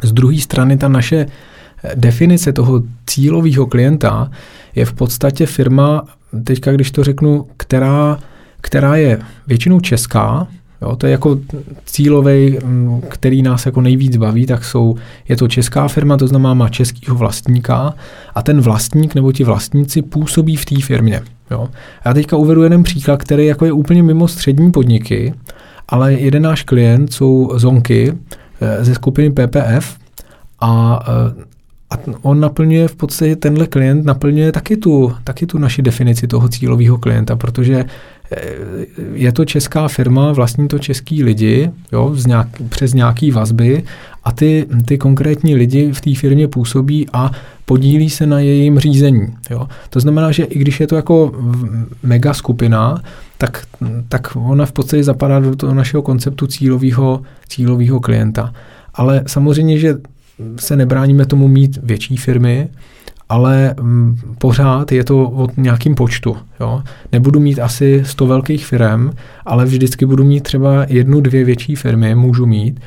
B: Z druhé strany ta naše definice toho cílového klienta je v podstatě firma, teďka když to řeknu, která, která je většinou česká, Jo, to je jako cílový, mm, který nás jako nejvíc baví, tak jsou, je to česká firma, to znamená má českého vlastníka a ten vlastník nebo ti vlastníci působí v té firmě. Jo. Já teďka uvedu jeden příklad, který jako je úplně mimo střední podniky, ale jeden náš klient jsou Zonky eh, ze skupiny PPF a eh, a on naplňuje v podstatě, tenhle klient naplňuje taky tu, taky tu naši definici toho cílového klienta, protože je to česká firma, vlastní to český lidi jo, z nějak, přes nějaký vazby a ty, ty konkrétní lidi v té firmě působí a podílí se na jejím řízení. Jo. To znamená, že i když je to jako mega skupina, tak, tak ona v podstatě zapadá do toho našeho konceptu cílového, cílového klienta. Ale samozřejmě, že se nebráníme tomu mít větší firmy, ale mm, pořád je to o nějakým počtu. Jo? Nebudu mít asi 100 velkých firm, ale vždycky budu mít třeba jednu, dvě větší firmy, můžu mít,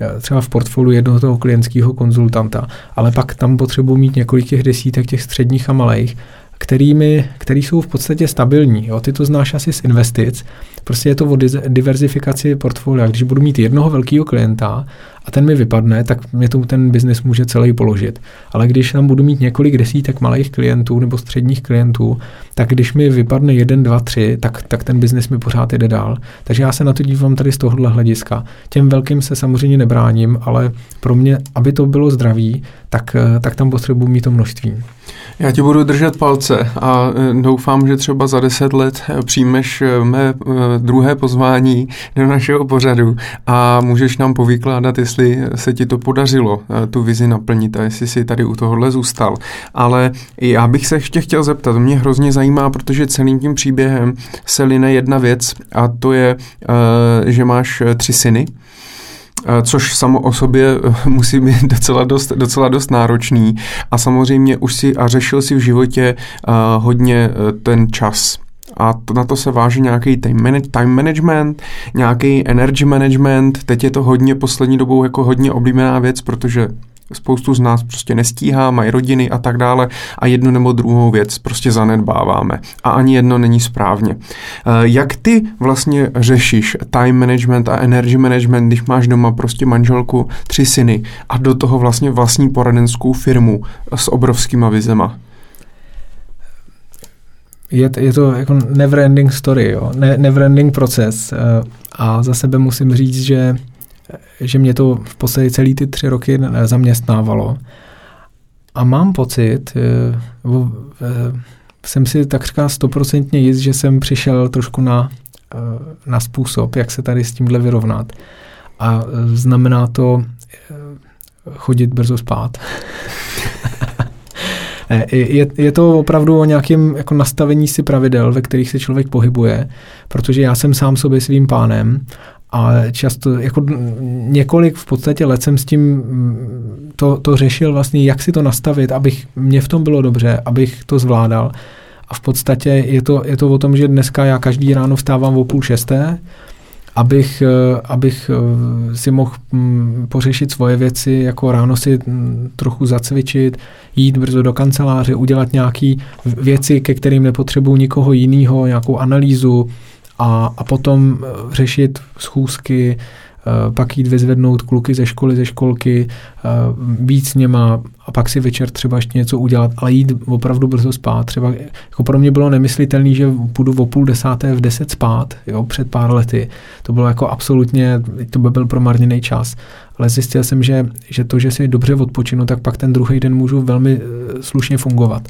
B: eh, třeba v portfoliu jednoho toho klientského konzultanta, ale pak tam potřebuji mít několik těch desítek těch středních a malých, kterými, který jsou v podstatě stabilní. Jo? Ty to znáš asi z investic. Prostě je to o diverzifikaci portfolia. Když budu mít jednoho velkého klienta a ten mi vypadne, tak mě to ten biznis může celý položit. Ale když tam budu mít několik desítek malých klientů nebo středních klientů, tak když mi vypadne jeden, dva, tři, tak, tak ten biznis mi pořád jde dál. Takže já se na to dívám tady z tohohle hlediska. Těm velkým se samozřejmě nebráním, ale pro mě, aby to bylo zdraví, tak, tak tam potřebuji mít to množství.
A: Já ti budu držet palce a e, doufám, že třeba za deset let e, přijmeš mé druhé pozvání do našeho pořadu a můžeš nám povykládat, jestli se ti to podařilo, tu vizi naplnit a jestli jsi tady u tohohle zůstal. Ale já bych se ještě chtěl zeptat, mě hrozně zajímá, protože celým tím příběhem se line jedna věc a to je, že máš tři syny což samo o sobě eh, musí být docela dost, docela dost náročný a samozřejmě už si a řešil si v životě hodně ten čas. A to, na to se váží nějaký time, time management, nějaký energy management. Teď je to hodně poslední dobou jako hodně oblíbená věc, protože Spoustu z nás prostě nestíhá, mají rodiny a tak dále a jednu nebo druhou věc prostě zanedbáváme a ani jedno není správně. Eh, jak ty vlastně řešíš time management a energy management, když máš doma prostě manželku, tři syny a do toho vlastně vlastní poradenskou firmu s obrovskýma vizema?
B: Je, je to jako never ending story, jo? Ne, never ending proces eh, a za sebe musím říct, že že mě to v podstatě celý ty tři roky zaměstnávalo. A mám pocit, eh, eh, jsem si takřka stoprocentně jist, že jsem přišel trošku na, eh, na způsob, jak se tady s tímhle vyrovnat. A znamená to chodit brzo spát. je, je to opravdu o nějakém jako nastavení si pravidel, ve kterých se člověk pohybuje, protože já jsem sám sobě svým pánem A často, jako několik v podstatě let jsem s tím to, to řešil vlastně, jak si to nastavit, abych, mě v tom bylo dobře, abych to zvládal. A v podstatě je to, je to o tom, že dneska já každý ráno vstávám o půl šesté, abych, eh, abych eh, si mohl mm, pořešit svoje věci, jako ráno si mm, trochu zacvičit, jít brzo do kanceláře, udělat nějaké věci, ke kterým nepotřebuji nikoho jiného, nějakou analýzu a, a potom eh, řešit schůzky, pak jít vyzvednout kluky ze školy, ze školky, eh, víc s něma a pak si večer třeba ještě něco udělat, ale jít opravdu brzo spát. Třeba jako pro mě bylo nemyslitelné, že půjdu o půl desáté v deset spát, jo, před pár lety. To bylo jako absolutně, to by byl promarněný čas. Ale zjistil jsem, že, že to, že si dobře odpočinu, tak pak ten druhý den můžu velmi eh, slušně fungovat.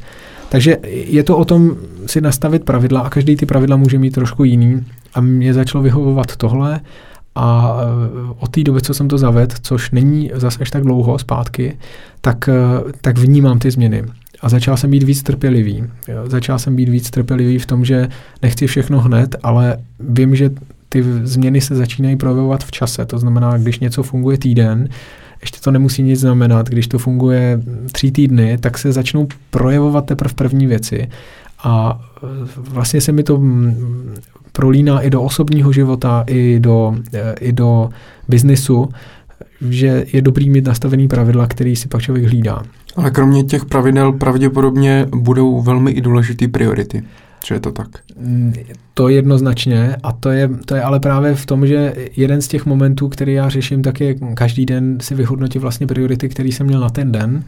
B: Takže je to o tom si nastavit pravidla a každý ty pravidla může mít trošku jiný. A mě začalo vyhovovat tohle a eh, od té doby, co jsem to zavedl, což není zase až tak dlouho zpátky, tak, eh, tak vnímám ty změny. A začal jsem být víc trpělivý. Začal jsem být víc trpělivý v tom, že nechci všechno hned, ale vím, že ty změny se začínají projevovat v čase. To znamená, když něco funguje týden, ještě to nemusí nic znamenat. Když to funguje tři týdny, tak se začnou projevovat teprve první věci. A eh, vlastně se mi to prolíná i do osobního života, i do, eh, i do biznesu, že je dobrý mít nastavený pravidla, který si pak člověk hlídá.
A: Ale kromě těch pravidel pravděpodobně budou velmi i důležité priority. Že je to tak?
B: Mm, to jednoznačně a to je, to je ale právě v tom, že jeden z těch momentů, který já řeším, tak je každý den si vyhodnotit vlastně priority, který jsem měl na ten den.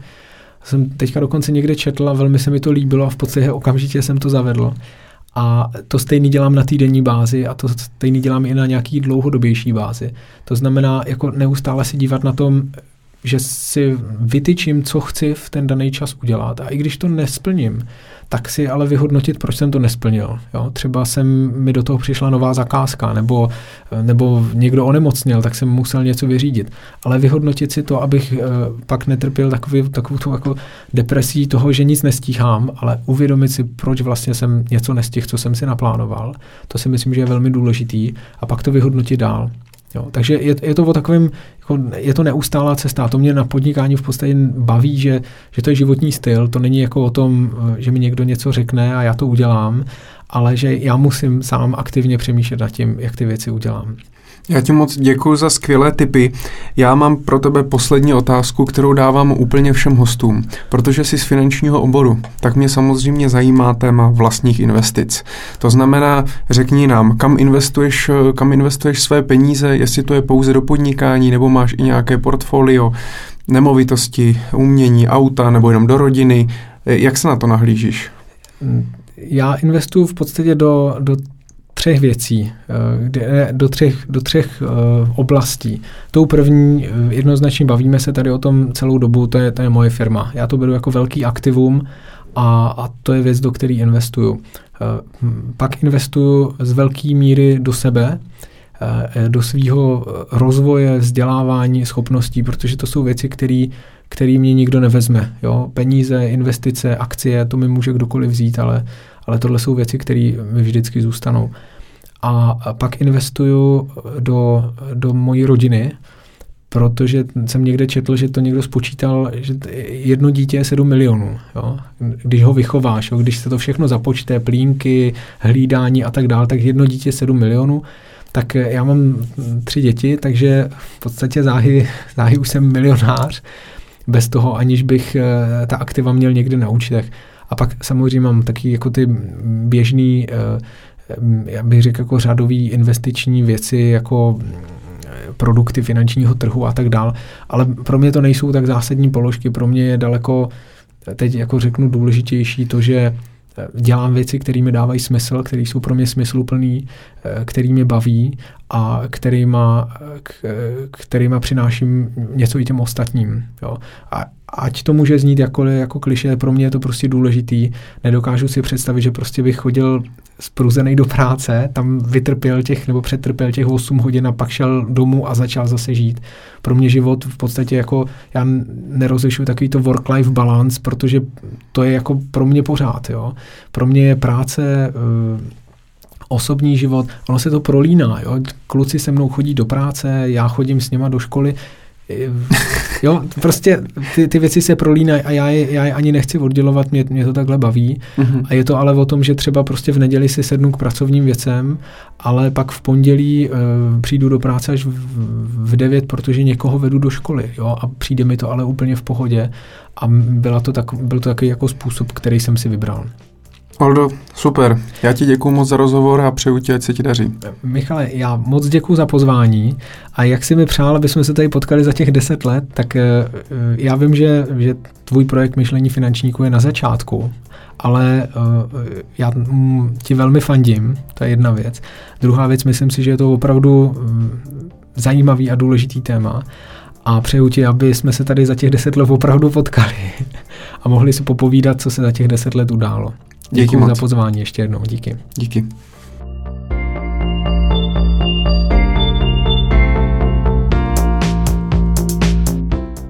B: Jsem teďka dokonce někde četl a velmi se mi to líbilo a v podstatě okamžitě jsem to zavedl. A to stejný dělám na týdenní bázi a to stejný dělám i na nějaký dlouhodobější bázi. To znamená, jako neustále si dívat na tom, že si vytyčím, co chci v ten daný čas udělat. A i když to nesplním, tak si ale vyhodnotit, proč jsem to nesplnil. Jo? Třeba jsem mi do toho přišla nová zakázka, nebo, nebo někdo onemocněl, tak jsem musel něco vyřídit. Ale vyhodnotit si to, abych uh, pak netrpěl takový, takovou tu jako depresí toho, že nic nestíhám, ale uvědomit si, proč vlastně jsem něco nestihl, co jsem si naplánoval. To si myslím, že je velmi důležitý. A pak to vyhodnotit dál. Jo, takže je, je to o takovém, jako je to neustálá cesta. A to mě na podnikání v podstatě baví, že, že to je životní styl. To není jako o tom, eh, že mi někdo něco řekne a já to udělám, ale že já musím sám aktivně přemýšlet nad tím, jak ty věci udělám.
A: Já ti moc děkuji za skvělé tipy. Já mám pro tebe poslední otázku, kterou dávám úplně všem hostům. Protože jsi z finančního oboru, tak mě samozřejmě zajímá téma vlastních investic. To znamená, řekni nám, kam investuješ, kam investuješ své peníze, jestli to je pouze do podnikání, nebo máš i nějaké portfolio, nemovitosti, umění, auta, nebo jenom do rodiny. Jak se na to nahlížíš?
B: Já investuju v podstatě do, do třech věcí, eh, kde, do třech, do třech uh, oblastí. Tou první, eh, jednoznačně bavíme se tady o tom celou dobu, to je, to je moje firma. Já to beru jako velký aktivum a, a to je věc, do které investuju. Uh, pak investuju z velké míry do sebe, do svého rozvoje, vzdělávání, schopností, protože to jsou věci, které který mě nikdo nevezme. Jo? Peníze, investice, akcie, to mi může kdokoliv vzít, ale, ale tohle jsou věci, které mi vždycky zůstanou. A pak investuju do, do mojí rodiny, protože jsem někde četl, že to někdo spočítal, že jedno dítě je 7 milionů. Jo? Když ho vychováš, jo? když se to všechno započte, plínky, hlídání a tak dále, tak jedno dítě je 7 milionů. Tak já mám tři děti, takže v podstatě záhy, záhy už jsem milionář, bez toho, aniž bych eh, ta aktiva měl někde na účtech. A pak samozřejmě mám taky jako ty běžný, eh, já bych řekl jako řadový investiční věci, jako produkty finančního trhu a tak dál. Ale pro mě to nejsou tak zásadní položky. Pro mě je daleko, teď jako řeknu, důležitější to, že dělám věci, které mi dávají smysl, které jsou pro mě smysluplný, eh, který mě baví a kterýma, kterýma přináším něco i těm ostatním. Jo. A ať to může znít jakkoliv jako kliše, pro mě je to prostě důležitý. Nedokážu si představit, že prostě bych chodil spruzený do práce, tam vytrpěl těch nebo přetrpěl těch 8 hodin a pak šel domů a začal zase žít. Pro mě život v podstatě jako, já nerozlišuji takový to work-life balance, protože to je jako pro mě pořád, jo. Pro mě je práce uh, osobní život, ono se to prolíná. Jo? Kluci se mnou chodí do práce, já chodím s něma do školy. Jo, prostě ty, ty věci se prolínají a já je, já je ani nechci oddělovat, mě, mě to takhle baví. Mm-hmm. A je to ale o tom, že třeba prostě v neděli si sednu k pracovním věcem, ale pak v pondělí e, přijdu do práce až v, v 9, protože někoho vedu do školy. Jo, a přijde mi to ale úplně v pohodě. A byla to tak, byl to takový jako způsob, který jsem si vybral.
A: Oldo, super. Já ti děkuji moc za rozhovor a přeju ti, ať se ti daří.
B: Michale, já moc děkuji za pozvání a jak si mi přál, aby jsme se tady potkali za těch deset let, tak uh, já vím, že, že tvůj projekt myšlení finančníků je na začátku, ale uh, já mm, ti velmi fandím, to je jedna věc. Druhá věc, myslím si, že je to opravdu um, zajímavý a důležitý téma a přeju ti, aby jsme se tady za těch deset let opravdu potkali a mohli si popovídat, co se za těch deset let událo. Děkuji za pozvání ještě jednou. Díky.
A: Díky.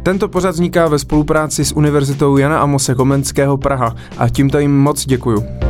A: Tento pořad vzniká ve spolupráci s Univerzitou Jana Amose Komenského Praha a tímto jim moc děkuju.